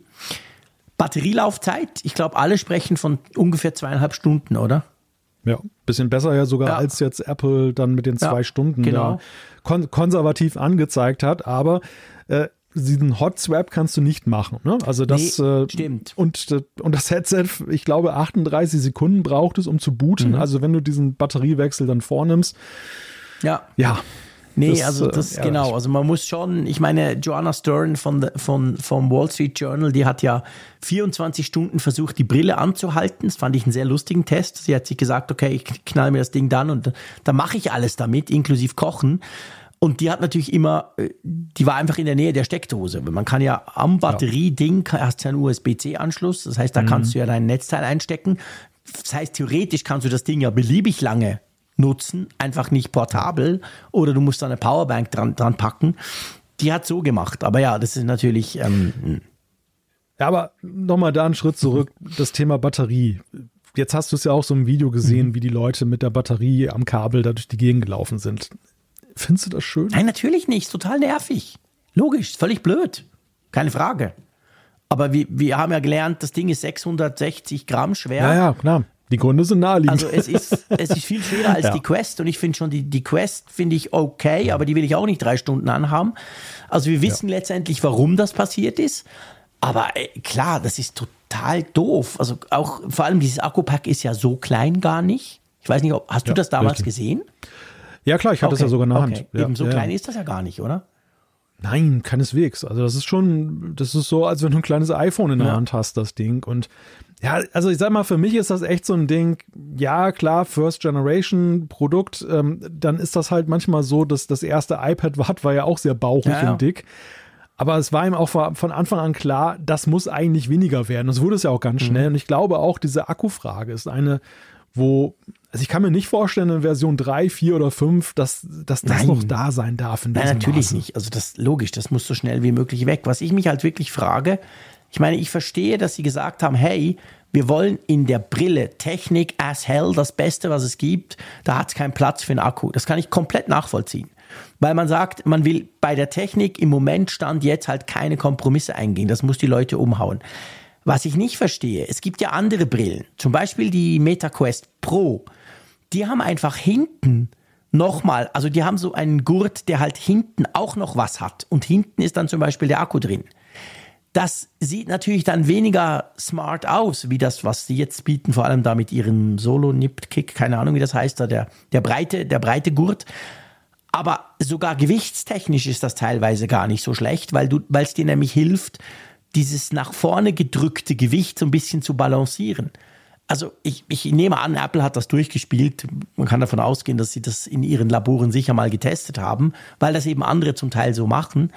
Batterielaufzeit, ich glaube, alle sprechen von ungefähr zweieinhalb Stunden, oder? Ja, bisschen besser ja sogar ja. als jetzt Apple dann mit den zwei ja, Stunden genau. kon konservativ angezeigt hat, aber äh, diesen Hot Swap kannst du nicht machen. Ne? Also das nee, äh, stimmt. Und, äh, und das Headset, ich glaube, 38 Sekunden braucht es, um zu booten. Mhm. Also wenn du diesen Batteriewechsel dann vornimmst. Ja. Ja. Nee, das, also das äh, genau. Also man muss schon, ich meine, Joanna Stern von, von, vom Wall Street Journal, die hat ja 24 Stunden versucht, die Brille anzuhalten. Das fand ich einen sehr lustigen Test. Sie hat sich gesagt, okay, ich knall mir das Ding dann und dann mache ich alles damit, inklusive Kochen. Und die hat natürlich immer, äh, die war einfach in der Nähe der Steckdose. Man kann ja am Batterieding, hast ja einen USB-C-Anschluss, das heißt, da mhm. kannst du ja dein Netzteil einstecken. Das heißt, theoretisch kannst du das Ding ja beliebig lange nutzen, einfach nicht portabel oder du musst da eine Powerbank dran, dran packen. Die hat so gemacht, aber ja, das ist natürlich. Ähm, hm. ja, aber nochmal da einen Schritt zurück, das Thema Batterie. Jetzt hast du es ja auch so im Video gesehen, mhm. wie die Leute mit der Batterie am Kabel da durch die Gegend gelaufen sind. Findest du das schön? Nein, natürlich nicht. Total nervig. Logisch, völlig blöd. Keine Frage. Aber wir, wir haben ja gelernt, das Ding ist 660 Gramm schwer. Ja, ja, klar. Die Gründe sind naheliegend. Also es ist, es ist viel schwerer als ja. die Quest und ich finde schon, die, die Quest finde ich okay, aber die will ich auch nicht drei Stunden anhaben. Also wir wissen ja. letztendlich, warum das passiert ist. Aber äh, klar, das ist total doof. Also auch vor allem dieses Akkupack ist ja so klein gar nicht. Ich weiß nicht, ob, hast du ja, das damals richtig. gesehen? Ja klar, ich hatte es ja sogar in der Hand. Okay. Eben so klein ist das ja gar nicht, oder? Nein, keineswegs. Also das ist schon, das ist so, als wenn du ein kleines iPhone in der Hand hast, das Ding. Und ja, also ich sag mal, für mich ist das echt so ein Ding, ja klar, First Generation Produkt, ähm, dann ist das halt manchmal so, dass das erste iPad war, war ja auch sehr bauchig ja, ja. und dick. Aber es war ihm auch von Anfang an klar, das muss eigentlich weniger werden. Das wurde es ja auch ganz mhm. schnell. Mhm. Und ich glaube auch, diese Akkufrage ist eine, wo, also ich kann mir nicht vorstellen, in Version 3, 4 oder 5, dass, dass das Nein. noch da sein darf. Nein, natürlich Maße. nicht. Also das logisch, das muss so schnell wie möglich weg. Was ich mich halt wirklich frage, ich meine, ich verstehe, dass sie gesagt haben, hey, wir wollen in der Brille Technik as hell, das Beste, was es gibt. Da hat es keinen Platz für einen Akku. Das kann ich komplett nachvollziehen. Weil man sagt, man will bei der Technik im Moment Stand jetzt halt keine Kompromisse eingehen. Das muss die Leute umhauen. Was ich nicht verstehe, es gibt ja andere Brillen, zum Beispiel die MetaQuest Pro. Die haben einfach hinten nochmal, also die haben so einen Gurt, der halt hinten auch noch was hat. Und hinten ist dann zum Beispiel der Akku drin. Das sieht natürlich dann weniger smart aus, wie das, was sie jetzt bieten, vor allem da mit ihrem Solo-Nip-Kick, keine Ahnung, wie das heißt, da der, der breite, der breite Gurt. Aber sogar gewichtstechnisch ist das teilweise gar nicht so schlecht, weil es dir nämlich hilft, dieses nach vorne gedrückte Gewicht so ein bisschen zu balancieren. Also ich, ich nehme an, Apple hat das durchgespielt. Man kann davon ausgehen, dass sie das in ihren Laboren sicher mal getestet haben, weil das eben andere zum Teil so machen.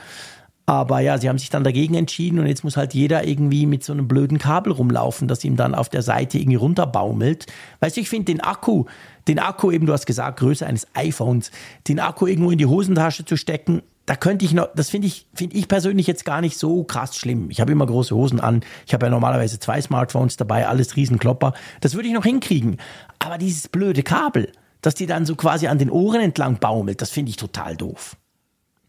Aber ja, sie haben sich dann dagegen entschieden und jetzt muss halt jeder irgendwie mit so einem blöden Kabel rumlaufen, das ihm dann auf der Seite irgendwie runterbaumelt. Weißt du, ich finde den Akku, den Akku eben, du hast gesagt, Größe eines iPhones, den Akku irgendwo in die Hosentasche zu stecken, da könnte ich noch, das finde ich, finde ich persönlich jetzt gar nicht so krass schlimm. Ich habe immer große Hosen an. Ich habe ja normalerweise zwei Smartphones dabei, alles Riesenklopper. Das würde ich noch hinkriegen. Aber dieses blöde Kabel, dass die dann so quasi an den Ohren entlang baumelt, das finde ich total doof.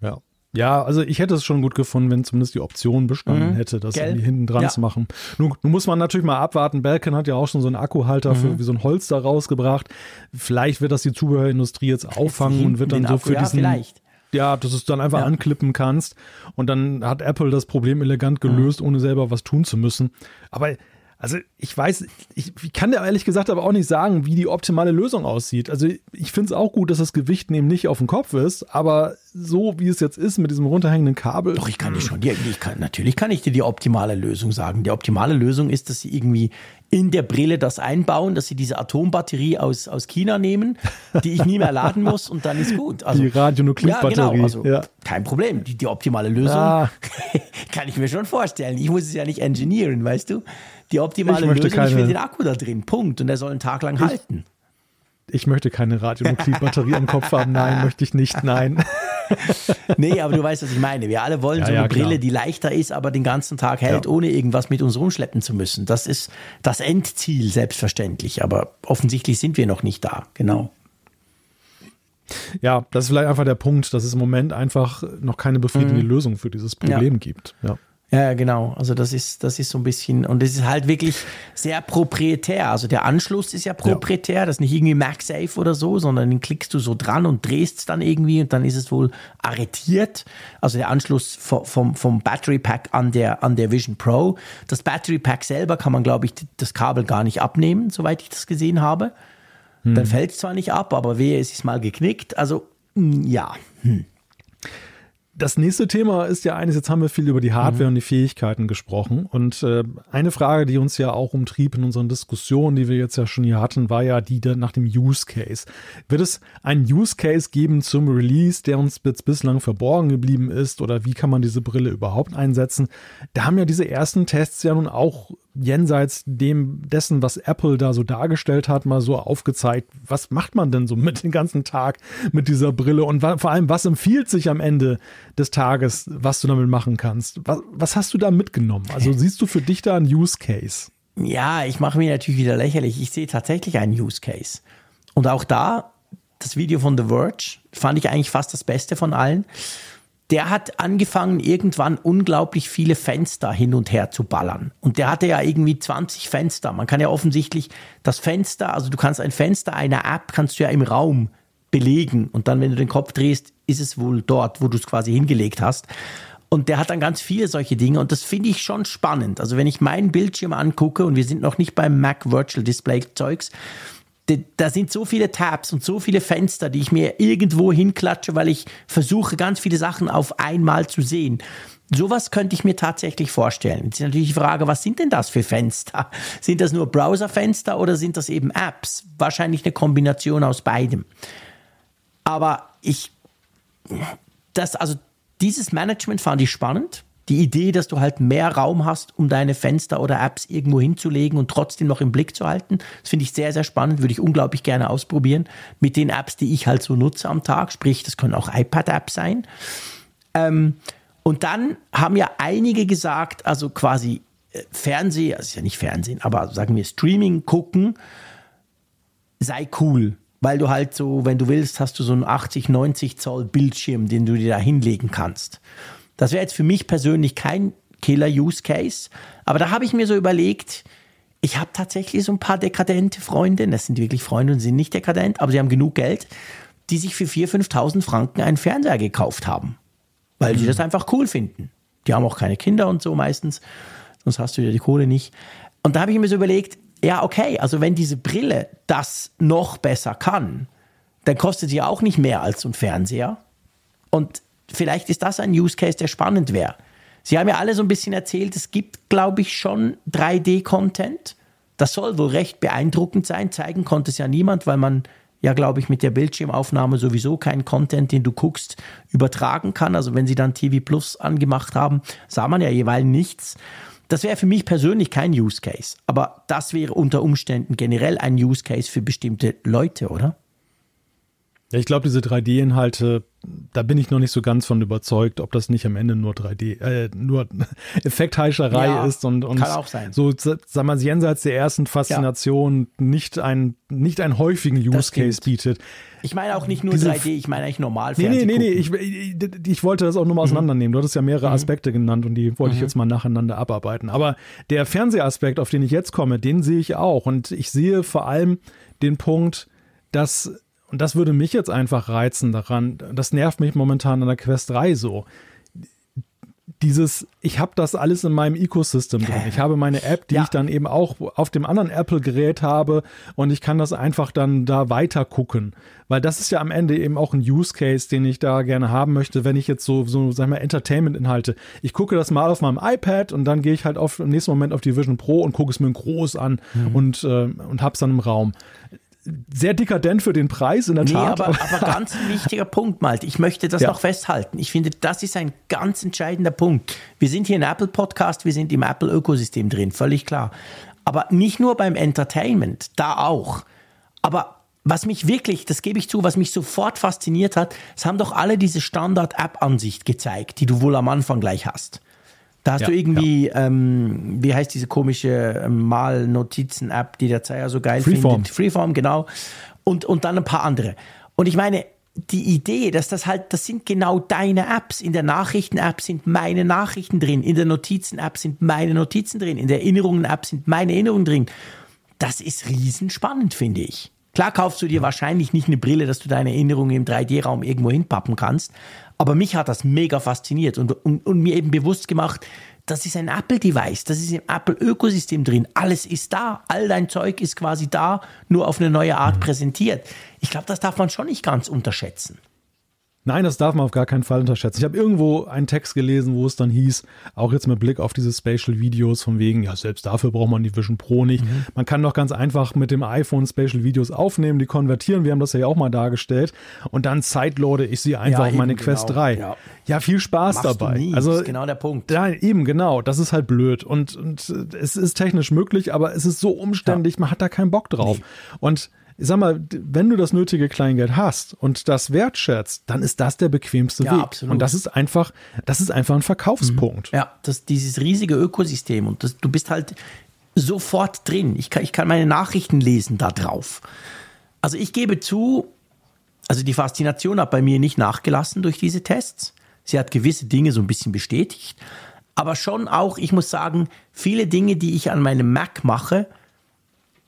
Ja. Ja, also ich hätte es schon gut gefunden, wenn zumindest die Option bestanden mhm. hätte, das irgendwie hinten dran ja. zu machen. Nun, nun, muss man natürlich mal abwarten. Belkin hat ja auch schon so einen Akkuhalter mhm. für wie so ein Holster rausgebracht. Vielleicht wird das die Zubehörindustrie jetzt auffangen und wird dann so Akku, für diesen. vielleicht. Ja, dass du es dann einfach ja. anklippen kannst. Und dann hat Apple das Problem elegant gelöst, mhm. ohne selber was tun zu müssen. Aber also ich weiß, ich, ich, kann dir ehrlich gesagt aber auch nicht sagen, wie die optimale Lösung aussieht. Also ich finde es auch gut, dass das Gewicht eben nicht auf dem Kopf ist, aber so wie es jetzt ist mit diesem runterhängenden Kabel. Doch, ich kann dir schon, ich kann, natürlich kann ich dir die optimale Lösung sagen. Die optimale Lösung ist, dass sie irgendwie in der Brille das einbauen, dass sie diese Atombatterie aus, aus China nehmen, die ich nie mehr laden muss und dann ist gut. Also, die Radionukleidbatterie. Ja, genau, also ja. kein Problem. Die, die optimale Lösung ah. kann ich mir schon vorstellen. Ich muss es ja nicht engineeren, weißt du? Die optimale Lösung, keine, ich will den Akku da drin, Punkt. Und der soll einen Tag lang ich, halten. Ich möchte keine Radionukleidbatterie am Kopf haben. Nein, möchte ich nicht. Nein. nee, aber du weißt, was ich meine. Wir alle wollen ja, so eine ja, Brille, die leichter ist, aber den ganzen Tag hält, ja. ohne irgendwas mit uns rumschleppen zu müssen. Das ist das Endziel, selbstverständlich. Aber offensichtlich sind wir noch nicht da. Genau. Ja, das ist vielleicht einfach der Punkt, dass es im Moment einfach noch keine befriedigende mhm. Lösung für dieses Problem gibt. Ja. Ja, genau. Also das ist, das ist so ein bisschen, und es ist halt wirklich sehr proprietär. Also der Anschluss ist ja proprietär, ja. das ist nicht irgendwie MagSafe oder so, sondern den klickst du so dran und drehst es dann irgendwie und dann ist es wohl arretiert. Also der Anschluss vom, vom, vom Battery Pack an der, an der Vision Pro. Das Battery Pack selber kann man, glaube ich, das Kabel gar nicht abnehmen, soweit ich das gesehen habe. Hm. Dann fällt es zwar nicht ab, aber wehe, es ist mal geknickt. Also, hm, ja. Hm. Das nächste Thema ist ja eines, jetzt haben wir viel über die Hardware mhm. und die Fähigkeiten gesprochen. Und äh, eine Frage, die uns ja auch umtrieb in unseren Diskussionen, die wir jetzt ja schon hier hatten, war ja die nach dem Use Case. Wird es einen Use Case geben zum Release, der uns jetzt bislang verborgen geblieben ist? Oder wie kann man diese Brille überhaupt einsetzen? Da haben ja diese ersten Tests ja nun auch jenseits dem dessen, was Apple da so dargestellt hat, mal so aufgezeigt, was macht man denn so mit den ganzen Tag mit dieser Brille und vor allem, was empfiehlt sich am Ende des Tages, was du damit machen kannst? Was, was hast du da mitgenommen? Also siehst du für dich da einen Use Case? Ja, ich mache mich natürlich wieder lächerlich. Ich sehe tatsächlich einen Use Case. Und auch da, das Video von The Verge fand ich eigentlich fast das Beste von allen der hat angefangen, irgendwann unglaublich viele Fenster hin und her zu ballern. Und der hatte ja irgendwie 20 Fenster. Man kann ja offensichtlich das Fenster, also du kannst ein Fenster einer App, kannst du ja im Raum belegen. Und dann, wenn du den Kopf drehst, ist es wohl dort, wo du es quasi hingelegt hast. Und der hat dann ganz viele solche Dinge und das finde ich schon spannend. Also wenn ich meinen Bildschirm angucke und wir sind noch nicht beim Mac Virtual Display Zeugs, da sind so viele Tabs und so viele Fenster, die ich mir irgendwo hinklatsche, weil ich versuche, ganz viele Sachen auf einmal zu sehen. Sowas könnte ich mir tatsächlich vorstellen. Jetzt ist natürlich die Frage, was sind denn das für Fenster? Sind das nur Browserfenster oder sind das eben Apps? Wahrscheinlich eine Kombination aus beidem. Aber ich, das, also dieses Management fand ich spannend die Idee, dass du halt mehr Raum hast, um deine Fenster oder Apps irgendwo hinzulegen und trotzdem noch im Blick zu halten. Das finde ich sehr, sehr spannend, würde ich unglaublich gerne ausprobieren mit den Apps, die ich halt so nutze am Tag. Sprich, das können auch iPad-Apps sein. Ähm, und dann haben ja einige gesagt, also quasi äh, Fernsehen, also ist ja nicht Fernsehen, aber sagen wir Streaming gucken, sei cool. Weil du halt so, wenn du willst, hast du so einen 80, 90 Zoll Bildschirm, den du dir da hinlegen kannst. Das wäre jetzt für mich persönlich kein Killer-Use-Case. Aber da habe ich mir so überlegt, ich habe tatsächlich so ein paar dekadente Freunde, das sind wirklich Freunde und sind nicht dekadent, aber sie haben genug Geld, die sich für 4.000, 5.000 Franken einen Fernseher gekauft haben. Weil mhm. sie das einfach cool finden. Die haben auch keine Kinder und so meistens, sonst hast du ja die Kohle nicht. Und da habe ich mir so überlegt, ja, okay, also wenn diese Brille das noch besser kann, dann kostet sie auch nicht mehr als so ein Fernseher. Und vielleicht ist das ein Use Case, der spannend wäre. Sie haben ja alle so ein bisschen erzählt, es gibt, glaube ich, schon 3D-Content. Das soll wohl recht beeindruckend sein. Zeigen konnte es ja niemand, weil man ja, glaube ich, mit der Bildschirmaufnahme sowieso keinen Content, den du guckst, übertragen kann. Also wenn sie dann TV Plus angemacht haben, sah man ja jeweils nichts. Das wäre für mich persönlich kein Use Case. Aber das wäre unter Umständen generell ein Use Case für bestimmte Leute, oder? Ja, ich glaube, diese 3D-Inhalte, da bin ich noch nicht so ganz von überzeugt, ob das nicht am Ende nur 3D, äh, nur Effektheischerei ja, ist und, und so, sagen wir jenseits der ersten Faszination ja. nicht, ein, nicht einen häufigen Use Case bietet. Ich meine auch nicht nur Diese, 3D, ich meine eigentlich normal Nee, nee, nee, nee, ich, ich, ich, wollte das auch nur mal mhm. auseinandernehmen. Du hattest ja mehrere mhm. Aspekte genannt und die wollte mhm. ich jetzt mal nacheinander abarbeiten. Aber der Fernsehaspekt, auf den ich jetzt komme, den sehe ich auch. Und ich sehe vor allem den Punkt, dass und das würde mich jetzt einfach reizen daran. Das nervt mich momentan an der Quest 3 so. Dieses, ich habe das alles in meinem Ecosystem drin. Ich habe meine App, die ja. ich dann eben auch auf dem anderen Apple-Gerät habe und ich kann das einfach dann da weiter gucken. Weil das ist ja am Ende eben auch ein Use Case, den ich da gerne haben möchte, wenn ich jetzt so, so sag mal, Entertainment-Inhalte. Ich gucke das mal auf meinem iPad und dann gehe ich halt auf, im nächsten Moment auf die Vision Pro und gucke es mir groß an mhm. und, äh, und hab's dann im Raum sehr dekadent für den Preis in der nee, Tat. Aber, aber ganz ein wichtiger Punkt, Malte. Ich möchte das ja. noch festhalten. Ich finde, das ist ein ganz entscheidender Punkt. Wir sind hier im Apple Podcast, wir sind im Apple Ökosystem drin, völlig klar. Aber nicht nur beim Entertainment, da auch. Aber was mich wirklich, das gebe ich zu, was mich sofort fasziniert hat, es haben doch alle diese Standard-App-Ansicht gezeigt, die du wohl am Anfang gleich hast. Da hast ja, du irgendwie, ja. ähm, wie heißt diese komische ähm, Mal-Notizen-App, die der Zeiger so geil Freeform. findet? Freeform, genau. Und, und dann ein paar andere. Und ich meine, die Idee, dass das halt, das sind genau deine Apps. In der Nachrichten-App sind meine Nachrichten drin, in der Notizen-App sind meine Notizen drin, in der Erinnerungen-App sind meine Erinnerungen drin. Das ist riesenspannend, finde ich. Klar kaufst du dir wahrscheinlich nicht eine Brille, dass du deine Erinnerungen im 3D-Raum irgendwo hinpappen kannst, aber mich hat das mega fasziniert und, und, und mir eben bewusst gemacht, das ist ein Apple-Device, das ist im Apple-Ökosystem drin. Alles ist da, all dein Zeug ist quasi da, nur auf eine neue Art präsentiert. Ich glaube, das darf man schon nicht ganz unterschätzen. Nein, das darf man auf gar keinen Fall unterschätzen. Ich habe irgendwo einen Text gelesen, wo es dann hieß, auch jetzt mit Blick auf diese Spatial-Videos von wegen, ja, selbst dafür braucht man die Vision Pro nicht. Mhm. Man kann doch ganz einfach mit dem iPhone Spatial-Videos aufnehmen, die konvertieren. Wir haben das ja auch mal dargestellt. Und dann sideloade ich sie einfach ja, auf meine Quest genau. 3. Ja. ja. viel Spaß Machst dabei. Nie. Also, das ist genau der Punkt. Ja, eben, genau. Das ist halt blöd. Und, und es ist technisch möglich, aber es ist so umständlich, ja. man hat da keinen Bock drauf. Nee. Und sag mal, wenn du das nötige Kleingeld hast und das wertschätzt, dann ist das der bequemste ja, Weg. Absolut. Und das ist einfach, das ist einfach ein Verkaufspunkt. Mhm. Ja, das, dieses riesige Ökosystem und das, du bist halt sofort drin. Ich kann, ich kann meine Nachrichten lesen da drauf. Also ich gebe zu, also die Faszination hat bei mir nicht nachgelassen durch diese Tests. Sie hat gewisse Dinge so ein bisschen bestätigt. Aber schon auch, ich muss sagen, viele Dinge, die ich an meinem Mac mache,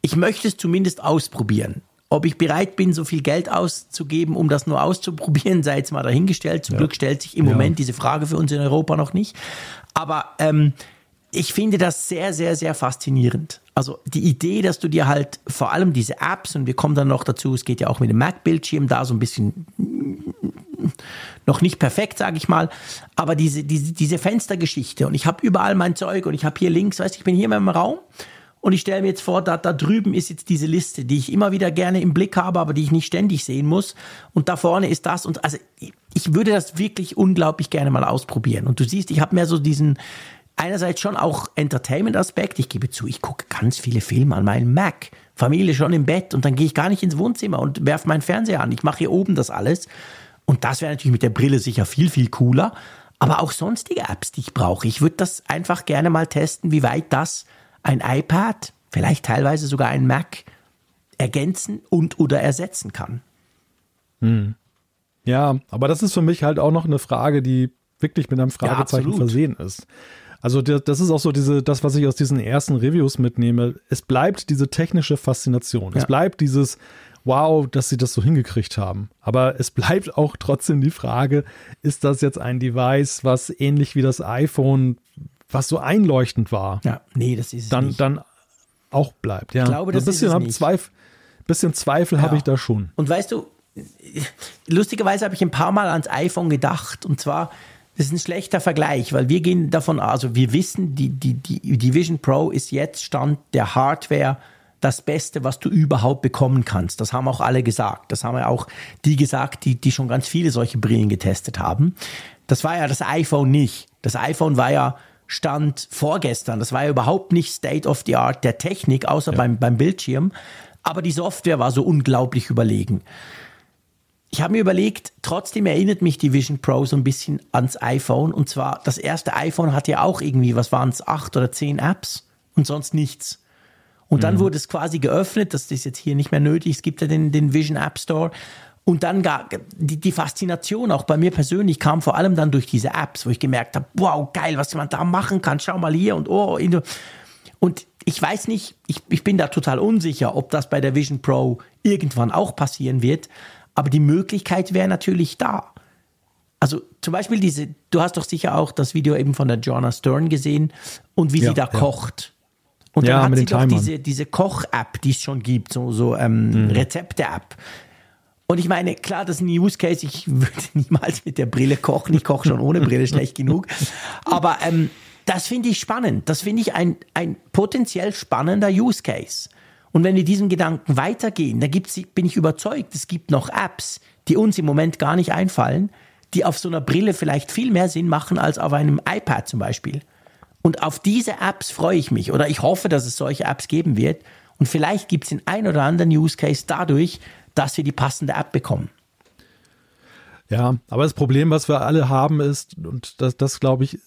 ich möchte es zumindest ausprobieren. Ob ich bereit bin, so viel Geld auszugeben, um das nur auszuprobieren, sei jetzt mal dahingestellt. Zum ja. Glück stellt sich im ja. Moment diese Frage für uns in Europa noch nicht. Aber ähm, ich finde das sehr, sehr, sehr faszinierend. Also die Idee, dass du dir halt vor allem diese Apps, und wir kommen dann noch dazu, es geht ja auch mit dem Mac-Bildschirm da so ein bisschen noch nicht perfekt, sage ich mal, aber diese, diese, diese Fenstergeschichte und ich habe überall mein Zeug und ich habe hier links, weißt du, ich bin hier in meinem Raum und ich stelle mir jetzt vor, da, da drüben ist jetzt diese Liste, die ich immer wieder gerne im Blick habe, aber die ich nicht ständig sehen muss. Und da vorne ist das. Und also ich würde das wirklich unglaublich gerne mal ausprobieren. Und du siehst, ich habe mehr so diesen, einerseits schon auch Entertainment-Aspekt. Ich gebe zu, ich gucke ganz viele Filme an meinem Mac. Familie schon im Bett und dann gehe ich gar nicht ins Wohnzimmer und werfe meinen Fernseher an. Ich mache hier oben das alles. Und das wäre natürlich mit der Brille sicher viel, viel cooler. Aber auch sonstige Apps, die ich brauche. Ich würde das einfach gerne mal testen, wie weit das ein iPad, vielleicht teilweise sogar ein Mac ergänzen und oder ersetzen kann. Hm. Ja, aber das ist für mich halt auch noch eine Frage, die wirklich mit einem Fragezeichen ja, versehen ist. Also das ist auch so diese, das, was ich aus diesen ersten Reviews mitnehme. Es bleibt diese technische Faszination. Ja. Es bleibt dieses, wow, dass sie das so hingekriegt haben. Aber es bleibt auch trotzdem die Frage, ist das jetzt ein Device, was ähnlich wie das iPhone was so einleuchtend war, ja, nee, das ist dann, nicht. dann auch bleibt. Ja. Ich glaube, das ein bisschen, ist es. Zweif bisschen Zweifel ja. habe ich da schon. Und weißt du, lustigerweise habe ich ein paar Mal ans iPhone gedacht und zwar, das ist ein schlechter Vergleich, weil wir gehen davon, also wir wissen, die, die, die, die Vision Pro ist jetzt Stand der Hardware das Beste, was du überhaupt bekommen kannst. Das haben auch alle gesagt. Das haben ja auch die gesagt, die, die schon ganz viele solche Brillen getestet haben. Das war ja das iPhone nicht. Das iPhone war ja Stand vorgestern. Das war ja überhaupt nicht State of the Art der Technik, außer ja. beim, beim Bildschirm. Aber die Software war so unglaublich überlegen. ich habe mir überlegt, trotzdem erinnert mich die Vision Pro so ein bisschen ans iPhone. Und zwar, das erste iPhone hat ja auch irgendwie, was waren es, acht oder zehn Apps und sonst nichts. Und dann mhm. wurde es quasi geöffnet, das ist jetzt hier nicht mehr nötig, es gibt ja den, den Vision App Store. Und dann gar, die, die Faszination auch bei mir persönlich kam vor allem dann durch diese Apps, wo ich gemerkt habe, wow, geil, was man da machen kann, schau mal hier und oh. Und ich weiß nicht, ich, ich bin da total unsicher, ob das bei der Vision Pro irgendwann auch passieren wird, aber die Möglichkeit wäre natürlich da. Also zum Beispiel diese, du hast doch sicher auch das Video eben von der Joanna Stern gesehen und wie ja, sie da ja. kocht. Und dann ja, hat sie doch diese, diese Koch-App, die es schon gibt, so, so ähm, mhm. Rezepte-App. Und ich meine, klar, das ist ein Use Case. Ich würde niemals mit der Brille kochen. Ich koche schon ohne Brille schlecht genug. Aber ähm, das finde ich spannend. Das finde ich ein, ein potenziell spannender Use Case. Und wenn wir diesen Gedanken weitergehen, da gibt's, bin ich überzeugt, es gibt noch Apps, die uns im Moment gar nicht einfallen, die auf so einer Brille vielleicht viel mehr Sinn machen als auf einem iPad zum Beispiel. Und auf diese Apps freue ich mich oder ich hoffe, dass es solche Apps geben wird. Und vielleicht gibt es den ein oder anderen Use Case dadurch, dass wir die passende App bekommen. Ja, aber das Problem, was wir alle haben, ist, und das, das glaube ich,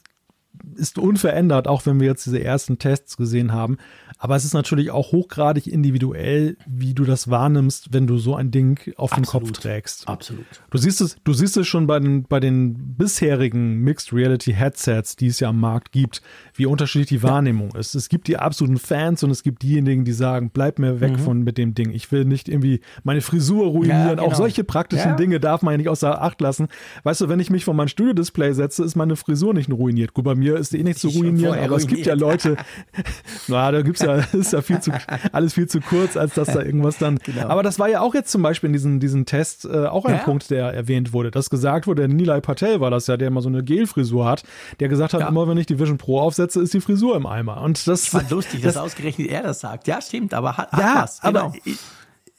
ist unverändert, auch wenn wir jetzt diese ersten Tests gesehen haben. Aber es ist natürlich auch hochgradig individuell, wie du das wahrnimmst, wenn du so ein Ding auf dem Kopf trägst. Absolut. Du siehst es, du siehst es schon bei den, bei den bisherigen Mixed Reality Headsets, die es ja am Markt gibt, wie unterschiedlich die Wahrnehmung ja. ist. Es gibt die absoluten Fans und es gibt diejenigen, die sagen, bleib mir weg mhm. von mit dem Ding. Ich will nicht irgendwie meine Frisur ruinieren. Ja, genau. Auch solche praktischen ja. Dinge darf man ja nicht außer Acht lassen. Weißt du, wenn ich mich vor mein Studio-Display setze, ist meine Frisur nicht ruiniert. Gut, bei mir ist die eh nicht zu ruinieren, aber ruiniert. es gibt ja Leute, na, da gibt's ja, ist ja viel zu, alles viel zu kurz, als dass da irgendwas dann. Genau. Aber das war ja auch jetzt zum Beispiel in diesem, diesem Test äh, auch ein ja. Punkt, der erwähnt wurde, dass gesagt wurde, der Nilay Patel war das ja, der immer so eine Gelfrisur hat, der gesagt hat, ja. immer wenn ich die Vision Pro aufsetze, ist die Frisur im Eimer. Und das ich fand lustig, das, dass ausgerechnet er das sagt. Ja, stimmt, aber hat, hat ja, was. Genau. Aber ich,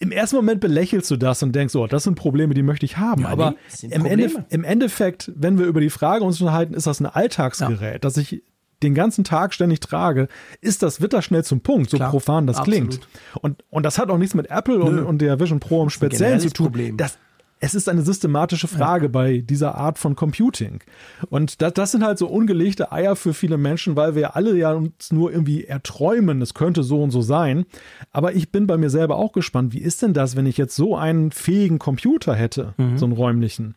im ersten Moment belächelst du das und denkst, oh, das sind Probleme, die möchte ich haben. Ja, Aber nee, im, Ende, im, Endeffekt, wenn wir über die Frage uns unterhalten, ist das ein Alltagsgerät, ja. das ich den ganzen Tag ständig trage, ist das das schnell zum Punkt, so Klar, profan das absolut. klingt. Und, und das hat auch nichts mit Apple und, und, der Vision Pro im Speziellen zu tun. Problem. Das es ist eine systematische Frage ja. bei dieser Art von Computing. Und das, das sind halt so ungelegte Eier für viele Menschen, weil wir alle ja uns nur irgendwie erträumen, es könnte so und so sein. Aber ich bin bei mir selber auch gespannt, wie ist denn das, wenn ich jetzt so einen fähigen Computer hätte, mhm. so einen räumlichen?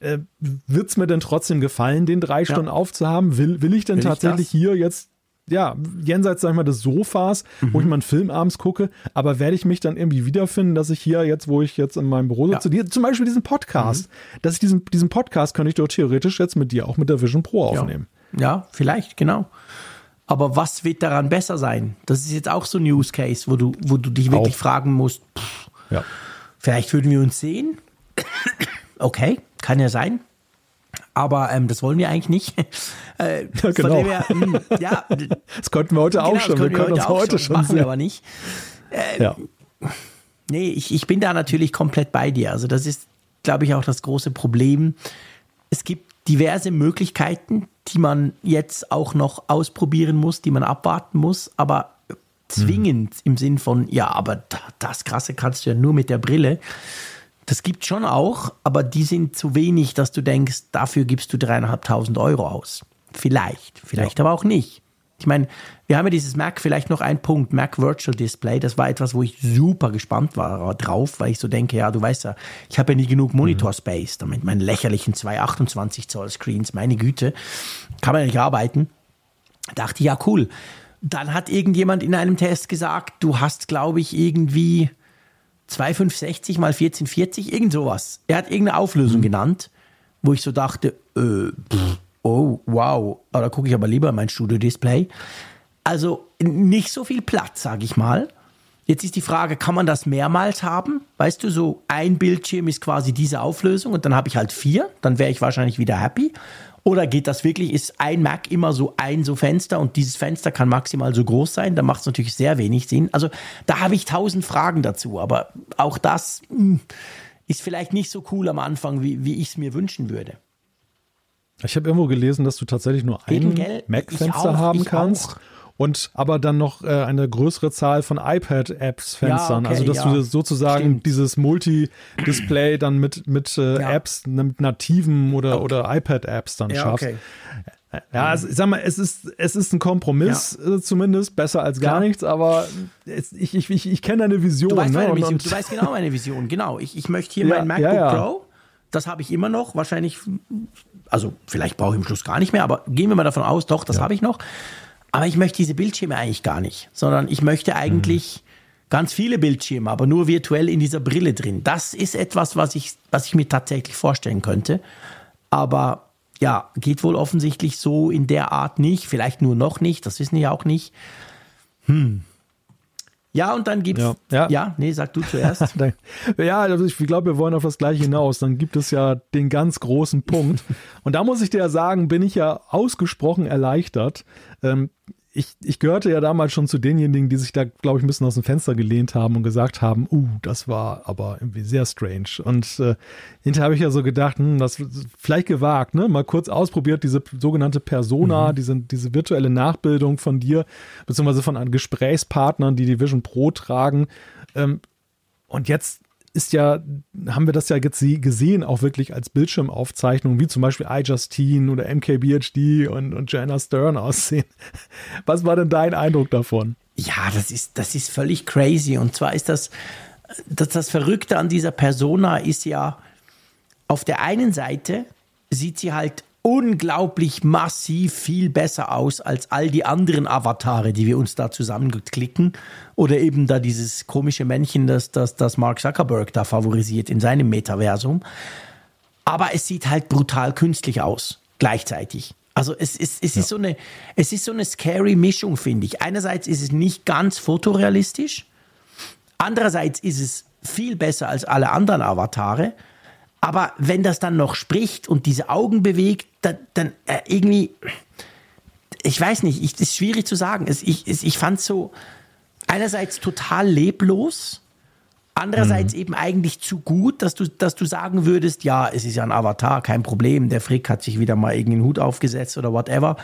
Äh, Wird es mir denn trotzdem gefallen, den drei Stunden ja. aufzuhaben? Will, will ich denn will tatsächlich ich hier jetzt ja, jenseits, sag ich mal, des Sofas, mhm. wo ich mal einen Film abends gucke, aber werde ich mich dann irgendwie wiederfinden, dass ich hier jetzt, wo ich jetzt in meinem Büro sitze, ja. zum Beispiel diesen Podcast, mhm. dass ich diesen, diesen Podcast könnte ich doch theoretisch jetzt mit dir auch mit der Vision Pro aufnehmen. Ja, ja vielleicht, genau. Aber was wird daran besser sein? Das ist jetzt auch so ein Use Case, wo du, wo du dich wirklich auch. fragen musst, pff, ja. vielleicht würden wir uns sehen. Okay, kann ja sein. Aber ähm, das wollen wir eigentlich nicht. äh, ja, genau. Her, mh, hm, ja, das konnten wir heute genau, auch schon. Wir können uns heute schon, machen wir aber nicht. Äh, ja. Nee, ich, ich bin da natürlich komplett bei dir. Also das ist, glaube ich, auch das große Problem. Es gibt diverse Möglichkeiten, die man jetzt auch noch ausprobieren muss, die man abwarten muss, aber zwingend mhm. im Sinn von, ja, aber das Krasse kannst du ja nur mit der Brille. Das gibt schon auch, aber die sind zu wenig, dass du denkst, dafür gibst du dreieinhalbtausend Euro aus. Vielleicht, vielleicht ja. aber auch nicht. Ich meine, wir haben ja dieses Mac, vielleicht noch ein Punkt, Mac Virtual Display. Das war etwas, wo ich super gespannt war drauf, weil ich so denke, ja, du weißt ja, ich habe ja nie genug Monitor Space, damit meinen lächerlichen 228 Zoll Screens, meine Güte, kann man ja nicht arbeiten. Dachte, ja, cool. Dann hat irgendjemand in einem Test gesagt, du hast, glaube ich, irgendwie 2560 mal 1440, irgend sowas. Er hat irgendeine Auflösung mhm. genannt, wo ich so dachte, äh, pff, oh, wow, da gucke ich aber lieber mein Studio-Display. Also nicht so viel Platz, sage ich mal. Jetzt ist die Frage, kann man das mehrmals haben? Weißt du, so ein Bildschirm ist quasi diese Auflösung und dann habe ich halt vier, dann wäre ich wahrscheinlich wieder happy. Oder geht das wirklich, ist ein Mac immer so ein so Fenster und dieses Fenster kann maximal so groß sein? Da macht es natürlich sehr wenig Sinn. Also da habe ich tausend Fragen dazu, aber auch das mh, hm, ist vielleicht nicht so cool am Anfang, wie, wie ich es mir wünschen würde. Ich habe irgendwo gelesen, dass du tatsächlich nur ein Mac-Fenster haben kannst. Auch. Und aber dann noch äh, eine größere Zahl von iPad-Apps-Fenstern. Ja, okay, also dass ja. du sozusagen Stimmt. dieses Multi-Display dann mit, mit äh, Ja. Apps, mit nativen oder, oder iPad-Apps dann Ja, schaffst. okay. Ja, also ich sag mal, es ist, es ist ein Kompromiss äh, zumindest, besser als gar Klar. nichts, aber es, ich, ich, ich, ich kenne deine Vision. Du weißt, ne? meine Und- Vision, und- du weißt genau meine Vision, genau. Ich, ich möchte hier Ja, mein MacBook ja, ja. Pro, das habe ich immer noch, wahrscheinlich, also vielleicht brauche ich im Schluss gar nicht mehr, aber gehen wir mal davon aus, doch, das habe ich noch. Aber ich möchte diese Bildschirme eigentlich gar nicht, sondern ich möchte eigentlich ganz viele Bildschirme, aber nur virtuell in dieser Brille drin. Das ist etwas, was ich, was ich mir tatsächlich vorstellen könnte. Aber ja, geht wohl offensichtlich so in der Art nicht, vielleicht nur noch nicht, das wissen wir ja auch nicht. Hm. Ja, und dann gibt's. Ja, ja. ja nee, sag du zuerst. Ja, also ich glaube, wir wollen auf das Gleiche hinaus. Dann gibt es ja den ganz großen Punkt. Und da muss ich dir ja sagen, bin ich ja ausgesprochen erleichtert. Ähm, ich, ich gehörte ja damals schon zu denjenigen, die sich da, glaube ich, ein bisschen aus dem Fenster gelehnt haben und gesagt haben, uh, das war aber irgendwie sehr strange. Und äh, hinterher habe ich ja so gedacht, hm, das vielleicht gewagt, ne? Mal kurz ausprobiert, diese sogenannte Persona, diese, diese virtuelle Nachbildung von dir, beziehungsweise von Gesprächspartnern, die die Vision Pro tragen. Ähm, und jetzt ist ja, haben wir das ja jetzt gesehen, auch wirklich als Bildschirmaufzeichnung, wie zum Beispiel iJustine oder MKBHD und, und Joanna Stern aussehen. Was war denn dein Eindruck davon? Ja, das ist, das ist völlig crazy. Und zwar ist das, das, das Verrückte an dieser Persona ist ja, auf der einen Seite sieht sie halt unglaublich massiv viel besser aus als all die anderen Avatare, die wir uns da zusammenklicken. Oder eben da dieses komische Männchen, das, das, das Mark Zuckerberg da favorisiert in seinem Metaversum. Aber es sieht halt brutal künstlich aus, gleichzeitig. Also es ist, es ist, so, eine, es ist so eine scary Mischung, finde ich. Einerseits ist es nicht ganz fotorealistisch, andererseits ist es viel besser als alle anderen Avatare. Aber wenn das dann noch spricht und diese Augen bewegt, dann, dann äh, irgendwie, ich weiß nicht, ich, ist schwierig zu sagen. Es, ich es, ich fand es so einerseits total leblos, andererseits eben eigentlich zu gut, dass du, dass du sagen würdest, ja, es ist ja ein Avatar, kein Problem, der Frick hat sich wieder mal irgendeinen Hut aufgesetzt oder whatever.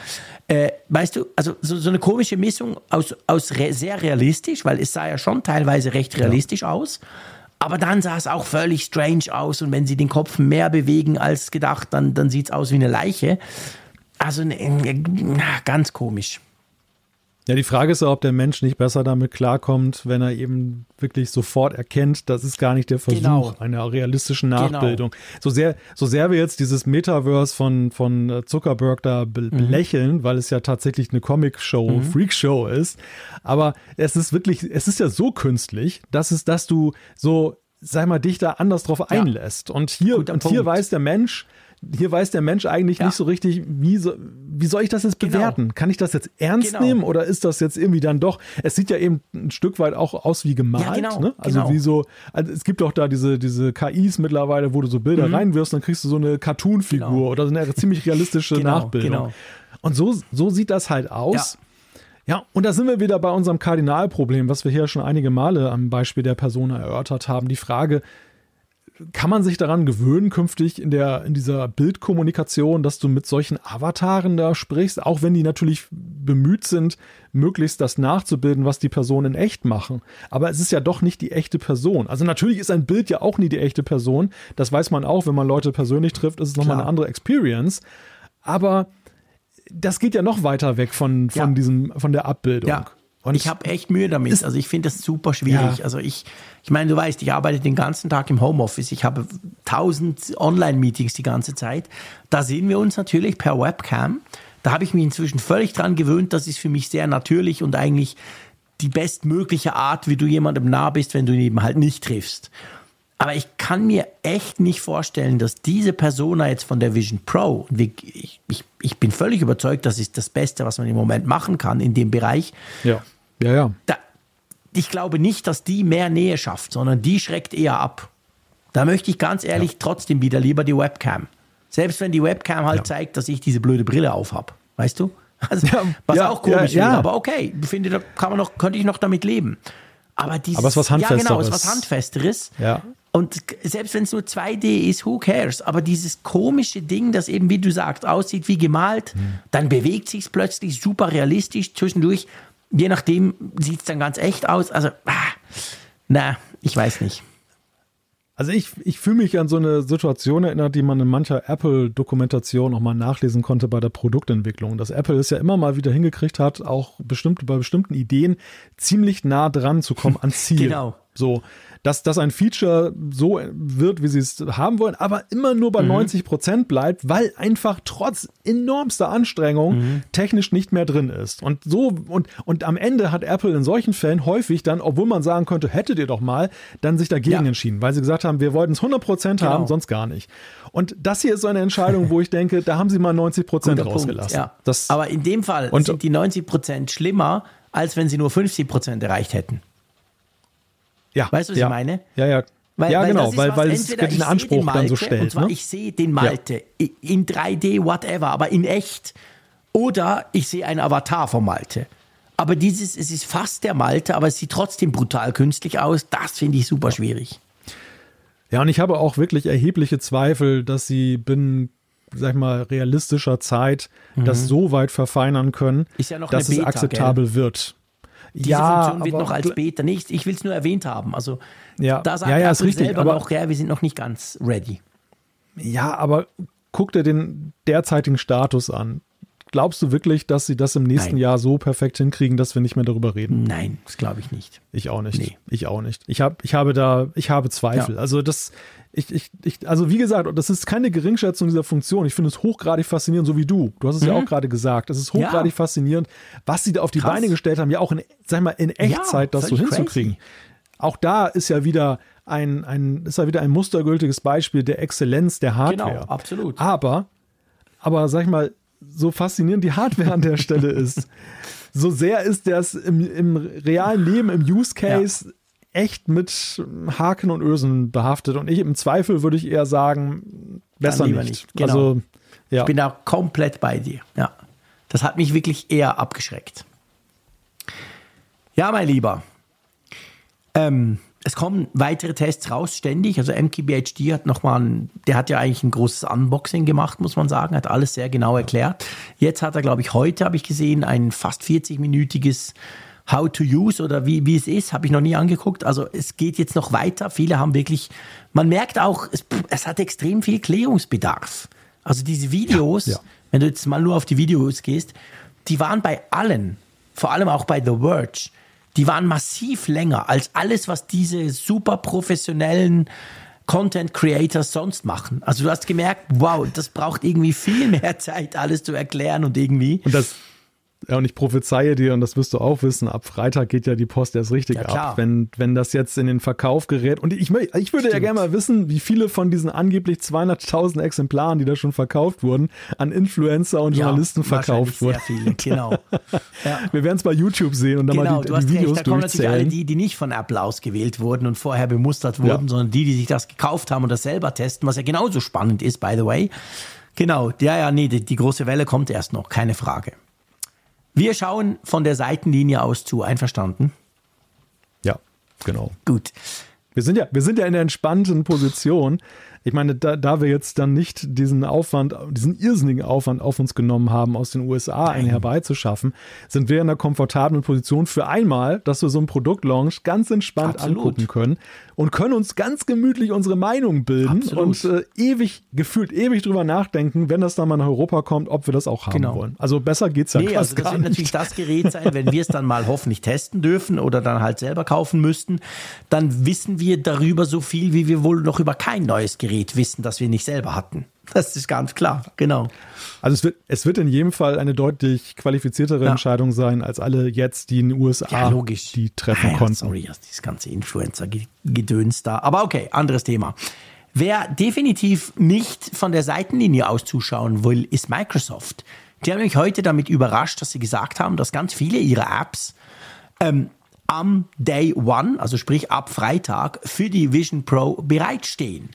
Äh, weißt du, also so, so eine komische Mischung aus, aus re sehr realistisch, weil es sah ja schon teilweise recht realistisch aus. Aber dann sah es auch völlig strange aus und wenn sie den Kopf mehr bewegen als gedacht, dann, dann sieht es aus wie eine Leiche. Also ne, ne, ganz komisch. Ja, die Frage ist ja, ob der Mensch nicht besser damit klarkommt, wenn er eben wirklich sofort erkennt, das ist gar nicht der Versuch Genau. einer realistischen Nachbildung. So sehr, so sehr wir jetzt dieses Metaverse von, von äh, Zuckerberg da be Mhm. belächeln, weil es ja tatsächlich eine Comic-Show, Freak-Show ist, aber es ist wirklich, es ist ja so künstlich, dass es, dass du so, sag mal, dich da anders drauf einlässt. Und hier, und hier weiß der Mensch, hier weiß der Mensch eigentlich Ja. nicht so richtig, wie, so, wie soll ich das jetzt Genau. bewerten? Kann ich das jetzt ernst Genau. nehmen oder ist das jetzt irgendwie dann doch? Es sieht ja eben ein Stück weit auch aus wie gemalt. Ja, genau, ne? Also genau. wie so, also es gibt doch da diese, diese KIs mittlerweile, wo du so Bilder reinwirfst, dann kriegst du so eine Cartoon-Figur Mhm. Genau. oder so eine ziemlich realistische Genau, Nachbildung. genau. Und so, so sieht das halt aus. Ja, und da sind wir wieder bei unserem Kardinalproblem, was wir hier schon einige Male am Beispiel der Persona erörtert haben. Die Frage, kann man sich daran gewöhnen, künftig in, der, in dieser Bildkommunikation, dass du mit solchen Avataren da sprichst, auch wenn die natürlich bemüht sind, möglichst das nachzubilden, was die Personen in echt machen. Aber es ist ja doch nicht die echte Person. Also natürlich ist ein Bild ja auch nie die echte Person. Das weiß man auch, wenn man Leute persönlich trifft, ist es nochmal eine andere Experience. Aber das geht ja noch weiter weg von, von Ja. diesem, von der Abbildung. Ja. Und ich habe echt Mühe damit. Also ich finde das super schwierig. Ja. Also ich, ich meine, du weißt, ich arbeite den ganzen Tag im Homeoffice. Ich habe tausend Online-Meetings die ganze Zeit. Da sehen wir uns natürlich per Webcam. Da habe ich mich inzwischen völlig dran gewöhnt. Das ist für mich sehr natürlich und eigentlich die bestmögliche Art, wie du jemandem nah bist, wenn du ihn eben halt nicht triffst. Aber ich kann mir echt nicht vorstellen, dass diese Persona jetzt von der Vision Pro, und ich, ich, ich bin völlig überzeugt, das ist das Beste, was man im Moment machen kann in dem Bereich, ja, ja, ja. da, ich glaube nicht, dass die mehr Nähe schafft, sondern die schreckt eher ab. Da möchte ich ganz ehrlich trotzdem wieder lieber die Webcam. Selbst wenn die Webcam halt Ja. zeigt, dass ich diese blöde Brille aufhab. Weißt du? Also, Ja, was ja, auch komisch ja, ja. wäre, aber okay. Finde, da kann man noch, könnte ich noch damit leben. Aber dieses, Aber es ist was Ja, genau, es ist Handfesteres. was Handfesteres. Ja. Und selbst wenn es nur 2D ist, who cares? Aber dieses komische Ding, das eben, wie du sagst, aussieht wie gemalt, mhm. dann bewegt sich plötzlich super realistisch zwischendurch. Je nachdem sieht es dann ganz echt aus. Also, ah, na, ich weiß nicht. Also ich, ich fühle mich an so eine Situation erinnert, die man in mancher Apple-Dokumentation auch mal nachlesen konnte bei der Produktentwicklung. Dass Apple es ja immer mal wieder hingekriegt hat, auch bestimmt, bei bestimmten Ideen ziemlich nah dran zu kommen an Ziel. genau. So, dass, dass ein Feature so wird, wie sie es haben wollen, aber immer nur bei mhm. 90 Prozent bleibt, weil einfach trotz enormster Anstrengung mhm. technisch nicht mehr drin ist. Und so, und, und am Ende hat Apple in solchen Fällen häufig dann, obwohl man sagen könnte, hättet ihr doch mal, dann sich dagegen ja. entschieden, weil sie gesagt haben, wir wollten es 100 Prozent genau. haben, sonst gar nicht. Und das hier ist so eine Entscheidung, wo ich denke, da haben sie mal 90 Prozent rausgelassen. ja. Das, aber in dem Fall und, sind die 90 Prozent schlimmer, als wenn sie nur 50 Prozent erreicht hätten. Ja. Weißt du, was ja. ich meine? Ja, ja. Weil, ja, weil genau, weil, weil es den Anspruch den Malte, dann so stellt. Und zwar, ne? ich sehe den Malte ja. in 3D, whatever, aber in echt. Oder ich sehe einen Avatar vom Malte. Aber dieses, es ist fast der Malte, aber es sieht trotzdem brutal künstlich aus. Das finde ich super schwierig. Ja, und ich habe auch wirklich erhebliche Zweifel, dass sie binnen, sag ich mal, realistischer Zeit mhm. das so weit verfeinern können, ja dass Beta, es akzeptabel gell? wird. Diese ja, Funktion wird noch als Beta nicht. Ich will es nur erwähnt haben. Also ja, da sagt ja, ja, ist richtig, selber aber, noch, ja, wir sind noch nicht ganz ready. Ja, aber guck dir den derzeitigen Status an. Glaubst du wirklich, dass sie das im nächsten Nein. Jahr so perfekt hinkriegen, dass wir nicht mehr darüber reden? Nein, das glaube ich nicht. Ich auch nicht. Nee. Ich auch nicht. Ich, hab, ich habe da, ich habe Zweifel. Ja. Also das, ich, ich, ich, also wie gesagt, das ist keine Geringschätzung dieser Funktion. Ich finde es hochgradig faszinierend, so wie du. Du hast es mhm. ja auch gerade gesagt. Es ist hochgradig ja. faszinierend, was sie da auf die Krass. Beine gestellt haben, ja auch in, sag mal, in Echtzeit ja, das so hinzukriegen. Crazy. Auch da ist ja wieder ein, ein, ist ja wieder ein mustergültiges Beispiel der Exzellenz der Hardware. Genau, absolut. Aber, aber sag ich mal, so faszinierend die Hardware an der Stelle ist, so sehr ist das im, im realen Leben, im Use Case ja echt mit Haken und Ösen behaftet. Und ich im Zweifel würde ich eher sagen, besser nicht. nicht. Genau. Also, ja. Ich bin da komplett bei dir. Ja. Das hat mich wirklich eher abgeschreckt. Ja, mein Lieber. Ähm, es kommen weitere Tests raus ständig. Also MKBHD hat nochmal, der hat ja eigentlich ein großes Unboxing gemacht, muss man sagen, hat alles sehr genau erklärt. Jetzt hat er, glaube ich, heute habe ich gesehen, ein fast 40-minütiges How to Use oder wie, wie es ist, habe ich noch nie angeguckt. Also es geht jetzt noch weiter. Viele haben wirklich, man merkt auch, es, es hat extrem viel Klärungsbedarf. Also diese Videos, ja, ja. wenn du jetzt mal nur auf die Videos gehst, die waren bei allen, vor allem auch bei The Verge, die waren massiv länger als alles, was diese super professionellen Content Creators sonst machen. Also du hast gemerkt, wow, das braucht irgendwie viel mehr Zeit, alles zu erklären und irgendwie. Und das, ja, und ich prophezeie dir, und das wirst du auch wissen, ab Freitag geht ja die Post erst richtig ja, ab. Wenn, wenn das jetzt in den Verkauf gerät. Und ich, ich würde Stimmt. ja gerne mal wissen, wie viele von diesen angeblich 200.000 Exemplaren, die da schon verkauft wurden, an Influencer und ja, Journalisten verkauft wurden. Sehr viele, genau. Ja. Wir werden es bei YouTube sehen und dann genau, mal die, du hast die Videos recht, da kommen natürlich alle die, die nicht von Apple ausgewählt wurden und vorher bemustert wurden, sondern die, die sich das gekauft haben und das selber testen, was ja genauso spannend ist, by the way. Genau, ja, ja, nee, die, die große Welle kommt erst noch, keine Frage. Wir schauen von der Seitenlinie aus zu. Einverstanden? Ja, genau. Gut. Wir sind ja, wir sind ja in der entspannten Position, ich meine, da, da wir jetzt dann nicht diesen Aufwand, diesen irrsinnigen Aufwand auf uns genommen haben, aus den USA einen herbeizuschaffen, sind wir in einer komfortablen Position für einmal, dass wir so ein Produktlaunch ganz entspannt Absolut. angucken können und können uns ganz gemütlich unsere Meinung bilden Absolut. und äh, ewig, gefühlt ewig drüber nachdenken, wenn das dann mal nach Europa kommt, ob wir das auch haben genau. wollen. Also besser geht's ja nee, also das wird nicht. natürlich das Gerät sein, wenn wir es dann mal hoffentlich testen dürfen oder dann halt selber kaufen müssten, dann wissen wir darüber so viel, wie wir wohl noch über kein neues Gerät Gerät wissen, das wir nicht selber hatten. Das ist ganz klar, genau. Also es wird, es wird in jedem Fall eine deutlich qualifiziertere ja. Entscheidung sein, als alle jetzt, die in den USA ja, logisch. die treffen ja, konnten. Sorry, dieses ganze Influencer-Gedöns da. Aber okay, anderes Thema. Wer definitiv nicht von der Seitenlinie aus zuschauen will, ist Microsoft. Die haben mich heute damit überrascht, dass sie gesagt haben, dass ganz viele ihrer Apps ähm, am Day One, also sprich ab Freitag, für die Vision Pro bereitstehen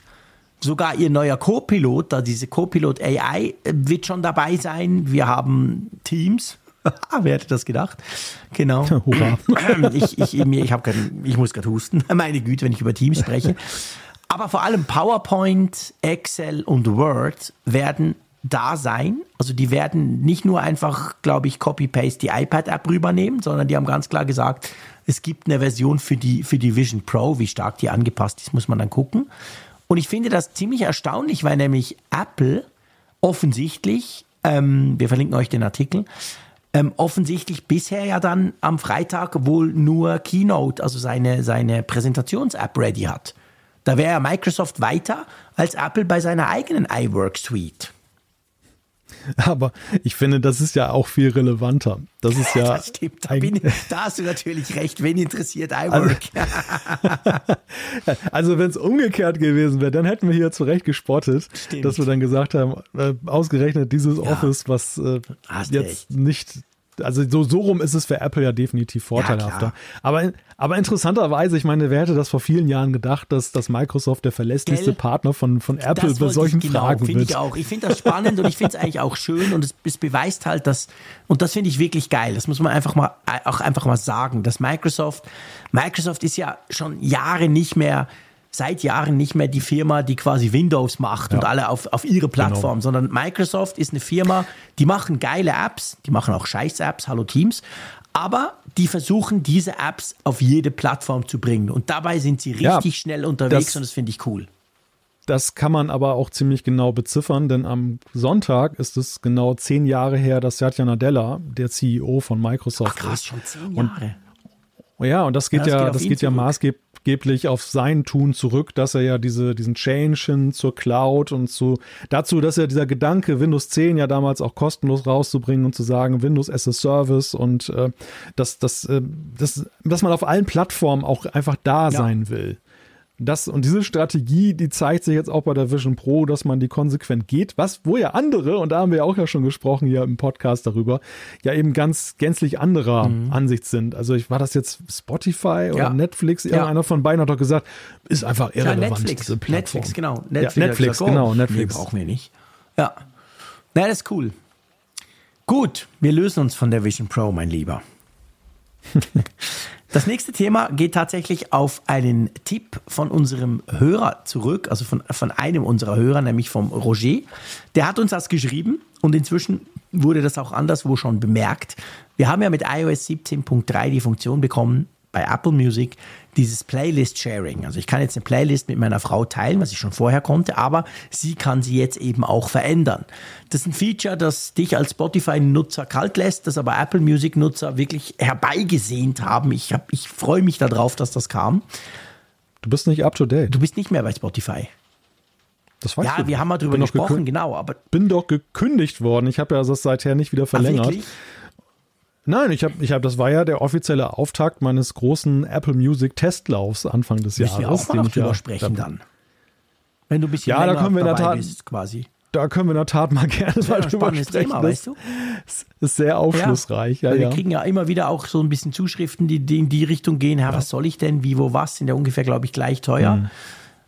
sogar ihr neuer Co-Pilot, da diese Co-Pilot AI äh, wird schon dabei sein. Wir haben Teams. Wer hätte das gedacht? Genau. Hurra. ich, ich, ich, grad, ich muss gerade husten. Meine Güte, wenn ich über Teams spreche. Aber vor allem PowerPoint, Excel und Word werden da sein. Also die werden nicht nur einfach, glaube ich, Copy-Paste die iPad-App rübernehmen, sondern die haben ganz klar gesagt, es gibt eine Version für die, für die Vision Pro. Wie stark die angepasst ist, muss man dann gucken. Und ich finde das ziemlich erstaunlich, weil nämlich Apple offensichtlich, ähm, wir verlinken euch den Artikel, ähm, offensichtlich bisher ja dann am Freitag wohl nur Keynote, also seine, seine Präsentations-App ready hat. Da wäre Microsoft weiter als Apple bei seiner eigenen iWork Suite. Aber ich finde, das ist ja auch viel relevanter. Das ist ja. Das stimmt. Da, ich, da hast du natürlich recht. Wen interessiert iWork? Also, also wenn es umgekehrt gewesen wäre, dann hätten wir hier zurecht gespottet, stimmt. dass wir dann gesagt haben, äh, ausgerechnet dieses ja. Office, was äh, jetzt echt. nicht also so, so rum ist es für Apple ja definitiv vorteilhafter. Ja, aber, aber interessanterweise, ich meine, wer hätte das vor vielen Jahren gedacht, dass, dass Microsoft der verlässlichste Gell? Partner von, von Apple bei solchen genau, Fragen wird? Ich auch. Ich finde das spannend und ich finde es eigentlich auch schön und es, es beweist halt, dass, und das finde ich wirklich geil, das muss man einfach mal, auch einfach mal sagen, dass Microsoft, Microsoft ist ja schon Jahre nicht mehr seit Jahren nicht mehr die Firma, die quasi Windows macht ja. und alle auf, auf ihre Plattform, genau. sondern Microsoft ist eine Firma, die machen geile Apps, die machen auch Scheiß-Apps, Hallo Teams, aber die versuchen, diese Apps auf jede Plattform zu bringen. Und dabei sind sie richtig ja, schnell unterwegs das, und das finde ich cool. Das kann man aber auch ziemlich genau beziffern, denn am Sonntag ist es genau zehn Jahre her, dass Satya Nadella, der CEO von Microsoft, Ach, krass, ist. schon zehn Jahre. Und, ja, und das geht ja, das geht, das geht ja maßgeblich maßgeblich auf sein Tun zurück, dass er ja diese, diesen Change hin zur Cloud und zu, dazu, dass er dieser Gedanke, Windows 10 ja damals auch kostenlos rauszubringen und zu sagen, Windows as a Service und äh, dass, dass, äh, dass, dass man auf allen Plattformen auch einfach da ja. sein will. Das, und diese Strategie, die zeigt sich jetzt auch bei der Vision Pro, dass man die konsequent geht, was, wo ja andere, und da haben wir ja auch ja schon gesprochen hier im Podcast darüber, ja eben ganz gänzlich anderer mhm. Ansicht sind. Also ich, war das jetzt Spotify oder ja. Netflix? Irgendeiner ja. von beiden hat doch gesagt, ist einfach irrelevant. Ja, Netflix, Netflix, genau. Netflix, ja, Netflix gesagt, genau, Netflix. Nee, brauchen wir nicht. Ja. Na, das ist cool. Gut, wir lösen uns von der Vision Pro, mein Lieber. Das nächste Thema geht tatsächlich auf einen Tipp von unserem Hörer zurück, also von, von einem unserer Hörer, nämlich vom Roger. Der hat uns das geschrieben und inzwischen wurde das auch anderswo schon bemerkt. Wir haben ja mit iOS 17.3 die Funktion bekommen, bei Apple Music dieses Playlist-Sharing. Also ich kann jetzt eine Playlist mit meiner Frau teilen, was ich schon vorher konnte, aber sie kann sie jetzt eben auch verändern. Das ist ein Feature, das dich als Spotify-Nutzer kalt lässt, das aber Apple Music-Nutzer wirklich herbeigesehnt haben. Ich, hab, ich freue mich darauf, dass das kam. Du bist nicht up to date. Du bist nicht mehr bei Spotify. Das weißt ja, du. wir haben mal drüber gesprochen, genau. Aber bin doch gekündigt worden. Ich habe ja das seither nicht wieder verlängert. Ach, Nein, ich habe, ich hab, das war ja der offizielle Auftakt meines großen Apple Music Testlaufs Anfang des Jahres. Wir auch mal noch drüber sprechen dann. Wenn du ein bisschen ja, da können wir in der Tat, bist, quasi. Da können wir in der Tat mal gerne das mal drüber sprechen. Thema, weißt du? Das ist sehr aufschlussreich. Ja, ja, wir kriegen ja immer wieder auch so ein bisschen Zuschriften, die, die in die Richtung gehen. Ja, was soll ich denn? Wie, wo, was? Sind ja ungefähr, glaube ich, gleich teuer. Mhm.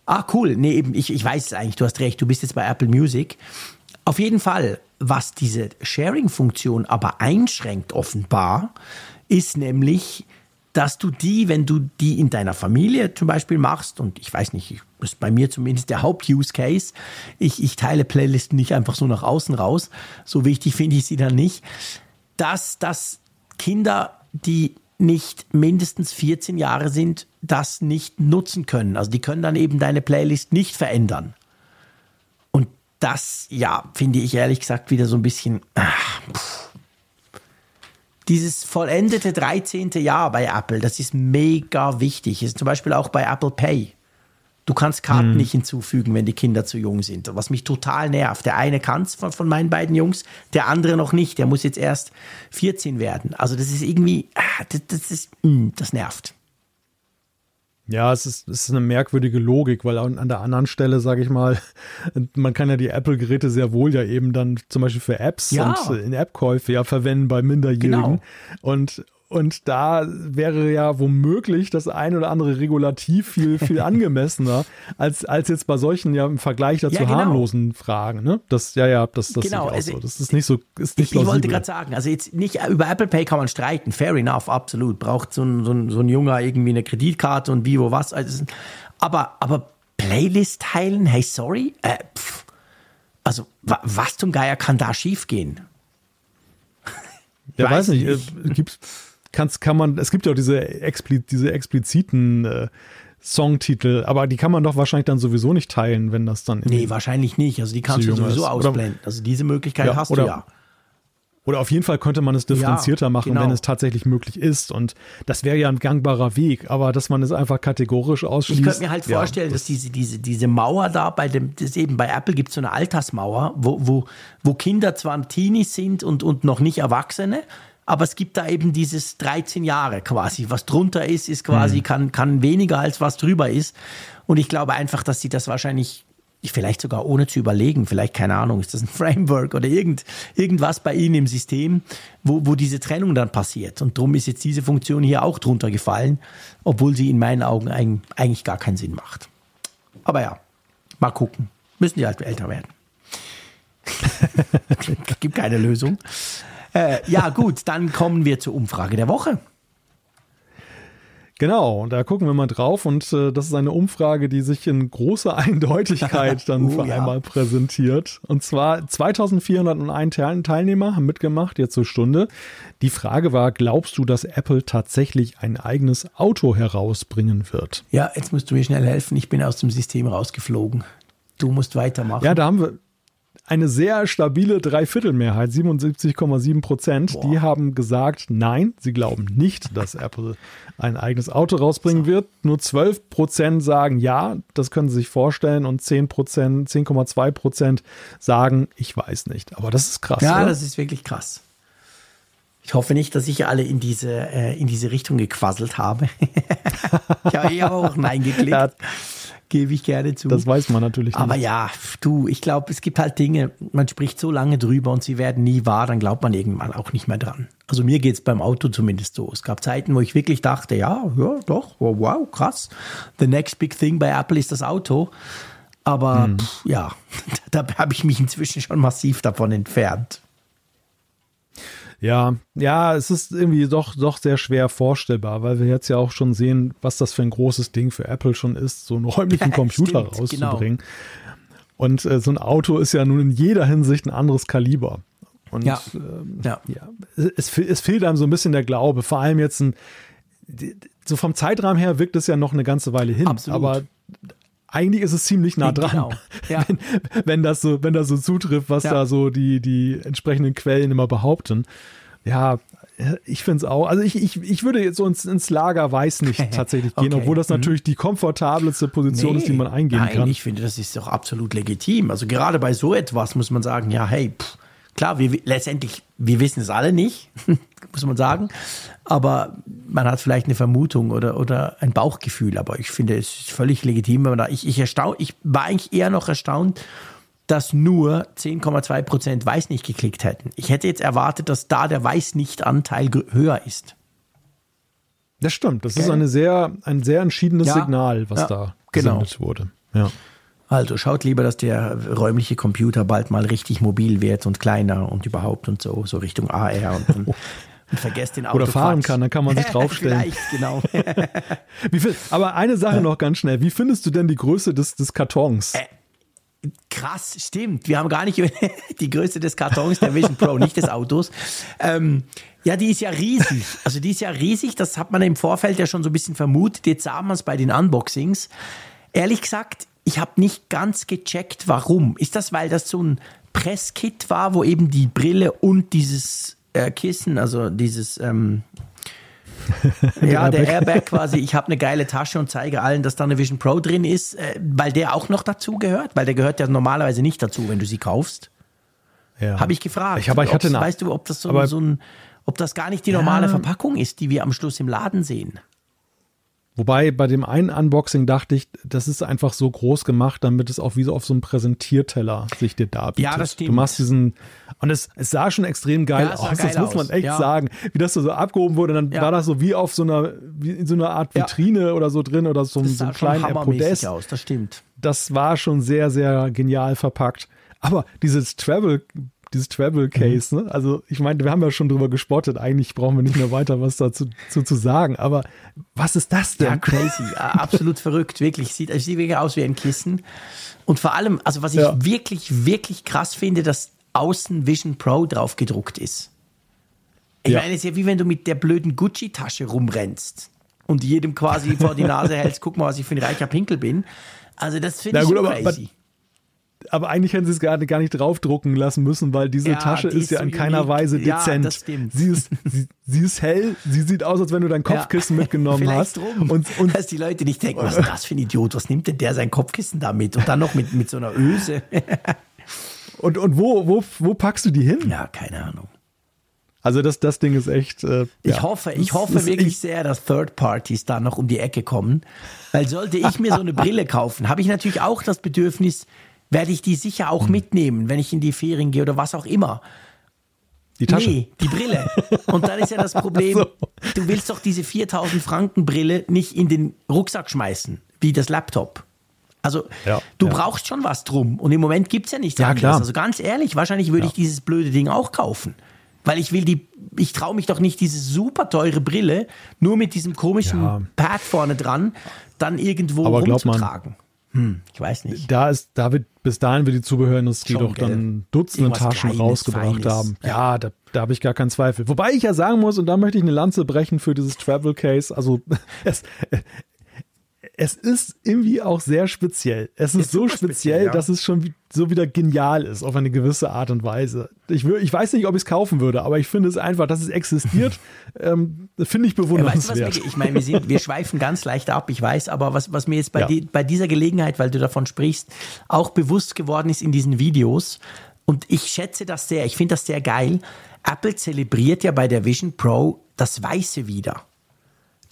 Ah, cool. Nee, eben, ich, ich weiß es eigentlich. Du hast recht. Du bist jetzt bei Apple Music. Auf jeden Fall, was diese Sharing-Funktion aber einschränkt offenbar, ist nämlich, dass du die, wenn du die in deiner Familie zum Beispiel machst, und ich weiß nicht, das ist bei mir zumindest der Haupt-Use-Case, ich, ich teile Playlisten nicht einfach so nach außen raus, so wichtig finde ich sie dann nicht, dass, dass Kinder, die nicht mindestens 14 Jahre sind, das nicht nutzen können. Also die können dann eben deine Playlist nicht verändern das, ja, finde ich ehrlich gesagt wieder so ein bisschen. Ach, dieses vollendete 13. Jahr bei Apple, das ist mega wichtig. Ist zum Beispiel auch bei Apple Pay. Du kannst Karten hm. nicht hinzufügen, wenn die Kinder zu jung sind. Was mich total nervt. Der eine kann es von, von, meinen beiden Jungs, der andere noch nicht. Der muss jetzt erst 14 werden. Also das ist irgendwie, ah, das, das ist, mm, das nervt. Ja, es ist, es ist eine merkwürdige Logik, weil an, an der anderen Stelle, sage ich mal, man kann ja die Apple-Geräte sehr wohl ja eben dann zum Beispiel für Apps ja. und in App-Käufe ja verwenden bei Minderjährigen. Genau. Und und da wäre ja womöglich das ein oder andere Regulativ viel, viel angemessener, als, als jetzt bei solchen ja im Vergleich dazu ja, genau. harmlosen Fragen. Ne? Das, ja, ja, das, das genau, also, so. Das ist nicht so. Ist nicht ich, ich wollte gerade sagen, also jetzt nicht über Apple Pay kann man streiten, fair enough, absolut. Braucht so ein, so ein, so ein Junger irgendwie eine Kreditkarte und wie, wo, was. Also, aber, aber Playlist teilen? Hey, sorry? Äh, also, wa was zum Geier kann da schiefgehen? Ja, weiß nicht. nicht. Äh, gibt's, kann's, kann man, es gibt ja auch diese, expli diese expliziten äh, Songtitel, aber die kann man doch wahrscheinlich dann sowieso nicht teilen, wenn das dann. Nee, wahrscheinlich nicht. Also die kannst du sowieso ist. ausblenden. Oder, also diese Möglichkeit ja, hast oder, du ja. Oder auf jeden Fall könnte man es differenzierter ja, machen, genau. wenn es tatsächlich möglich ist. Und das wäre ja ein gangbarer Weg, aber dass man es einfach kategorisch ausschließt. Ich könnte mir halt vorstellen, ja, das dass diese, diese, diese Mauer da bei dem, das eben bei Apple gibt es so eine Altersmauer, wo, wo, wo Kinder zwar Teenies sind und, und noch nicht Erwachsene, aber es gibt da eben dieses 13 Jahre quasi. Was drunter ist, ist quasi, mhm. kann, kann weniger als was drüber ist. Und ich glaube einfach, dass sie das wahrscheinlich vielleicht sogar ohne zu überlegen, vielleicht keine Ahnung, ist das ein Framework oder irgend, irgendwas bei Ihnen im System, wo, wo diese Trennung dann passiert. Und darum ist jetzt diese Funktion hier auch drunter gefallen, obwohl sie in meinen Augen eigentlich gar keinen Sinn macht. Aber ja, mal gucken. Müssen die halt älter werden. Gibt keine Lösung. Äh, ja, gut, dann kommen wir zur Umfrage der Woche. Genau, da gucken wir mal drauf und äh, das ist eine Umfrage, die sich in großer Eindeutigkeit dann oh, für ja. einmal präsentiert. Und zwar 2401 Teilnehmer haben mitgemacht, jetzt zur Stunde. Die Frage war, glaubst du, dass Apple tatsächlich ein eigenes Auto herausbringen wird? Ja, jetzt musst du mir schnell helfen. Ich bin aus dem System rausgeflogen. Du musst weitermachen. Ja, da haben wir, eine sehr stabile Dreiviertelmehrheit, 77,7 Prozent, die haben gesagt, nein, sie glauben nicht, dass Apple ein eigenes Auto rausbringen wird. Nur 12 Prozent sagen ja, das können sie sich vorstellen und 10 Prozent, 10,2 Prozent sagen, ich weiß nicht. Aber das ist krass. Ja, oder? das ist wirklich krass. Ich hoffe nicht, dass ich alle in diese, äh, in diese Richtung gequasselt habe. ich habe eh auch Nein geklickt. Ja, gebe ich gerne zu. Das weiß man natürlich nicht. Aber ja, du, ich glaube, es gibt halt Dinge, man spricht so lange drüber und sie werden nie wahr, dann glaubt man irgendwann auch nicht mehr dran. Also mir geht es beim Auto zumindest so. Es gab Zeiten, wo ich wirklich dachte, ja, ja, doch, wow, krass. The next big thing bei Apple ist das Auto. Aber hm. pff, ja, da habe ich mich inzwischen schon massiv davon entfernt. Ja, ja, es ist irgendwie doch, doch sehr schwer vorstellbar, weil wir jetzt ja auch schon sehen, was das für ein großes Ding für Apple schon ist, so einen räumlichen Computer Stimmt, rauszubringen. Genau. Und äh, so ein Auto ist ja nun in jeder Hinsicht ein anderes Kaliber. Und ja. Ähm, ja. ja es, es, fehlt einem so ein bisschen der Glaube, vor allem jetzt ein, so vom Zeitrahmen her wirkt es ja noch eine ganze Weile hin, Absolut. aber eigentlich ist es ziemlich nah dran, genau. ja. wenn, wenn, das so, wenn das so zutrifft, was ja. da so die, die entsprechenden Quellen immer behaupten. Ja, ich finde es auch. Also ich, ich, ich würde jetzt so ins, ins Lager weiß nicht tatsächlich gehen, okay. obwohl das mhm. natürlich die komfortabelste Position nee, ist, die man eingehen nein, kann. Ich finde, das ist doch absolut legitim. Also gerade bei so etwas muss man sagen, ja, hey, pff, klar, wir, letztendlich, wir wissen es alle nicht, muss man sagen. Aber man hat vielleicht eine Vermutung oder, oder ein Bauchgefühl. Aber ich finde, es ist völlig legitim. Wenn man da, ich, ich, erstaun, ich war eigentlich eher noch erstaunt, dass nur 10,2 Prozent Weiß nicht geklickt hätten. Ich hätte jetzt erwartet, dass da der Weiß nicht Anteil höher ist. Das stimmt. Das okay. ist eine sehr, ein sehr entschiedenes ja, Signal, was ja, da genau. gesendet genau. wurde. Ja. Also schaut lieber, dass der räumliche Computer bald mal richtig mobil wird und kleiner und überhaupt und so, so Richtung AR und, und, und vergesst den Auto. Oder fahren kann, dann kann man sich draufstellen. Vielleicht, genau. viel, aber eine Sache noch ganz schnell. Wie findest du denn die Größe des, des Kartons? Äh, Krass, stimmt. Wir haben gar nicht die Größe des Kartons der Vision Pro, nicht des Autos. Ähm, ja, die ist ja riesig. Also die ist ja riesig. Das hat man im Vorfeld ja schon so ein bisschen vermutet. Jetzt sah man es bei den Unboxings. Ehrlich gesagt, ich habe nicht ganz gecheckt, warum. Ist das, weil das so ein Presskit war, wo eben die Brille und dieses äh, Kissen, also dieses ähm, ja, der Airbag quasi, ich habe eine geile Tasche und zeige allen, dass da eine Vision Pro drin ist, äh, weil der auch noch dazu gehört, weil der gehört ja normalerweise nicht dazu, wenn du sie kaufst. Ja. Habe ich gefragt. Ich, aber ich hatte eine, weißt du, ob das so, so ein, ob das gar nicht die normale ja. Verpackung ist, die wir am Schluss im Laden sehen? Wobei bei dem einen Unboxing dachte ich, das ist einfach so groß gemacht, damit es auch wie so auf so einem Präsentierteller sich dir darbietet. Ja, das stimmt. Du machst diesen, und es, es sah schon extrem geil ja, aus, geil das muss man echt ja. sagen. Wie das so abgehoben wurde, dann ja. war das so wie auf so einer, wie in so einer Art Vitrine oder so drin oder so, das so einem kleinen Podest. aus, das stimmt. Das war schon sehr, sehr genial verpackt. Aber dieses Travel dieses Travel Case. Ne? Also ich meine, wir haben ja schon drüber gespottet. Eigentlich brauchen wir nicht mehr weiter was dazu zu, zu sagen. Aber was ist das denn? Ja, crazy. Absolut verrückt. Wirklich. Sieht, sieht wirklich aus wie ein Kissen. Und vor allem, also was ich ja. wirklich, wirklich krass finde, dass außen Vision Pro drauf gedruckt ist. Ich ja. meine, es ist ja wie wenn du mit der blöden Gucci-Tasche rumrennst und jedem quasi vor die Nase hältst, guck mal, was ich für ein reicher Pinkel bin. Also das finde ich gut, crazy. Aber, aber eigentlich hätten sie es gar, gar nicht draufdrucken lassen müssen, weil diese ja, Tasche die ist, ist ja so in keiner unique. Weise dezent. Ja, das stimmt. Sie ist, sie, sie, ist hell, sie sieht aus, als wenn du dein Kopfkissen ja, mitgenommen hast. Drum. Und, und dass die Leute nicht denken, was ist das für ein Idiot, was nimmt denn der sein Kopfkissen damit? Und dann noch mit, mit so einer Öse. und und wo, wo, wo packst du die hin? Ja, keine Ahnung. Also das, das Ding ist echt. Äh, ich ja. hoffe, ich hoffe wirklich sehr, dass Third Parties da noch um die Ecke kommen. Weil sollte ich mir so eine Brille kaufen, habe ich natürlich auch das Bedürfnis, werde ich die sicher auch hm. mitnehmen, wenn ich in die Ferien gehe oder was auch immer. Die Tasche? Nee, die Brille. Und dann ist ja das Problem, so. du willst doch diese 4000 Franken Brille nicht in den Rucksack schmeißen, wie das Laptop. Also ja, du ja. brauchst schon was drum. Und im Moment gibt es ja nichts ja, anderes. Klar. Also ganz ehrlich, wahrscheinlich würde ich dieses blöde Ding auch kaufen. Weil ich will die, ich traue mich doch nicht, diese super teure Brille nur mit diesem komischen Pad vorne dran dann irgendwo Aber rumzutragen. Hm, ich weiß nicht. Da ist, da wird, bis dahin wird die Zubehörindustrie Schon, doch dann? Dutzende Irgendwas Taschen Kleines, rausgebracht Feines. haben. Ja, ja da, da habe ich gar keinen Zweifel. Wobei ich ja sagen muss, und da möchte ich eine Lanze brechen für dieses Travel Case. Also es, es ist irgendwie auch sehr speziell. Es ist, ist so speziell, speziell ja. dass es schon so wieder genial ist auf eine gewisse Art und Weise. Ich, ich weiß nicht, ob ich es kaufen würde, aber ich finde es einfach, dass es existiert, ähm, finde ich bewundernswert. Ja, weißt du, ich meine, wir, sind, wir schweifen ganz leicht ab, ich weiß, aber was, was mir jetzt bei, ja. die, bei dieser Gelegenheit, weil du davon sprichst, auch bewusst geworden ist in diesen Videos, und ich schätze das sehr, ich finde das sehr geil. Apple zelebriert ja bei der Vision Pro das Weiße wieder.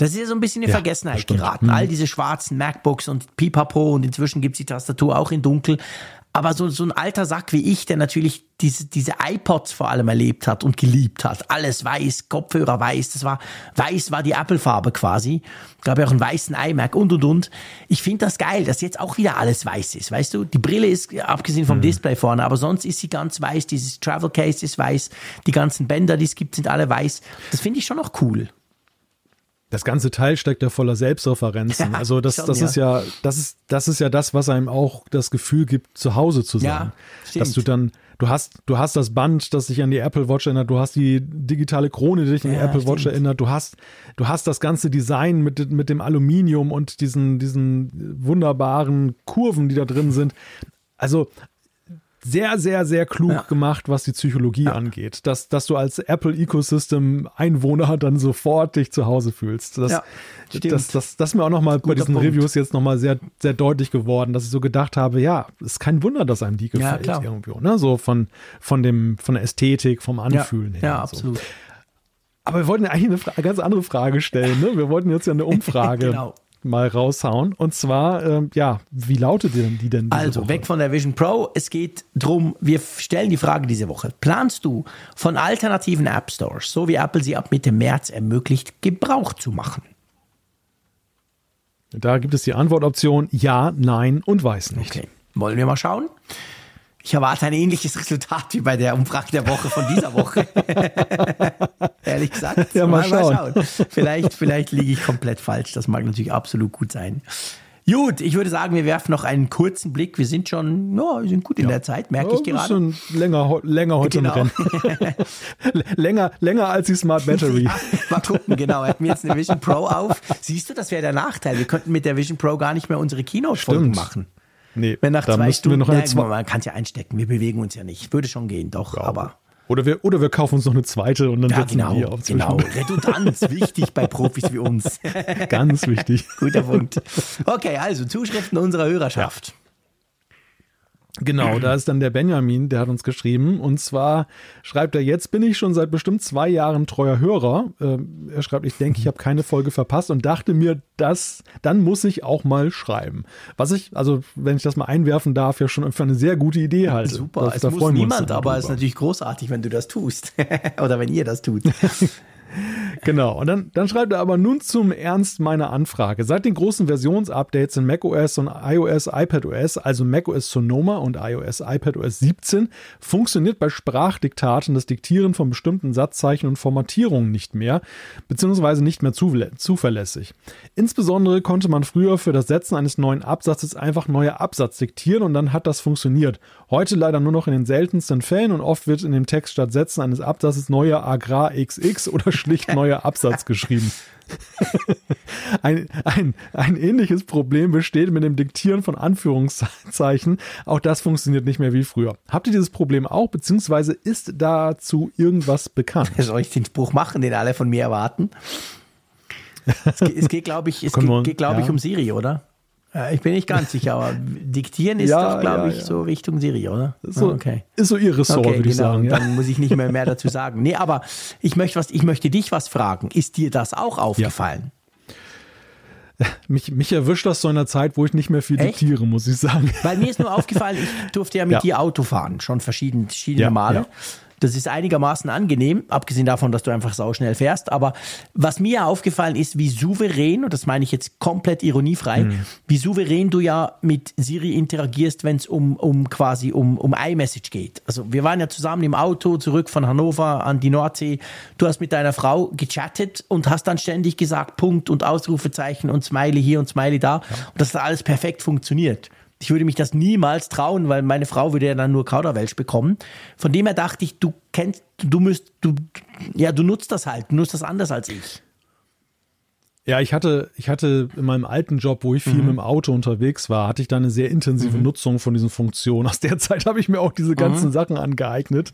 Das ist ja so ein bisschen in ja, Vergessenheit geraten. Mhm. All diese schwarzen MacBooks und Pipapo und inzwischen gibt es die Tastatur auch in dunkel. Aber so, so ein alter Sack wie ich, der natürlich diese, diese iPods vor allem erlebt hat und geliebt hat. Alles weiß, Kopfhörer weiß, das war, weiß war die Apple-Farbe quasi. Gab ja auch einen weißen iMac und und und. Ich finde das geil, dass jetzt auch wieder alles weiß ist. Weißt du, die Brille ist abgesehen vom mhm. Display vorne, aber sonst ist sie ganz weiß. Dieses Travel Case ist weiß. Die ganzen Bänder, die es gibt, sind alle weiß. Das finde ich schon noch cool das ganze Teil steckt ja voller Selbstreferenzen. Ja, also das, schon, das ja. ist ja, das ist, das ist ja das, was einem auch das Gefühl gibt, zu Hause zu sein. Ja, Dass du dann, du hast, du hast das Band, das dich an die Apple Watch erinnert, du hast die digitale Krone, die dich an die Apple stimmt. Watch erinnert, du hast, du hast das ganze Design mit, mit dem Aluminium und diesen, diesen wunderbaren Kurven, die da drin sind. Also sehr, sehr, sehr klug ja. gemacht, was die Psychologie ja. angeht. Dass, dass du als Apple Ecosystem Einwohner dann sofort dich zu Hause fühlst. Das, ja, das, das, das ist mir auch nochmal bei diesen Punkt. Reviews jetzt nochmal sehr, sehr deutlich geworden, dass ich so gedacht habe, ja, ist kein Wunder, dass einem die gefällt ja, irgendwo, ne? So von, von dem, von der Ästhetik, vom Anfühlen her. Ja, absolut. So. Aber wir wollten eigentlich eine ganz andere Frage stellen, ne? Wir wollten jetzt ja eine Umfrage genau mal raushauen. Und zwar, ähm, ja, wie lautet denn die denn? also, Woche? weg von der Vision Pro. Es geht drum, wir stellen die Frage diese Woche. Planst du von alternativen App Stores, so wie Apple sie ab Mitte März ermöglicht, Gebrauch zu machen? Da gibt es die Antwortoption ja, nein und weiß nicht. Okay. Wollen wir mal schauen? Ich erwarte ein ähnliches Resultat wie bei der Umfrage der Woche von dieser Woche. Ehrlich gesagt. Ja, mal, mal, schauen. mal schauen. Vielleicht, vielleicht liege ich komplett falsch. Das mag natürlich absolut gut sein. Gut, ich würde sagen, wir werfen noch einen kurzen Blick. Wir sind schon, ja, wir sind gut in ja. der Zeit, merke ja, ich gerade. Schon länger, länger heute genau. im Rennen. länger, länger als die Smart Battery. Ja, mal gucken, genau. Hat mir jetzt eine Vision Pro auf. Siehst du, das wäre der Nachteil. Wir könnten mit der Vision Pro gar nicht mehr unsere Keynote-Folgen machen. Nee, Wenn nach zwei Stunden, wir noch eine ja, man kann es ja einstecken, wir bewegen uns ja nicht. Würde schon gehen, doch, ja, aber. Oder wir, oder wir kaufen uns noch eine zweite und dann ja, setzen genau, wir auf Genau, Redundanz, wichtig bei Profis wie uns. Ganz wichtig. Guter Punkt. Okay, also Zuschriften unserer Hörerschaft. Ja. Genau, da ist dann der Benjamin, der hat uns geschrieben. Und zwar schreibt er, jetzt bin ich schon seit bestimmt zwei Jahren treuer Hörer. Ähm, er schreibt, ich denke, ich habe keine Folge verpasst und dachte mir, das, dann muss ich auch mal schreiben. Was ich, also wenn ich das mal einwerfen darf, ja schon für eine sehr gute Idee halte. Super, das, es da muss niemand, aber es ist natürlich großartig, wenn du das tust. Oder wenn ihr das tut. genau. Und dann, dann schreibt er aber nun zum Ernst meiner Anfrage. Seit den großen Versionsupdates in macOS und iOS, iPadOS, also macOS Sonoma und iOS, iPadOS 17, funktioniert bei Sprachdiktaten das Diktieren von bestimmten Satzzeichen und Formatierungen nicht mehr, beziehungsweise nicht mehr zuverlässig. Insbesondere konnte man früher für das Setzen eines neuen Absatzes einfach neue Absatz diktieren und dann hat das funktioniert. Heute leider nur noch in den seltensten Fällen und oft wird in dem Text statt Setzen eines Absatzes neuer Agrar XX oder schlicht neuer Absatz geschrieben. ein, ein, ein ähnliches Problem besteht mit dem Diktieren von Anführungszeichen. Auch das funktioniert nicht mehr wie früher. Habt ihr dieses Problem auch, beziehungsweise ist dazu irgendwas bekannt? Soll ich den Spruch machen, den alle von mir erwarten? Es geht, es geht glaube ich, es geht, geht glaube ja. ich, um Siri, oder? Ich bin nicht ganz sicher, aber diktieren ist ja, doch, glaube ja, ich, ja. so Richtung Siri, oder? Ist so, okay. ist so ihr Ressort, okay, würde ich genau. sagen. Dann muss ich nicht mehr mehr dazu sagen. Nee, aber ich möchte, was, ich möchte dich was fragen. Ist dir das auch aufgefallen? Mich, mich erwischt das so in einer Zeit, wo ich nicht mehr viel Echt? diktiere, muss ich sagen. Weil mir ist nur aufgefallen, ich durfte ja mit dir Auto fahren, schon verschiedene, verschiedene Male. Das ist einigermaßen angenehm, abgesehen davon, dass du einfach sauschnell fährst. Aber was mir aufgefallen ist, wie souverän, und das meine ich jetzt komplett ironiefrei, mhm. wie souverän du ja mit Siri interagierst, wenn es um, um quasi um, um iMessage geht. Also wir waren ja zusammen im Auto zurück von Hannover an die Nordsee. Du hast mit deiner Frau gechattet und hast dann ständig gesagt Punkt und Ausrufezeichen und Smiley hier und Smiley da. Ja. Und das hat alles perfekt funktioniert. Ich würde mich das niemals trauen, weil meine Frau würde ja dann nur Kauderwelsch bekommen. Von dem her dachte ich, du kennst, du müsst, du, ja, du nutzt das halt, du nutzt das anders als ich. Ja, ich hatte, ich hatte in meinem alten Job, wo ich viel mhm. mit dem Auto unterwegs war, hatte ich da eine sehr intensive mhm. Nutzung von diesen Funktionen. Aus der Zeit habe ich mir auch diese ganzen mhm. Sachen angeeignet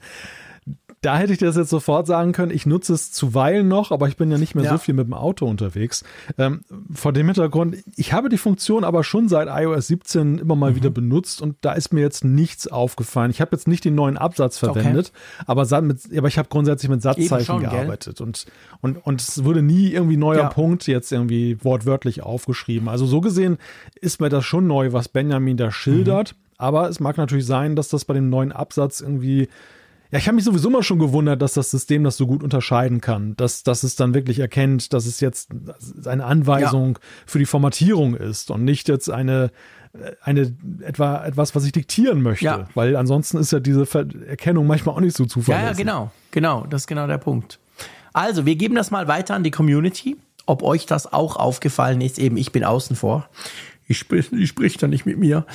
da hätte ich das jetzt sofort sagen können. Ich nutze es zuweilen noch, aber ich bin ja nicht mehr ja. so viel mit dem Auto unterwegs. Ähm, vor dem Hintergrund, ich habe die Funktion aber schon seit iOS 17 immer mal mhm. wieder benutzt und da ist mir jetzt nichts aufgefallen. Ich habe jetzt nicht den neuen Absatz verwendet, okay. aber, mit, aber ich habe grundsätzlich mit Satzzeichen schon, gearbeitet und, und, und es wurde nie irgendwie neuer ja. Punkt jetzt irgendwie wortwörtlich aufgeschrieben. Also so gesehen ist mir das schon neu, was Benjamin da schildert. Mhm. Aber es mag natürlich sein, dass das bei dem neuen Absatz irgendwie ja, ich habe mich sowieso mal schon gewundert, dass das System das so gut unterscheiden kann, dass, dass es dann wirklich erkennt, dass es jetzt eine Anweisung ja. für die Formatierung ist und nicht jetzt eine, eine etwa etwas, was ich diktieren möchte, ja. weil ansonsten ist ja diese Erkennung manchmal auch nicht so zuverlässig. Ja, ja, genau, genau, das ist genau der Punkt. Also, wir geben das mal weiter an die Community, ob euch das auch aufgefallen ist. Eben, ich bin außen vor ich sprich, ich sprich da nicht mit mir.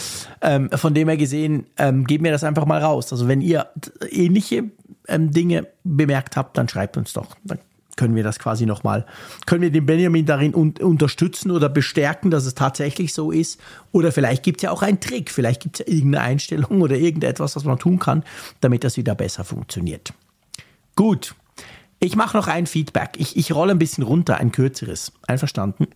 Ähm, von dem her gesehen, ähm, gebt mir das einfach mal raus. Also wenn ihr ähnliche ähm, Dinge bemerkt habt, dann schreibt uns doch. Dann können wir das quasi nochmal, können wir den Benjamin darin un unterstützen oder bestärken, dass es tatsächlich so ist. Oder vielleicht gibt es ja auch einen Trick, vielleicht gibt es ja irgendeine Einstellung oder irgendetwas, was man tun kann, damit das wieder besser funktioniert. Gut, ich mache noch ein Feedback. Ich, ich rolle ein bisschen runter, ein kürzeres. Einverstanden?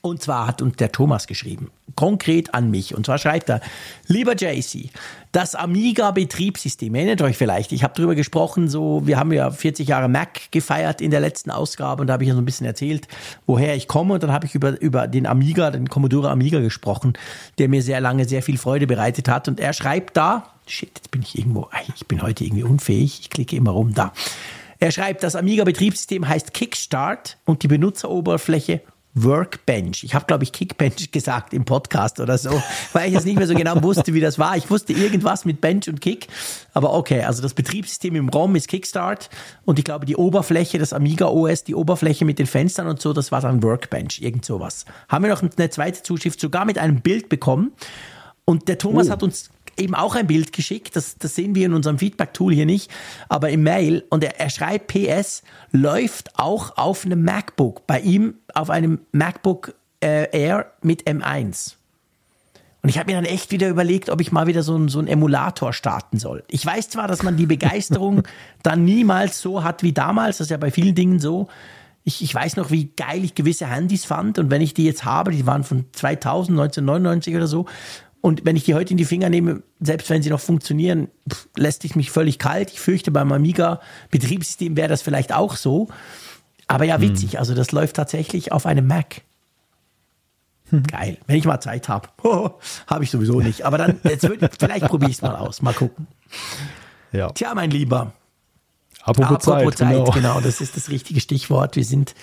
Und zwar hat uns der Thomas geschrieben, konkret an mich. Und zwar schreibt er, lieber JC, das Amiga-Betriebssystem, erinnert euch vielleicht, ich habe darüber gesprochen, so, wir haben ja 40 Jahre Mac gefeiert in der letzten Ausgabe und da habe ich ja so ein bisschen erzählt, woher ich komme. Und dann habe ich über, über den Amiga, den Commodore Amiga gesprochen, der mir sehr lange sehr viel Freude bereitet hat. Und er schreibt da, shit, jetzt bin ich irgendwo, ich bin heute irgendwie unfähig, ich klicke immer rum da. Er schreibt, das Amiga-Betriebssystem heißt Kickstart und die Benutzeroberfläche Workbench. Ich habe, glaube ich, Kickbench gesagt im Podcast oder so, weil ich jetzt nicht mehr so genau wusste, wie das war. Ich wusste irgendwas mit Bench und Kick, aber okay, also das Betriebssystem im ROM ist Kickstart und ich glaube, die Oberfläche, das Amiga OS, die Oberfläche mit den Fenstern und so, das war dann Workbench, irgend sowas. Haben wir noch eine zweite Zuschrift sogar mit einem Bild bekommen und der Thomas oh. hat uns eben auch ein Bild geschickt. Das, das sehen wir in unserem Feedback-Tool hier nicht, aber im Mail. Und er, er schreibt PS, läuft auch auf einem MacBook. Bei ihm auf einem MacBook äh, Air mit M1. Und ich habe mir dann echt wieder überlegt, ob ich mal wieder so, ein, so einen Emulator starten soll. Ich weiß zwar, dass man die Begeisterung dann niemals so hat wie damals, das ist ja bei vielen Dingen so. Ich, ich weiß noch, wie geil ich gewisse Handys fand und wenn ich die jetzt habe, die waren von 2000, 1999 oder so, und wenn ich die heute in die Finger nehme, selbst wenn sie noch funktionieren, lässt ich mich völlig kalt. Ich fürchte, beim Amiga-Betriebssystem wäre das vielleicht auch so. Aber ja, witzig. Hm. Also das läuft tatsächlich auf einem Mac. Hm. Geil. Wenn ich mal Zeit habe. habe ich sowieso nicht. Aber dann, wird, vielleicht probiere ich es mal aus. Mal gucken. Ja. Tja, mein Lieber. Apropos, Apropos Zeit, Zeit genau. genau, das ist das richtige Stichwort. Wir sind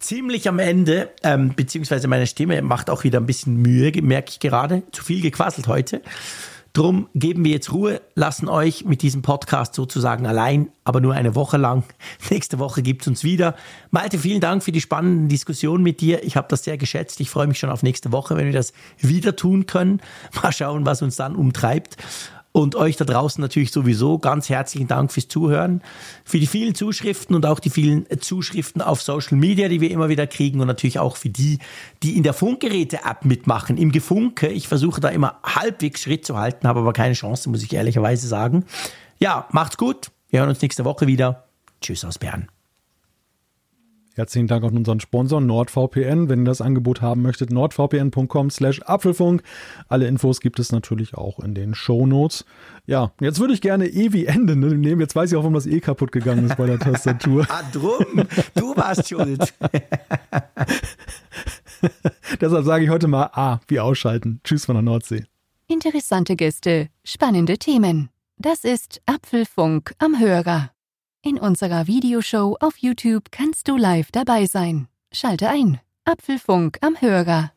ziemlich am Ende, ähm, beziehungsweise meine Stimme macht auch wieder ein bisschen Mühe, merke ich gerade. Zu viel gequasselt heute. Drum geben wir jetzt Ruhe, lassen euch mit diesem Podcast sozusagen allein, aber nur eine Woche lang. Nächste Woche gibt's uns wieder. Malte, vielen Dank für die spannenden Diskussionen mit dir. Ich habe das sehr geschätzt. Ich freue mich schon auf nächste Woche, wenn wir das wieder tun können. Mal schauen, was uns dann umtreibt. Und euch da draußen natürlich sowieso ganz herzlichen Dank fürs Zuhören, für die vielen Zuschriften und auch die vielen Zuschriften auf Social Media, die wir immer wieder kriegen und natürlich auch für die, die in der Funkgeräte-App mitmachen, im Gefunke. Ich versuche da immer halbwegs Schritt zu halten, habe aber keine Chance, muss ich ehrlicherweise sagen. Ja, macht's gut. Wir hören uns nächste Woche wieder. Tschüss aus Bern. Herzlichen Dank an unseren Sponsor NordVPN. Wenn ihr das Angebot haben möchtet, nordvpn.com slash Apfelfunk. Alle Infos gibt es natürlich auch in den Show Notes. Ja, jetzt würde ich gerne E wie Ende nehmen. Jetzt weiß ich auch, warum das E kaputt gegangen ist bei der Tastatur. ah, drum. Du warst schuld. Deshalb sage ich heute mal A wie ausschalten. Tschüss von der Nordsee. Interessante Gäste, spannende Themen. Das ist Apfelfunk am Hörer. In unserer Videoshow auf YouTube kannst du live dabei sein. Schalte ein. Apfelfunk am Hörer.